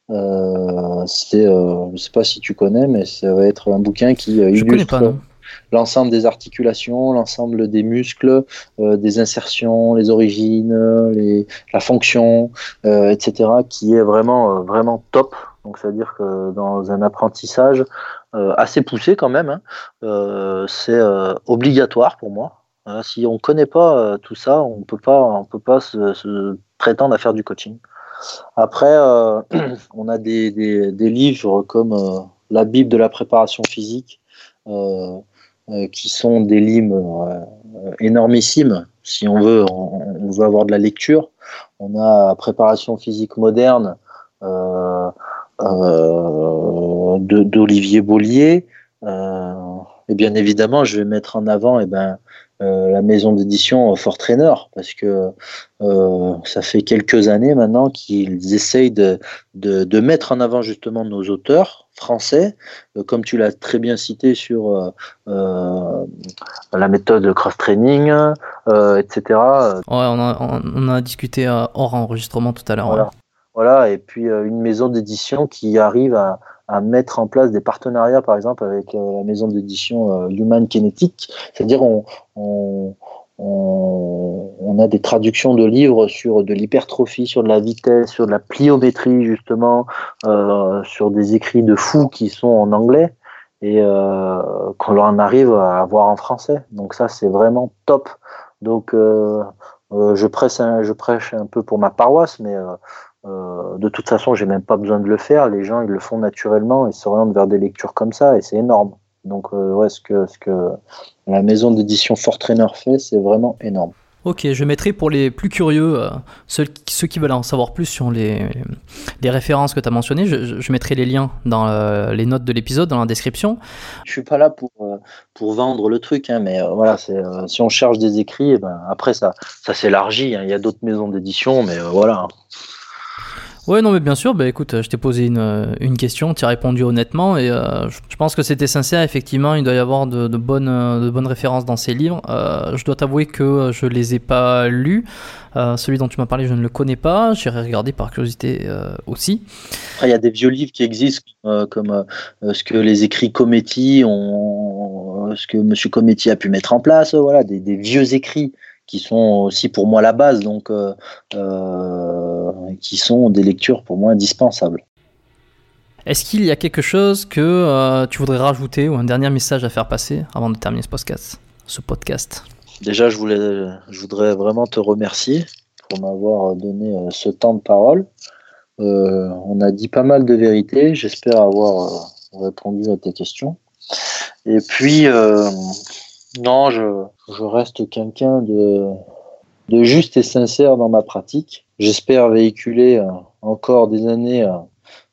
C'est, je ne sais pas si tu connais, mais ça va être un bouquin qui illustre l'ensemble des articulations, l'ensemble des muscles, des insertions, les origines, les, la fonction, etc., qui est vraiment vraiment top. Donc c'est-à-dire que dans un apprentissage assez poussé quand même, hein, c'est obligatoire pour moi si on ne connaît pas euh, tout ça, on peut pas, on peut pas se, prétendre à faire du coaching. Après, euh, on a des, livres comme euh, la Bible de la préparation physique, qui sont des livres énormissimes. Si on veut, on, veut avoir de la lecture. On a préparation physique moderne d'Olivier Beaulier. et bien évidemment, je vais mettre en avant et eh ben, euh, la maison d'édition Fort Trainer parce que euh, ça fait quelques années maintenant qu'ils essayent de, de, mettre en avant justement nos auteurs français, euh, comme tu l'as très bien cité sur la méthode cross-training, etc. Ouais, on a, on a discuté hors enregistrement tout à l'heure. Voilà. voilà. et puis une maison d'édition qui arrive à, à mettre en place des partenariats, par exemple, avec euh, la maison d'édition euh, Human Kinetic. C'est-à-dire, on, a des traductions de livres sur de l'hypertrophie, sur de la vitesse, sur de la pliométrie, justement, euh, sur des écrits de fous qui sont en anglais et euh, qu'on en arrive à avoir en français. Donc ça, c'est vraiment top. Donc, je, presse je prêche un peu pour ma paroisse, mais euh, de toute façon, j'ai même pas besoin de le faire. Les gens, ils le font naturellement et s'orientent vers des lectures comme ça et c'est énorme. Donc, euh, ouais, ce que, ce que la maison d'édition Fort Trainer fait, c'est vraiment énorme. Ok, je mettrai pour les plus curieux, euh, ceux, ceux, qui veulent en savoir plus sur les, les références que tu as mentionnées, je, je, mettrai les liens dans euh, les notes de l'épisode, dans la description. Je suis pas là pour, euh, pour vendre le truc, hein, mais voilà, c'est, si on cherche des écrits, eh ben, après ça, ça s'élargit. Hein. Il y a d'autres maisons d'édition, mais voilà. Ouais, non, mais bien sûr. Bah, écoute, je t'ai posé une, euh, question, tu as répondu honnêtement, et euh, je pense que c'était sincère. Effectivement, il doit y avoir de, bonnes, références dans ces livres. Euh, je dois t'avouer que je les ai pas lus. celui dont tu m'as parlé, je ne le connais pas. J'irai regarder par curiosité aussi. il y a des vieux livres qui existent, comme ce que les écrits Cometti ont, ce que Monsieur Cometti a pu mettre en place. voilà, des vieux écrits qui sont aussi pour moi la base, donc euh, euh, qui sont des lectures pour moi indispensables. Est-ce qu'il y a quelque chose que euh, tu voudrais rajouter ou un dernier message à faire passer avant de terminer ce podcast, ce podcast? Déjà, je, voulais, je voudrais vraiment te remercier pour m'avoir donné ce temps de parole. on a dit pas mal de vérités. J'espère avoir répondu à tes questions. Et puis, non, je, je reste quelqu'un de, juste et sincère dans ma pratique. J'espère véhiculer euh, encore des années euh,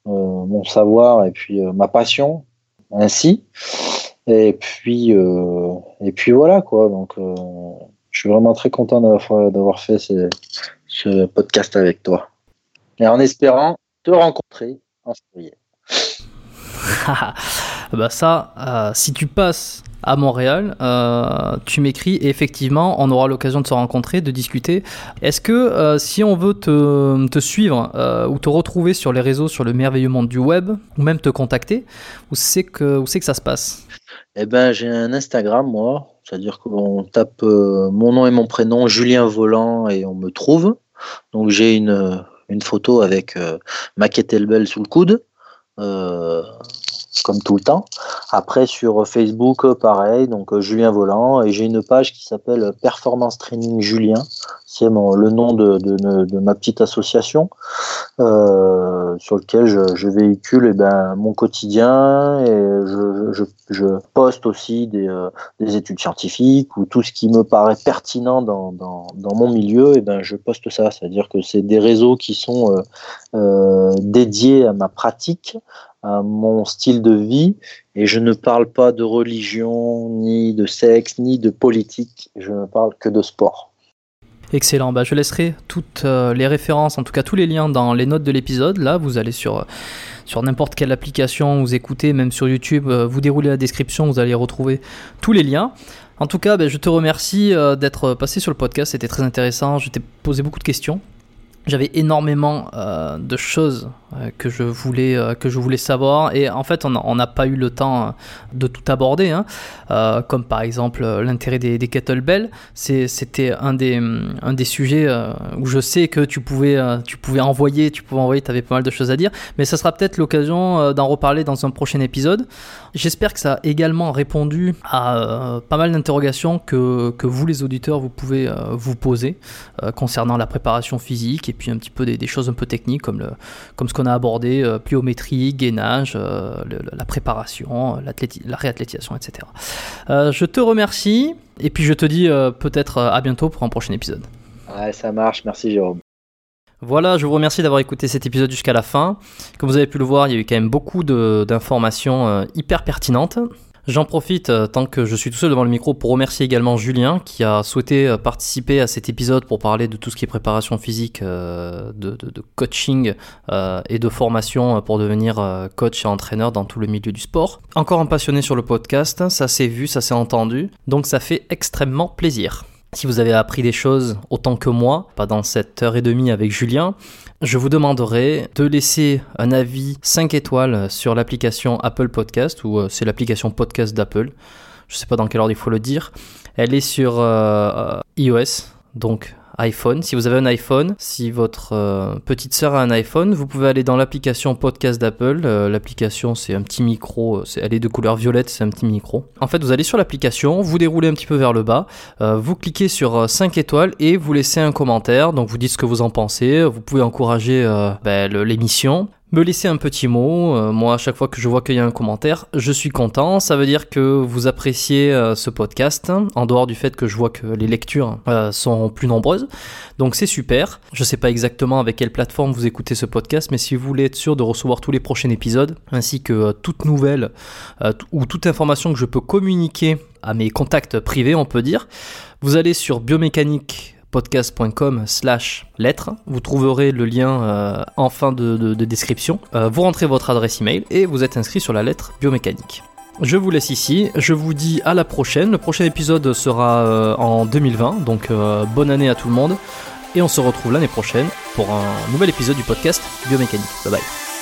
euh, mon savoir et puis ma passion ainsi. Et puis, et puis voilà quoi. Donc, je suis vraiment très content d'avoir fait ce, ce, podcast avec toi. Et en espérant te rencontrer en février. bah ça, si tu passes à Montréal, euh, tu m'écris et effectivement, on aura l'occasion de se rencontrer, de discuter. Est-ce que euh, si on veut te, suivre euh, ou te retrouver sur les réseaux, sur le merveilleux monde du web, ou même te contacter, où c'est que, où que ça se passe? Eh ben, j'ai un Instagram, moi. C'est-à-dire qu'on tape mon nom et mon prénom, Julien Volant, et on me trouve. Donc j'ai une, une photo avec ma kettlebell sous le coude comme tout le temps. Après, sur Facebook, pareil, donc euh, Julien Volant, et j'ai une page qui s'appelle Performance Training Julien. C'est le nom de, de, ma petite association euh, sur lequel je, véhicule eh ben, mon quotidien et je, je, poste aussi des, euh, des, études scientifiques ou tout ce qui me paraît pertinent dans, dans, dans mon milieu, et eh ben, je poste ça. C'est-à-dire que c'est des réseaux qui sont dédiés à ma pratique, à mon style de vie et je ne parle pas de religion, ni de sexe, ni de politique, je ne parle que de sport. Excellent, bah, je laisserai toutes euh, les références, en tout cas tous les liens dans les notes de l'épisode. Là, vous allez sur, sur n'importe quelle application, vous écoutez, même sur YouTube, euh, vous déroulez la description, vous allez retrouver tous les liens. En tout cas, ben, je te remercie euh, d'être passé sur le podcast, c'était très intéressant, je t'ai posé beaucoup de questions. J'avais énormément euh, de choses euh, que je voulais euh, que je voulais savoir. Et en fait on n'a pas eu le temps euh, de tout aborder hein. comme par exemple l'intérêt des, des kettlebells. C'était un des un des sujets où je sais que tu pouvais tu pouvais envoyer tu pouvais envoyer tu avais pas mal de choses à dire. Mais ça sera peut-être l'occasion d'en reparler dans un prochain épisode. J'espère que ça a également répondu à pas mal d'interrogations que, que vous les auditeurs vous pouvez vous poser concernant la préparation physique et puis un petit peu des, choses un peu techniques comme le comme qu'on a abordé, euh, pliométrie, gainage, euh, la préparation, la réathlétisation, etc. Euh, je te remercie et puis je te dis peut-être à bientôt pour un prochain épisode. Ouais, ça marche, merci Jérôme. Voilà, je vous remercie d'avoir écouté cet épisode jusqu'à la fin. Comme vous avez pu le voir, il y a eu quand même beaucoup d'informations hyper pertinentes. J'en profite euh, tant que je suis tout seul devant le micro pour remercier également Julien qui a souhaité euh, participer à cet épisode pour parler de tout ce qui est préparation physique, euh, de, coaching et de formation pour devenir coach et entraîneur dans tout le milieu du sport. Encore un passionné sur le podcast, ça s'est vu, ça s'est entendu, donc ça fait extrêmement plaisir. Si vous avez appris des choses autant que moi, pas dans cette heure et demie avec Julien, je vous demanderai de laisser un avis 5 étoiles sur l'application Apple Podcast, ou euh, c'est l'application podcast d'Apple. Je ne sais pas dans quel ordre il faut le dire. Elle est sur euh, euh, iOS, donc iPhone. Si vous avez un iPhone, si votre euh, petite sœur a un iPhone, vous pouvez aller dans l'application podcast d'Apple. Euh, l'application, c'est un petit micro, euh, elle est de couleur violette, c'est un petit micro. En fait, vous allez sur l'application, vous déroulez un petit peu vers le bas, vous cliquez sur 5 étoiles et vous laissez un commentaire. Donc vous dites ce que vous en pensez, vous pouvez encourager ben, l'émission me laisser un petit mot. Euh, moi, à chaque fois que je vois qu'il y a un commentaire, je suis content. Ça veut dire que vous appréciez euh, ce podcast, en dehors du fait que je vois que les lectures euh, sont plus nombreuses. Donc c'est super. Je sais pas exactement avec quelle plateforme vous écoutez ce podcast, mais si vous voulez être sûr de recevoir tous les prochains épisodes, ainsi que toute nouvelle ou toute information que je peux communiquer à mes contacts privés, on peut dire, vous allez sur biomécanique podcast.com slash lettres. Vous trouverez le lien euh, en fin de, description. Euh, vous rentrez votre adresse email et vous êtes inscrit sur la lettre biomécanique. Je vous laisse ici, je vous dis à la prochaine. Le prochain épisode sera euh, en 2020, donc bonne année à tout le monde. Et on se retrouve l'année prochaine pour un nouvel épisode du podcast Biomécanique. Bye bye.